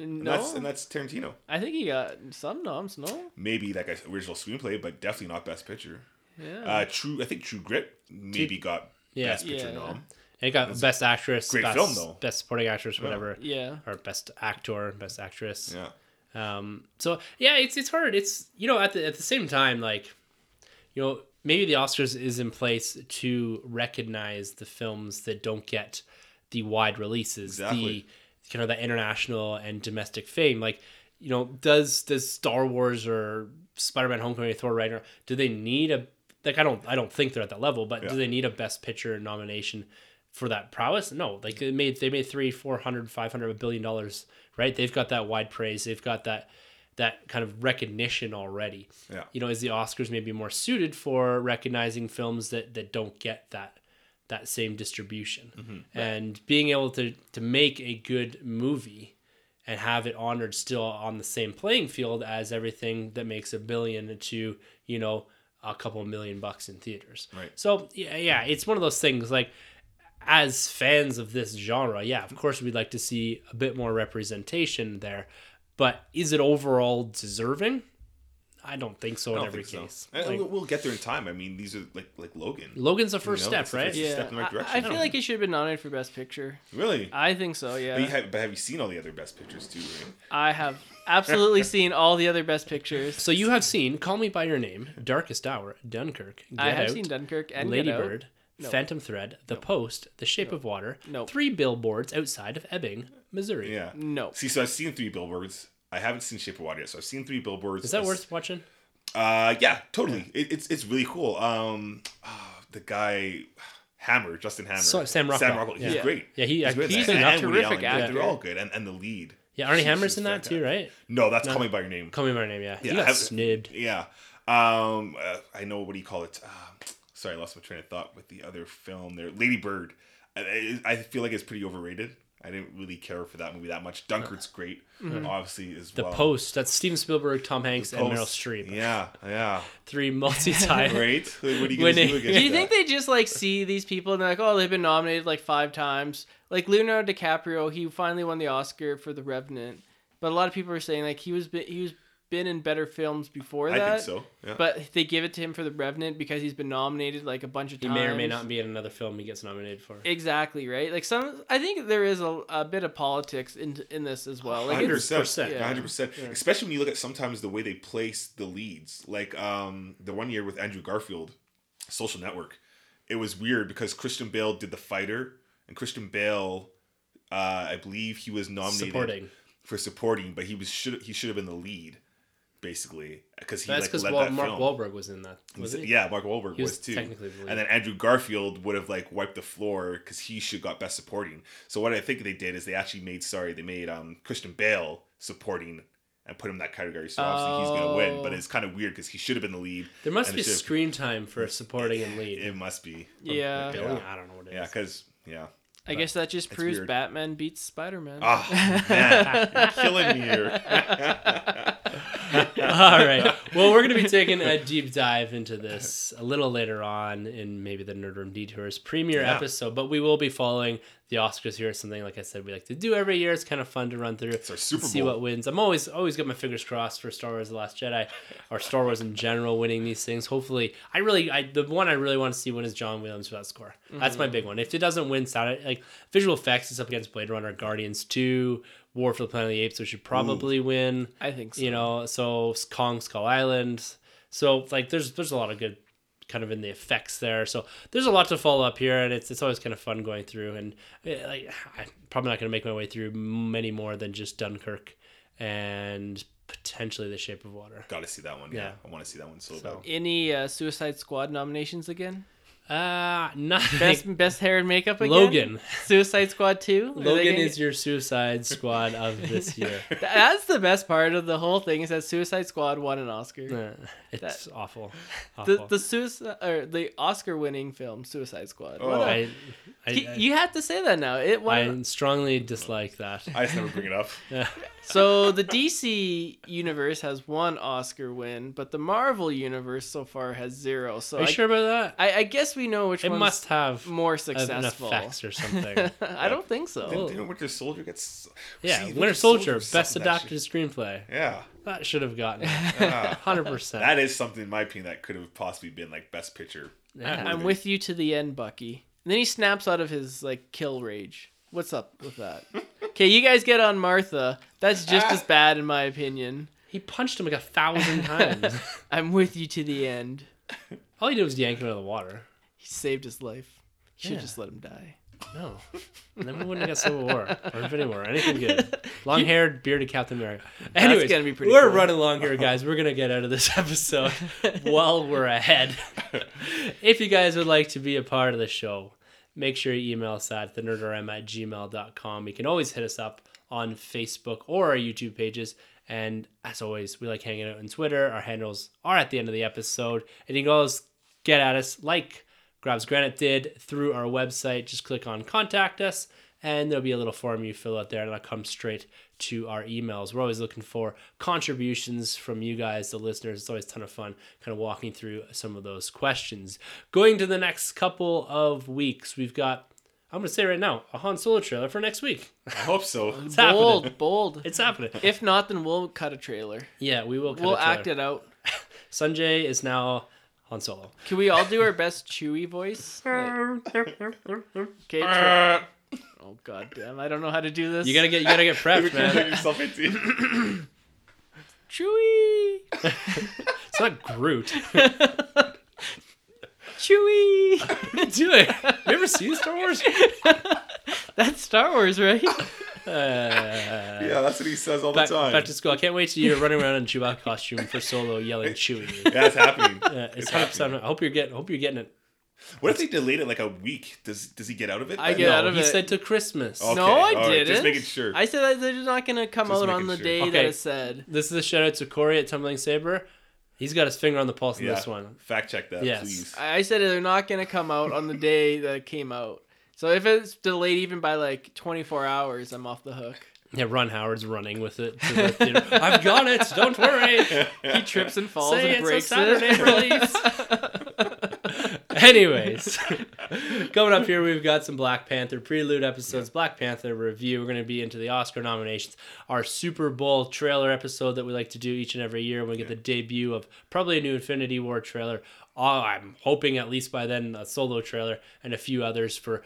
S2: And
S3: no,
S2: that's and that's Tarantino.
S3: I think he got some noms. No,
S2: Maybe that guy's original screenplay, but definitely not Best Picture.
S3: yeah.
S2: Uh, True, I think True Grit maybe got
S1: Yeah.
S2: Best Picture
S3: Yeah.
S2: nom.
S1: It got best actress,
S2: great
S1: best,
S2: film, though.
S1: best supporting actress, whatever,
S3: yeah.
S1: or best actor, best actress.
S2: Yeah.
S1: Um, so yeah, it's it's hard. It's you know at the at the same time like, you know maybe the Oscars is in place to recognize the films that don't get the wide releases,
S2: Exactly.
S1: the kind of that international and domestic fame. Like you know, does does Star Wars or Spider Man Homecoming or Thor Ragnarok do they need a like I don't I don't think they're at that level, but
S2: Yeah.
S1: do they need a Best Picture nomination? For that prowess? No like they made they made three four hundred five hundred a billion dollars right? They've got that wide praise. They've got that that kind of recognition already.
S2: Yeah.
S1: you know is the oscars maybe more suited for recognizing films that that don't get that that same distribution? Mm-hmm. And being able to to make a good movie and have it honored still on the same playing field as everything that makes a billion to you know a couple million bucks in theaters.
S2: Right.
S1: so yeah yeah it's one of those things like as fans of this genre yeah of course we'd like to see a bit more representation there but is it overall deserving i don't think so in
S2: don't
S1: every
S2: think so.
S1: case Like,
S2: we'll, we'll get there in time. I mean, these are like like Logan.
S1: logan's the first
S2: know,
S1: step
S2: it's the
S1: right
S2: first-
S3: Yeah,
S2: step in the right
S3: I-
S2: direction.
S3: I,
S2: I
S3: feel
S2: don't
S3: like it should have been nominated for Best Picture.
S2: Really?
S3: I think so. Yeah,
S2: But, you have, but have you seen all the other best pictures too? Right?
S3: I have absolutely seen all the other Best Pictures.
S1: so you have seen call me by your name darkest hour dunkirk get
S3: I have
S1: out
S3: seen Dunkirk and
S1: Lady
S3: Get Out.
S1: Bird,
S3: No.
S1: Phantom Thread, The Post, The Shape of Water,
S3: No.
S1: three billboards outside of Ebbing, Missouri.
S2: Yeah.
S3: No.
S2: See, so I've seen three billboards. I haven't seen Shape of Water yet, so I've seen three billboards.
S1: Is that
S2: I've-
S1: worth watching?
S2: Uh, yeah, totally. It, it's it's really cool. Um, ah, the guy Hammer, Justin Hammer,
S1: So- Sam
S2: Sam
S1: Rockwell.
S2: Rockwell. He's
S1: Yeah.
S2: great.
S1: Yeah, he-
S2: he's, great.
S3: he's
S2: And-
S3: a
S2: and
S3: terrific
S2: Allen.
S3: Actor.
S2: They're all good, and, and the lead.
S1: Yeah, Armie
S2: She's-
S1: Hammer's in that too, right?
S2: No, that's Call Me by Your Name.
S1: Call me by your name, yeah.
S2: Yeah,
S1: he
S2: I
S1: got
S2: have-
S1: snibbed.
S2: Yeah. Um, uh, I know what do you call it? Uh, sorry, I lost my train of thought with the other film there. Lady Bird. I, I feel like it's pretty overrated. I didn't really care for that movie that much. Dunkirk's great, mm-hmm. obviously as
S1: The
S2: well.
S1: Post, that's Steven Spielberg, Tom Hanks, and Meryl Streep.
S2: Yeah, yeah.
S1: Three multi-time.
S2: Right. What are you gonna do against
S3: Do you think
S2: that?
S3: they just like see these people and they're like, oh, they've been nominated like five times? Like Leonardo DiCaprio, he finally won the Oscar for The Revenant, but a lot of people are saying like he was he was been in better films before
S2: I
S3: that.
S2: think so. Yeah.
S3: But they give it to him for The Revenant because he's been nominated like a bunch of times.
S1: He may or may not be in another film he gets nominated for.
S3: Exactly right. Like some, I think there is a, a bit of politics in in this as well. Like
S2: hundred
S3: it's,
S2: percent,
S3: yeah.
S2: hundred percent. Especially when you look at sometimes the way they place the leads. Like um, the one year with Andrew Garfield, Social Network. It was weird because Christian Bale did the fighter, and Christian Bale, uh, I believe he was nominated
S1: Supporting.
S2: for supporting, but he was should he should have been the lead, basically, because he
S1: That's
S2: like
S1: because
S2: led
S1: Wal-
S2: that
S1: Mark
S2: film.
S1: Wahlberg was in that. Was he?
S2: Yeah, Mark Wahlberg
S1: He was
S2: was, too.
S1: technically the.
S2: And then Andrew Garfield would have like wiped the floor because he should got best supporting. So what I think they did is they actually made sorry they made um Christian Bale supporting and put him in that category. So obviously he's gonna win. But
S3: Oh.
S2: it's kind of weird because he should have been the lead.
S1: There must be screen time for supporting and lead.
S2: It must be.
S3: Yeah.
S1: Billy?
S2: Yeah.
S1: I don't know what it is.
S2: Yeah, because yeah.
S3: I guess that just proves
S2: weird.
S3: Batman beats Spider Man.
S2: Ah man, you're killing me here.
S1: All right. Well, we're going to be taking a deep dive into this a little later on in maybe the Nerd Room Detours premiere
S2: Yeah.
S1: episode, but we will be following the Oscars here. It's something, like I said, we like to do every year. It's kind of fun to run through.
S2: It's our Super
S1: see what wins. I'm always always got my fingers crossed for Star Wars: The Last Jedi, or Star Wars in general winning these things. Hopefully, I really, I the one I really want to see win is John Williams for that score. That's my mm-hmm. big one. If it doesn't win, sound like visual effects, is up against Blade Runner, Guardians Two, War for the Planet of the Apes, which should probably win
S3: I think so.
S1: you know so kong skull island so like there's there's a lot of good kind of in the effects there so there's a lot to follow up here and it's it's always kind of fun going through and eh, like i'm probably not going to make my way through many more than just dunkirk and potentially The Shape of Water.
S2: Got to see that one. Yeah,
S1: Yeah.
S2: I want to see that one so,
S1: So-
S2: bad.
S3: Any uh, Suicide Squad nominations again?
S1: Uh, nothing.
S3: Best best hair and makeup again.
S1: Logan.
S3: Suicide Squad two.
S1: Logan
S3: gonna-
S1: is your Suicide Squad of this year.
S3: That's the best part of the whole thing is that Suicide Squad won an Oscar.
S1: Uh, it's awful.
S3: The
S1: awful.
S3: the suicide or the Oscar winning film Suicide Squad.
S2: Oh.
S3: What a-
S1: I, I,
S3: you,
S1: I,
S3: you have to say that now. It won.
S1: I strongly dislike that.
S2: I just never bring it up.
S3: So the DC universe has one Oscar win, but the Marvel universe so far has zero. So
S1: Are you
S3: I,
S1: sure about that?
S3: I, I guess we know which
S1: it
S3: one's
S1: must have
S3: more
S1: an
S3: successful.
S1: effect or something.
S3: I don't think so.
S2: Didn't, didn't Winter Soldier get? s-
S1: Yeah,
S2: See,
S1: Winter Soldier,
S2: was
S1: best
S2: something that
S1: adapted screenplay.
S2: Yeah,
S1: That should have gotten it.
S2: yeah.
S1: hundred percent.
S2: that is something in my opinion that could have possibly been like best picture.
S1: Yeah.
S3: I'm with you to the end, Bucky. And then he snaps out of his like kill rage. What's up with that? Okay, you guys get on Martha. That's just as bad in my opinion.
S1: He punched him like a thousand times.
S3: I'm with you to the end.
S1: All he did was yank him out of the water.
S3: He saved his life. You should
S1: Yeah.
S3: just let him die.
S1: No. And then we wouldn't have got Civil War or Infinity War anything good. Long haired, bearded Captain America. Anyways,
S3: gonna be pretty
S1: we're
S3: cool.
S1: running long here, guys. We're going to get out of this episode while we're ahead. if you guys would like to be a part of the show, make sure you email us at thenerdrm at gmail.com. You can always hit us up on Facebook or our YouTube pages. And as always, we like hanging out on Twitter. Our handles are at the end of the episode. And you can always get at us like Grabs Granite did through our website. Just click on contact us, and there'll be a little form you fill out there, and it'll come straight to our emails. We're always looking for contributions from you guys, the listeners. It's always a ton of fun kind of walking through some of those questions. Going to the next couple of weeks, we've got, I'm going to say right now, a Han Solo trailer for next week.
S2: I hope so.
S1: It's happening.
S3: Bold, bold.
S1: It's happening.
S3: If not, then we'll cut a trailer.
S1: Yeah, we will. cut
S3: We'll
S1: a trailer.
S3: act it out.
S1: Sunjay is now Han Solo.
S3: Can we all do our best Chewy voice? Like- okay. Troy. Oh god damn! I don't know how to do this.
S1: You gotta get, you gotta get prepped, man.
S2: yourself into.
S3: Chewy.
S1: It's not Groot.
S3: Chewy.
S1: What are you doing? You ever seen Star Wars?
S3: That's Star Wars, right?
S1: Uh,
S2: Yeah, that's what he says all the time.
S1: back to school. I can't wait till you're running around in Chewbacca costume for Solo yelling Chewie.
S2: yeah, it's happening.
S1: Yeah, it's hundred percent. I hope you're getting. I hope you're getting it.
S2: What if they delayed it like a week? Does does he get out of it?
S3: I
S2: then?
S3: get out
S1: No,
S3: of
S1: he
S3: it.
S1: said to Christmas.
S2: Okay,
S3: no, I
S2: all right,
S3: didn't.
S2: just making sure.
S3: I said that they're not gonna come
S2: Just
S3: out on the
S2: sure.
S3: day that
S1: Okay.
S3: it said.
S1: This is a shout out to Corey at Tumbling Saber. He's got his finger on the pulse of
S2: Yeah,
S1: this one.
S2: fact check that,
S1: Yes.
S2: please.
S3: I I said they're not gonna come out on the day that it came out. So if it's delayed even by like 24 hours, I'm off the hook.
S1: Yeah, Ron Howard's running with it to the. I've got it. Don't worry.
S3: He trips and falls
S1: Say
S3: and
S1: it's a
S3: breaks
S1: Saturday
S3: it.
S1: release. Anyways, coming up here, we've got some Black Panther prelude episodes, Black Panther review. We're going to be into the Oscar nominations, our Super Bowl trailer episode that we like to do each and every year when we get the debut of probably a new Infinity War trailer. Oh, I'm hoping at least by then a solo trailer and a few others for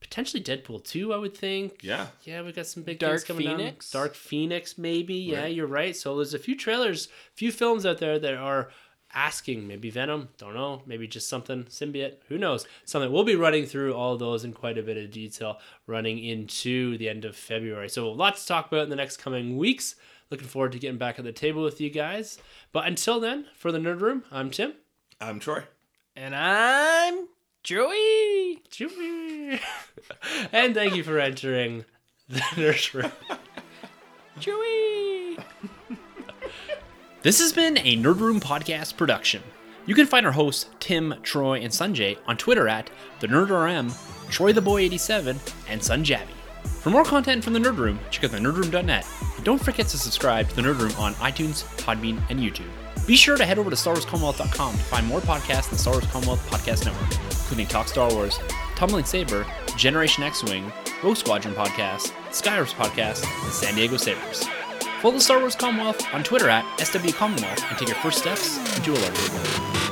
S1: potentially Deadpool 2, I would think.
S2: Yeah.
S1: Yeah, we got some big
S3: Dark
S1: things coming
S3: Phoenix?
S1: down. Dark Phoenix, maybe. Yeah, you're right. So there's a few trailers, few films out there that are asking. Maybe Venom. Don't know. Maybe just something symbiote. Who knows? Something. We'll be running through all those in quite a bit of detail, running into the end of February. So lots to talk about in the next coming weeks. Looking forward to getting back at the table with you guys. But until then, for the Nerd Room, I'm Tim.
S2: I'm Troy.
S3: and I'm Joey.
S1: Chewie. and thank you for entering the Nerd Room.
S3: Joey.
S4: This has been a Nerd Room Podcast production. You can find our hosts, Tim, Troy, and Sunjay, on Twitter at the NerdRM, Troy the Boy 87 and Sunjabby. For more content from the Nerd Room, check out the thenerdroom.net. And don't forget to subscribe to the Nerd Room on iTunes, Podbean, and YouTube. Be sure to head over to StarWarsCommonwealth.com to find more podcasts in the Star Wars Commonwealth Podcast Network, including Talk Star Wars, Tumbling Saber, Generation X-Wing, Rogue Squadron Podcast, Skyhopper Podcast, and San Diego Sabers. Follow the Star Wars Commonwealth on Twitter at SW Commonwealth and take your first steps into a larger world.